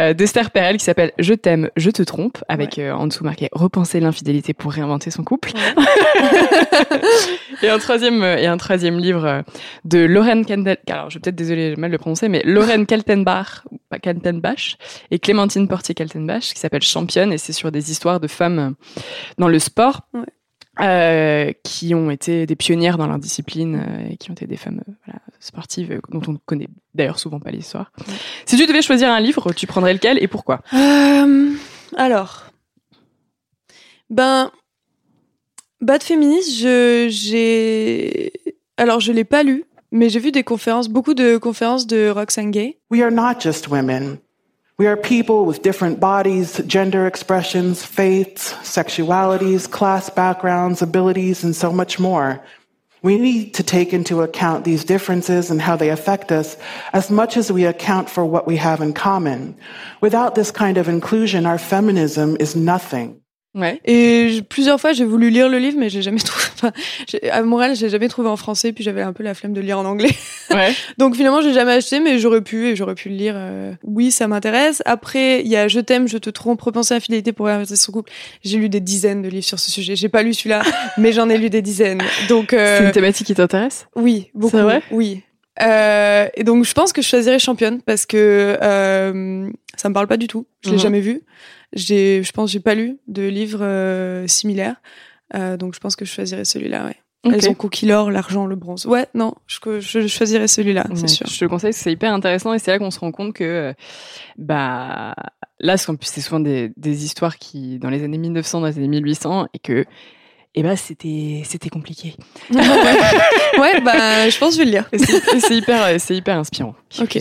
Speaker 2: euh, d'Esther Perel qui s'appelle Je t'aime, je te trompe, avec euh, en dessous marqué Repenser l'infidélité pour réinventer son couple. et un troisième, et un troisième livre de Lorraine Kandel, alors je vais peut-être désolé, j'ai mal le prononcer, mais Lorraine Kaltenbach, ou pas Kaltenbach, et Clémentine Portier-Kaltenbach, qui s'appelle Championne, et c'est sur des histoires de femmes dans le sport.
Speaker 1: Ouais.
Speaker 2: euh, qui ont été des pionnières dans leur discipline euh, et qui ont été des femmes euh, voilà, sportives dont on ne connaît d'ailleurs souvent pas l'histoire. Si tu devais choisir un livre, tu prendrais lequel et pourquoi?
Speaker 1: Euh, alors, ben, Bad Féministe, je, j'ai, alors je l'ai pas lu, mais j'ai vu des conférences, beaucoup de conférences de Roxane Gay.
Speaker 4: We are not just women. We are people with different bodies, gender expressions, faiths, sexualities, class backgrounds, abilities, and so much more. We need to take into account these differences and how they affect us as much as we account for what we have in common. Without this kind of inclusion, our feminism is nothing.
Speaker 2: Ouais.
Speaker 1: Et je- plusieurs fois, j'ai voulu lire le livre, mais j'ai jamais trouvé. Enfin, à Montréal, j'ai jamais trouvé en français, puis j'avais un peu la flemme de lire en anglais.
Speaker 2: Ouais.
Speaker 1: Donc finalement, j'ai jamais acheté, mais j'aurais pu et j'aurais pu le lire. euh, Oui, ça m'intéresse. Après, il y a Je t'aime, je te trompe, repenser à la fidélité pour réinventer son couple. J'ai lu des dizaines de livres sur ce sujet. J'ai pas lu celui-là, mais j'en ai lu des dizaines. Donc euh,
Speaker 2: C'est une thématique qui t'intéresse?
Speaker 1: oui, beaucoup.
Speaker 2: C'est vrai?
Speaker 1: Oui. Euh, et donc je pense que je choisirais championne parce que euh, ça me parle pas du tout. Je l'ai
Speaker 2: Mhm.
Speaker 1: jamais vu. J'ai, je pense, que j'ai pas lu de livres euh, similaires. Euh, donc je pense que je choisirais celui-là. Ouais. Elles ont conquis l'or, l'argent, le bronze. Ouais, non, je, je choisirais celui-là,
Speaker 2: Ouais,
Speaker 1: c'est sûr.
Speaker 2: Je te le conseille, c'est hyper intéressant et c'est là qu'on se rend compte que, euh, bah, là, c'est souvent des, des histoires qui, dans les années 1900, dans les années 1800, et que, eh ben, c'était, c'était compliqué.
Speaker 1: ouais. bah je pense que je vais le lire.
Speaker 2: Et c'est, et hyper, euh, c'est hyper inspirant.
Speaker 1: Ok.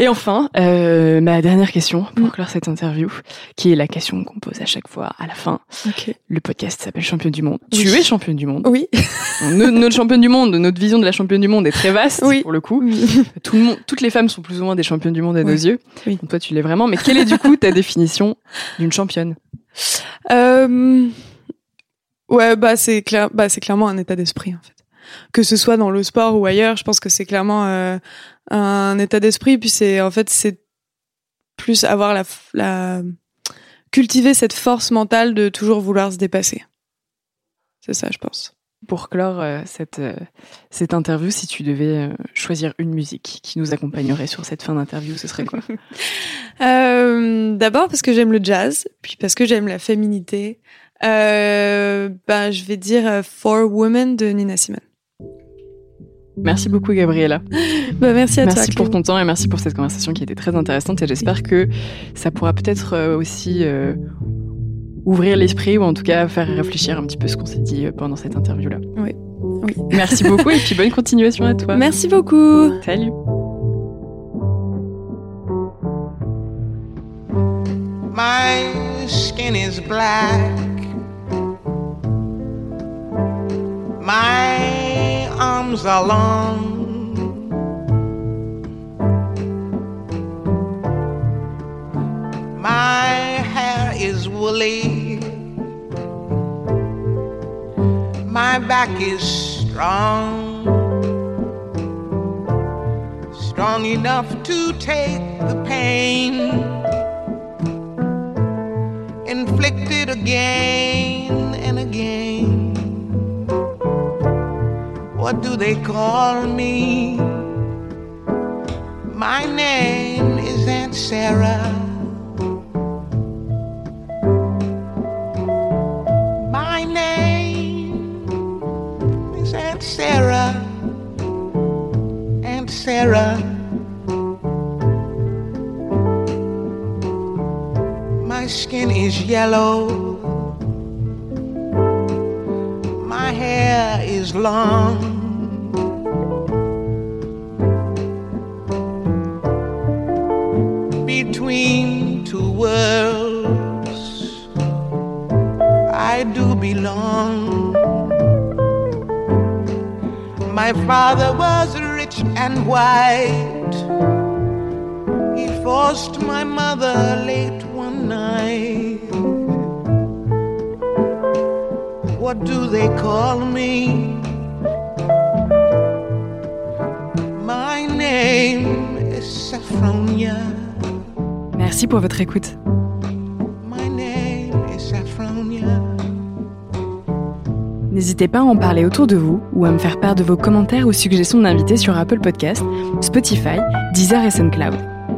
Speaker 2: Et enfin, euh, ma dernière question pour
Speaker 1: Mm.
Speaker 2: clore cette interview, qui est la question qu'on pose à chaque fois à la fin.
Speaker 1: Ok.
Speaker 2: Le podcast s'appelle Championne du Monde.
Speaker 1: Oui.
Speaker 2: Tu es championne du monde.
Speaker 1: Oui.
Speaker 2: No- notre championne du monde, notre vision de la championne du monde est très vaste
Speaker 1: Oui.
Speaker 2: pour le coup. Tout le monde, toutes les femmes sont plus ou moins des championnes du monde à nos yeux.
Speaker 1: Oui.
Speaker 2: Donc toi, tu l'es vraiment. Mais quelle est du coup ta définition d'une championne?
Speaker 1: Euh, ouais, bah c'est clair, bah c'est clairement un état d'esprit en fait. Que ce soit dans le sport ou ailleurs, je pense que c'est clairement euh, un état d'esprit. Puis c'est en fait c'est plus avoir la, la cultiver cette force mentale de toujours vouloir se dépasser. C'est ça, je pense.
Speaker 2: Pour clore euh, cette, euh, cette interview, si tu devais euh, choisir une musique qui nous accompagnerait sur cette fin d'interview, ce serait quoi?
Speaker 1: Euh, D'abord parce que j'aime le jazz, puis parce que j'aime la féminité. Euh, ben je vais dire euh, For Women de Nina Simone.
Speaker 2: Merci beaucoup, Gabriella.
Speaker 1: Bah, merci à toi.
Speaker 2: Merci pour ton temps et merci pour cette conversation qui était très intéressante. Et j'espère que ça pourra peut-être euh, aussi euh, ouvrir l'esprit ou en tout cas faire réfléchir un petit peu ce qu'on s'est dit pendant cette interview-là.
Speaker 1: Oui. Oui.
Speaker 2: Merci beaucoup et puis bonne continuation à toi.
Speaker 1: Merci beaucoup.
Speaker 2: Salut.
Speaker 5: My skin is black. My arms are long. My hair is woolly. My back is strong. Strong enough to take the pain inflicted again and again. What do they call me? My name is Aunt Sarah. My name is Aunt Sarah. Aunt Sarah. My skin is yellow. My hair is long. be long. My father was rich and white. He forced my mother late one night. What do they call me? My name is Saffronia.
Speaker 2: Merci pour votre écoute. N'hésitez pas à en parler autour de vous ou à me faire part de vos commentaires ou suggestions d'invités sur Apple Podcast, Spotify, Deezer et SoundCloud.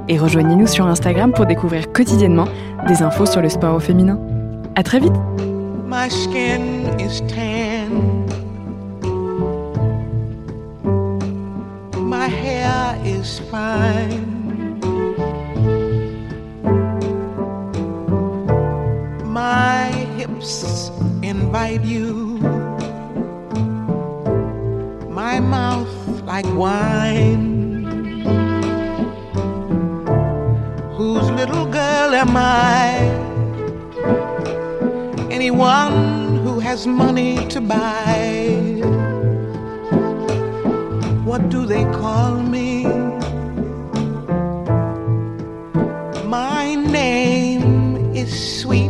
Speaker 2: Et rejoignez-nous sur Instagram pour découvrir quotidiennement des infos sur le sport au féminin. À très vite!
Speaker 5: Like wine. Whose little girl am I? anyone who has money to buy. What do they call me? My name is Sweet